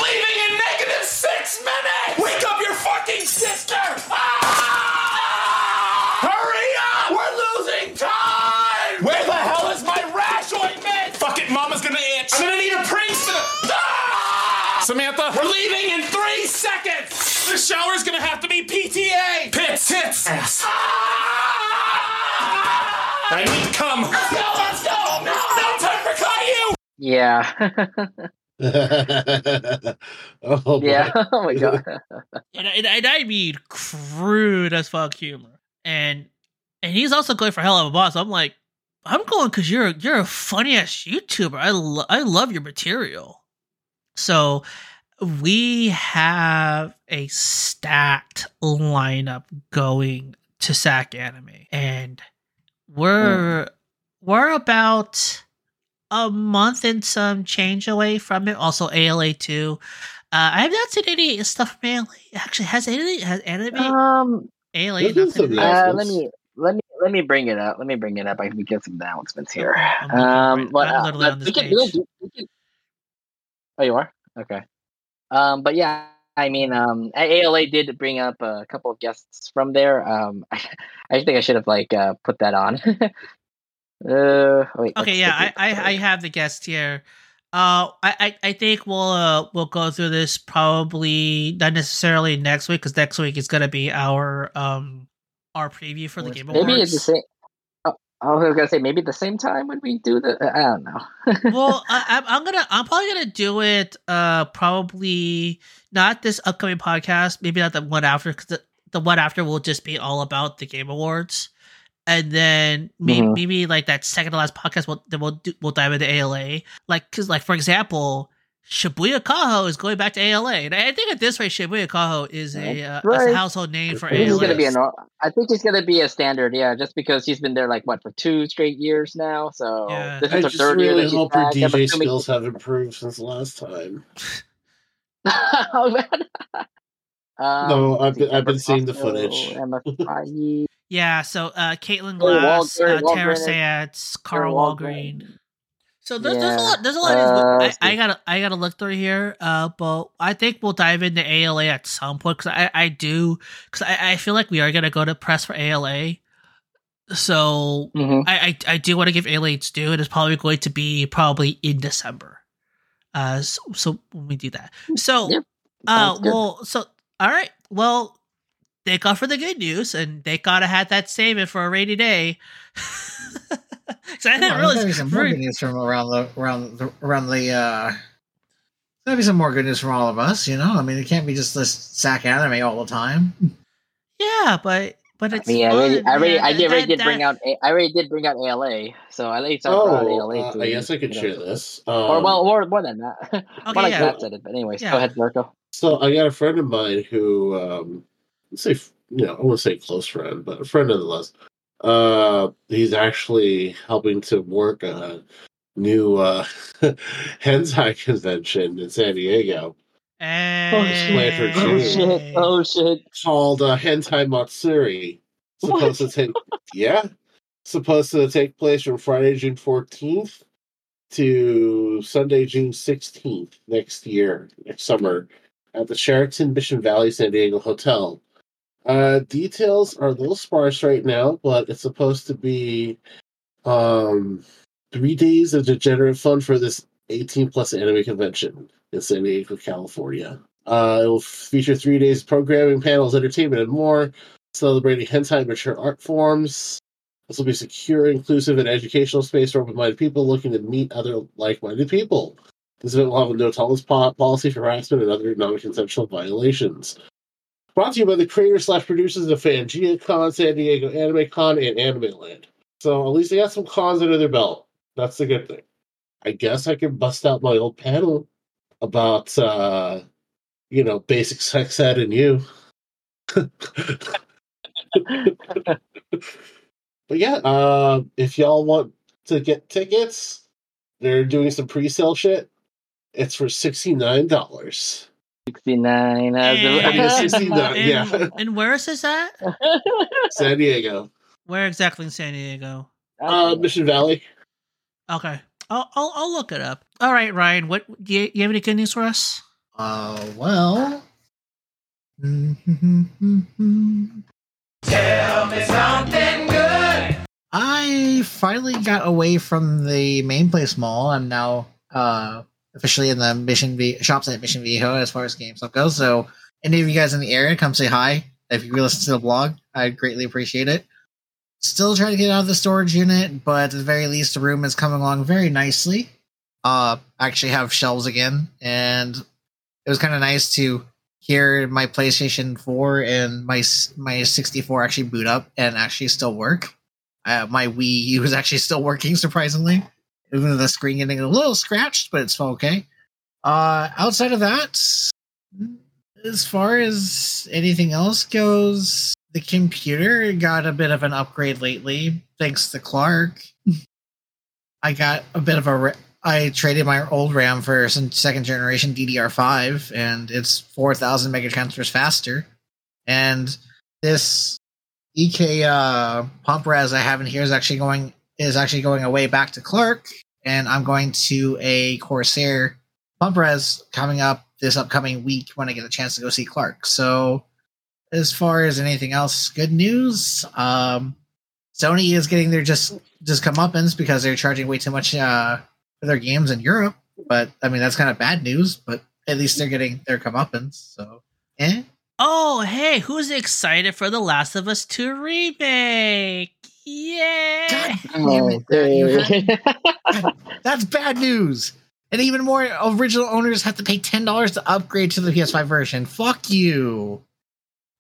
Samantha, we're leaving in three seconds! The shower's gonna have to be PTA! Pits! Tits! Ass. Ah! I need come! Let's go! Let's go! No, no time for Caillou! Yeah. oh, yeah. Oh my god. and, and, and, I mean crude as fuck humor. And and he's also going for Helluva Boss. I'm like, I'm going because you're you're a funny ass YouTuber. I lo- I love your material. So we have a stacked lineup going to SacAnime, and we're mm. we're about a month and some change away from it. Also, ALA two. Uh, I have not seen any stuff from ALA. Actually, has any has anime um ALA? Uh, let me let me let me bring it up. Let me bring it up. I can get some announcements here. Um, but, uh, but we can, we can, oh, you are okay. Um, but yeah, I mean, um, ALA did bring up a couple of guests from there. Um, I, I think I should have like uh, put that on. Uh, wait, okay, yeah, I, I, I have the guest here. Uh, I, I, think we'll uh, we'll go through this probably not necessarily next week because next week is gonna be our um our preview for the game maybe it's the same. I was gonna say maybe the same time when we do the. I don't know. well, I, I'm gonna I'm probably gonna do it. Uh, probably not this upcoming podcast. Maybe not the one after because the, the one after will just be all about the game awards and then maybe, mm-hmm. maybe like that second to last podcast, we'll then we'll do, we'll dive into ALA. Like, because like for example, Shibuya Kaho is going back to ALA, and I think at this rate, Shibuya Kaho is a, uh, right. a household name for ALA. He's gonna be an. I think he's gonna be a standard, yeah, just because he's been there like what for two straight years now. So yeah. this is I just third really year hope her DJ skills have improved since the last time. oh man. Um, no, I've been, I've been seeing the footage. yeah, so uh, Caitlin Glass, uh, Tara Sayats, Carl Walgreen. So there's, yeah. there's a lot. There's a lot. Uh, I, I, gotta I gotta look through here. Uh, but I think we'll dive into ALA at some point because I I do because I, I feel like we are gonna go to press for ALA. So mm-hmm. I, I, I do want to give ALA its due. It is probably going to be probably in December. Uh, so, so when we do that, so yep. uh, well, so all right. Well, thank God for the good news, and they gotta have that saving for a rainy day. so I didn't really. some more good news from around the around the around the. uh There'll be some more good news from all of us, you know. I mean, it can't be just this SacAnime all the time. Yeah, but but it's. I mean, I already, I already, I already did bring out, I already did bring out ALA, so I least oh, ALA. Uh, I guess I could share know. this, um, or well, or more than that. Okay, more like yeah. that said it, but anyways, yeah. go ahead, Marco. So I got a friend of mine who, um, let's say, you know, I won't say close friend, but a friend nonetheless. Uh, he's actually helping to work a new uh, hentai convention in San Diego. Hey. Oh, shit. oh shit! Oh shit! Called uh, Hentai Matsuri. Supposed what? to take, yeah, supposed to take place from Friday, June fourteenth to Sunday, June sixteenth next year, next summer at the Sheraton Mission Valley San Diego Hotel. Uh, details are a little sparse right now, but it's supposed to be um, three days of degenerate fun for this 18 plus anime convention in San Diego, California. Uh, it will feature three days of programming, panels, entertainment, and more, celebrating hentai mature art forms. This will be a secure, inclusive, and educational space for open-minded people looking to meet other like-minded people. This event will have a no tolerance policy for harassment and other non-consensual violations. Brought to you by the creators slash producers of Fangia Con, San Diego Anime Con, and Anime Land. So at least they got some cons under their belt. That's the good thing. I guess I can bust out my old panel about uh you know basic sex ed and you. but yeah, uh, if y'all want to get tickets, they're doing some pre-sale shit. It's for sixty nine dollars. Sixty nine. Sixty nine. Yeah. And where is this at? San Diego. Where exactly in San Diego? Uh, Mission Valley. Okay, I'll, I'll I'll look it up. All right, Ryan. What do you, you have any good news for us? Uh, well. Tell me something good. I finally got away from the main place mall. I'm now uh officially in the Mission V shops at Mission Viejo as far as GameStop goes. So any of you guys in the area, come say hi. If you listen to the blog, I'd greatly appreciate it. Still trying to get out of the storage unit, but at the very least, the room is coming along very nicely. uh actually have shelves again, and it was kind of nice to hear my PlayStation 4 and my my 64 actually boot up and actually still work. Uh, my Wii U was actually still working surprisingly, even though the screen getting a little scratched, but it's okay. Uh, outside of that, as far as anything else goes, the computer got a bit of an upgrade lately, thanks to Clark. I got a bit of a. I traded my old RAM for some second generation DDR5, and it's 4,000 megatransfers faster. And this EK uh, pump res I have in here is actually going is actually going away back to Clark, and I'm going to a Corsair pump res coming up this upcoming week when I get a chance to go see Clark. So, as far as anything else, good news. Um, Sony is getting their just just comeuppance because they're charging way too much uh, for their games in Europe. But I mean, that's kind of bad news. But at least they're getting their comeuppance. So, eh. Oh, hey, who's excited for The Last of Us 2 remake? Yay! God damn it, that, that's bad news. And even more original owners have to pay ten dollars to upgrade to the PS5 version. Fuck you.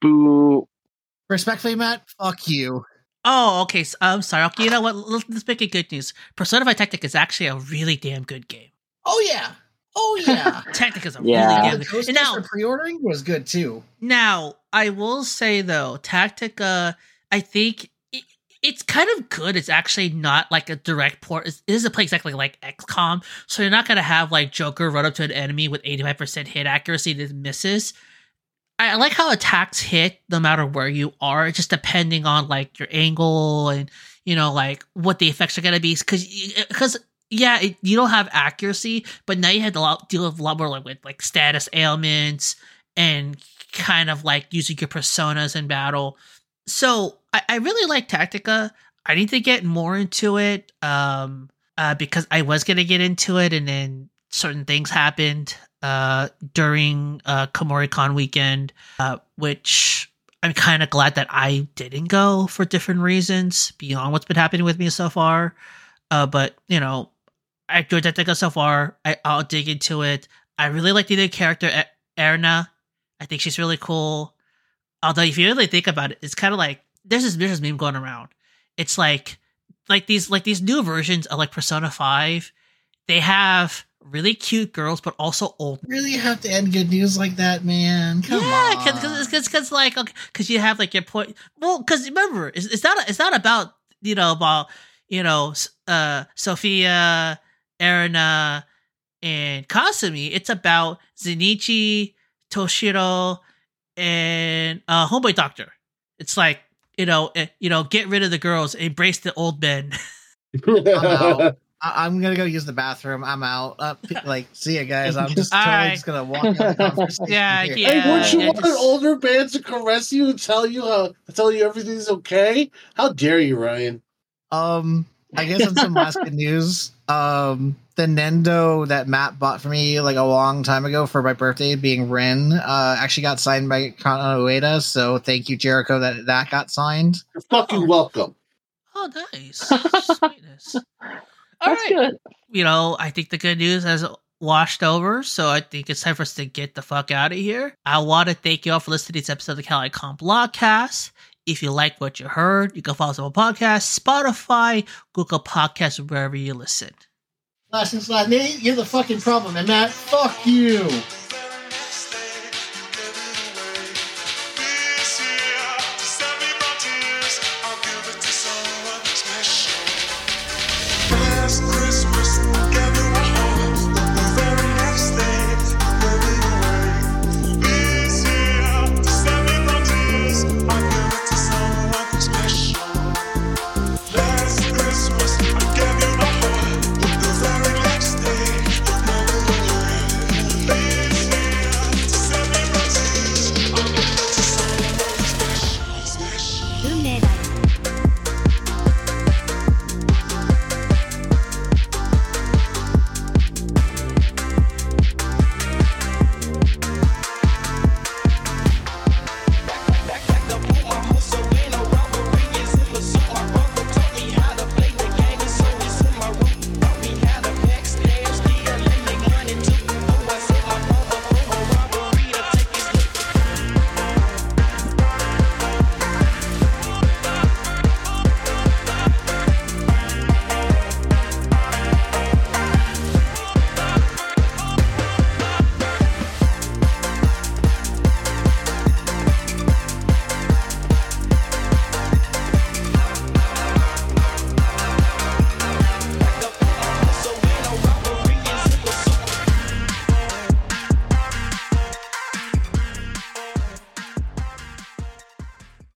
Boo. Respectfully, Matt. Fuck you. Oh, okay. So, I'm sorry. Okay, you know what? Let's make it good news. Persona 5 Tactica is actually a really damn good game. Oh yeah. Oh yeah. Tactic is a yeah. really damn good. And now pre-ordering was good too. Now I will say though, Tactica, I think it's kind of good. It's actually not like a direct port. It doesn't play exactly like XCOM, so you're not gonna have like Joker run up to an enemy with 85% hit accuracy that misses. I like how attacks hit no matter where you are, just depending on like your angle and you know like what the effects are gonna be. Because because yeah, it, you don't have accuracy, but now you have to deal with a lot more like with like status ailments and kind of like using your personas in battle. So I, I really like Tactica. I need to get more into it um, uh, because I was gonna get into it, and then certain things happened uh, during uh, KomoriCon weekend, uh, which I'm kind of glad that I didn't go for different reasons beyond what's been happening with me so far. Uh, but you know, I enjoyed Tactica so far. I, I'll dig into it. I really like the new character Erina. I think she's really cool. Although, if you really think about it, it's kind of like there's this there's this meme going around. It's like like these like these new versions of like Persona Five. They have really cute girls, but also old. Really have to end good news like that, man? Come yeah, because because like because okay, you have like your point. Well, because remember, it's, it's not it's not about you know about you know uh Sophia, Erina, and Kasumi. It's about Zenkichi, Toshiro, and uh Homeboy Doctor. It's like you know, eh, you know, get rid of the girls, embrace the old men. I'm, I'm gonna go use the bathroom. I'm out. Uh, like, see you guys. I'm just totally right. just gonna walk out. yeah, yeah. Hey, would you yeah, want just... an older man to caress you and tell you how tell you everything's okay? How dare you, Ryan? Um, I guess on some last good news. Um, the Nendo that Matt bought for me like a long time ago for my birthday, being Ren, uh, actually got signed by Kana Ueda. So thank you, Jeriko, that that got signed. You're fucking oh. welcome. Oh, nice. Sweetness. All That's right. good. You know, I think the good news has washed over, so I think it's time for us to get the fuck out of here. I want to thank you all for listening to this episode of the CaliCon Blogcast. If you like what you heard, you can follow us on Podcast, Spotify, Google Podcasts, wherever you listen. Last and Nate, you're the fucking problem, and Matt, fuck you.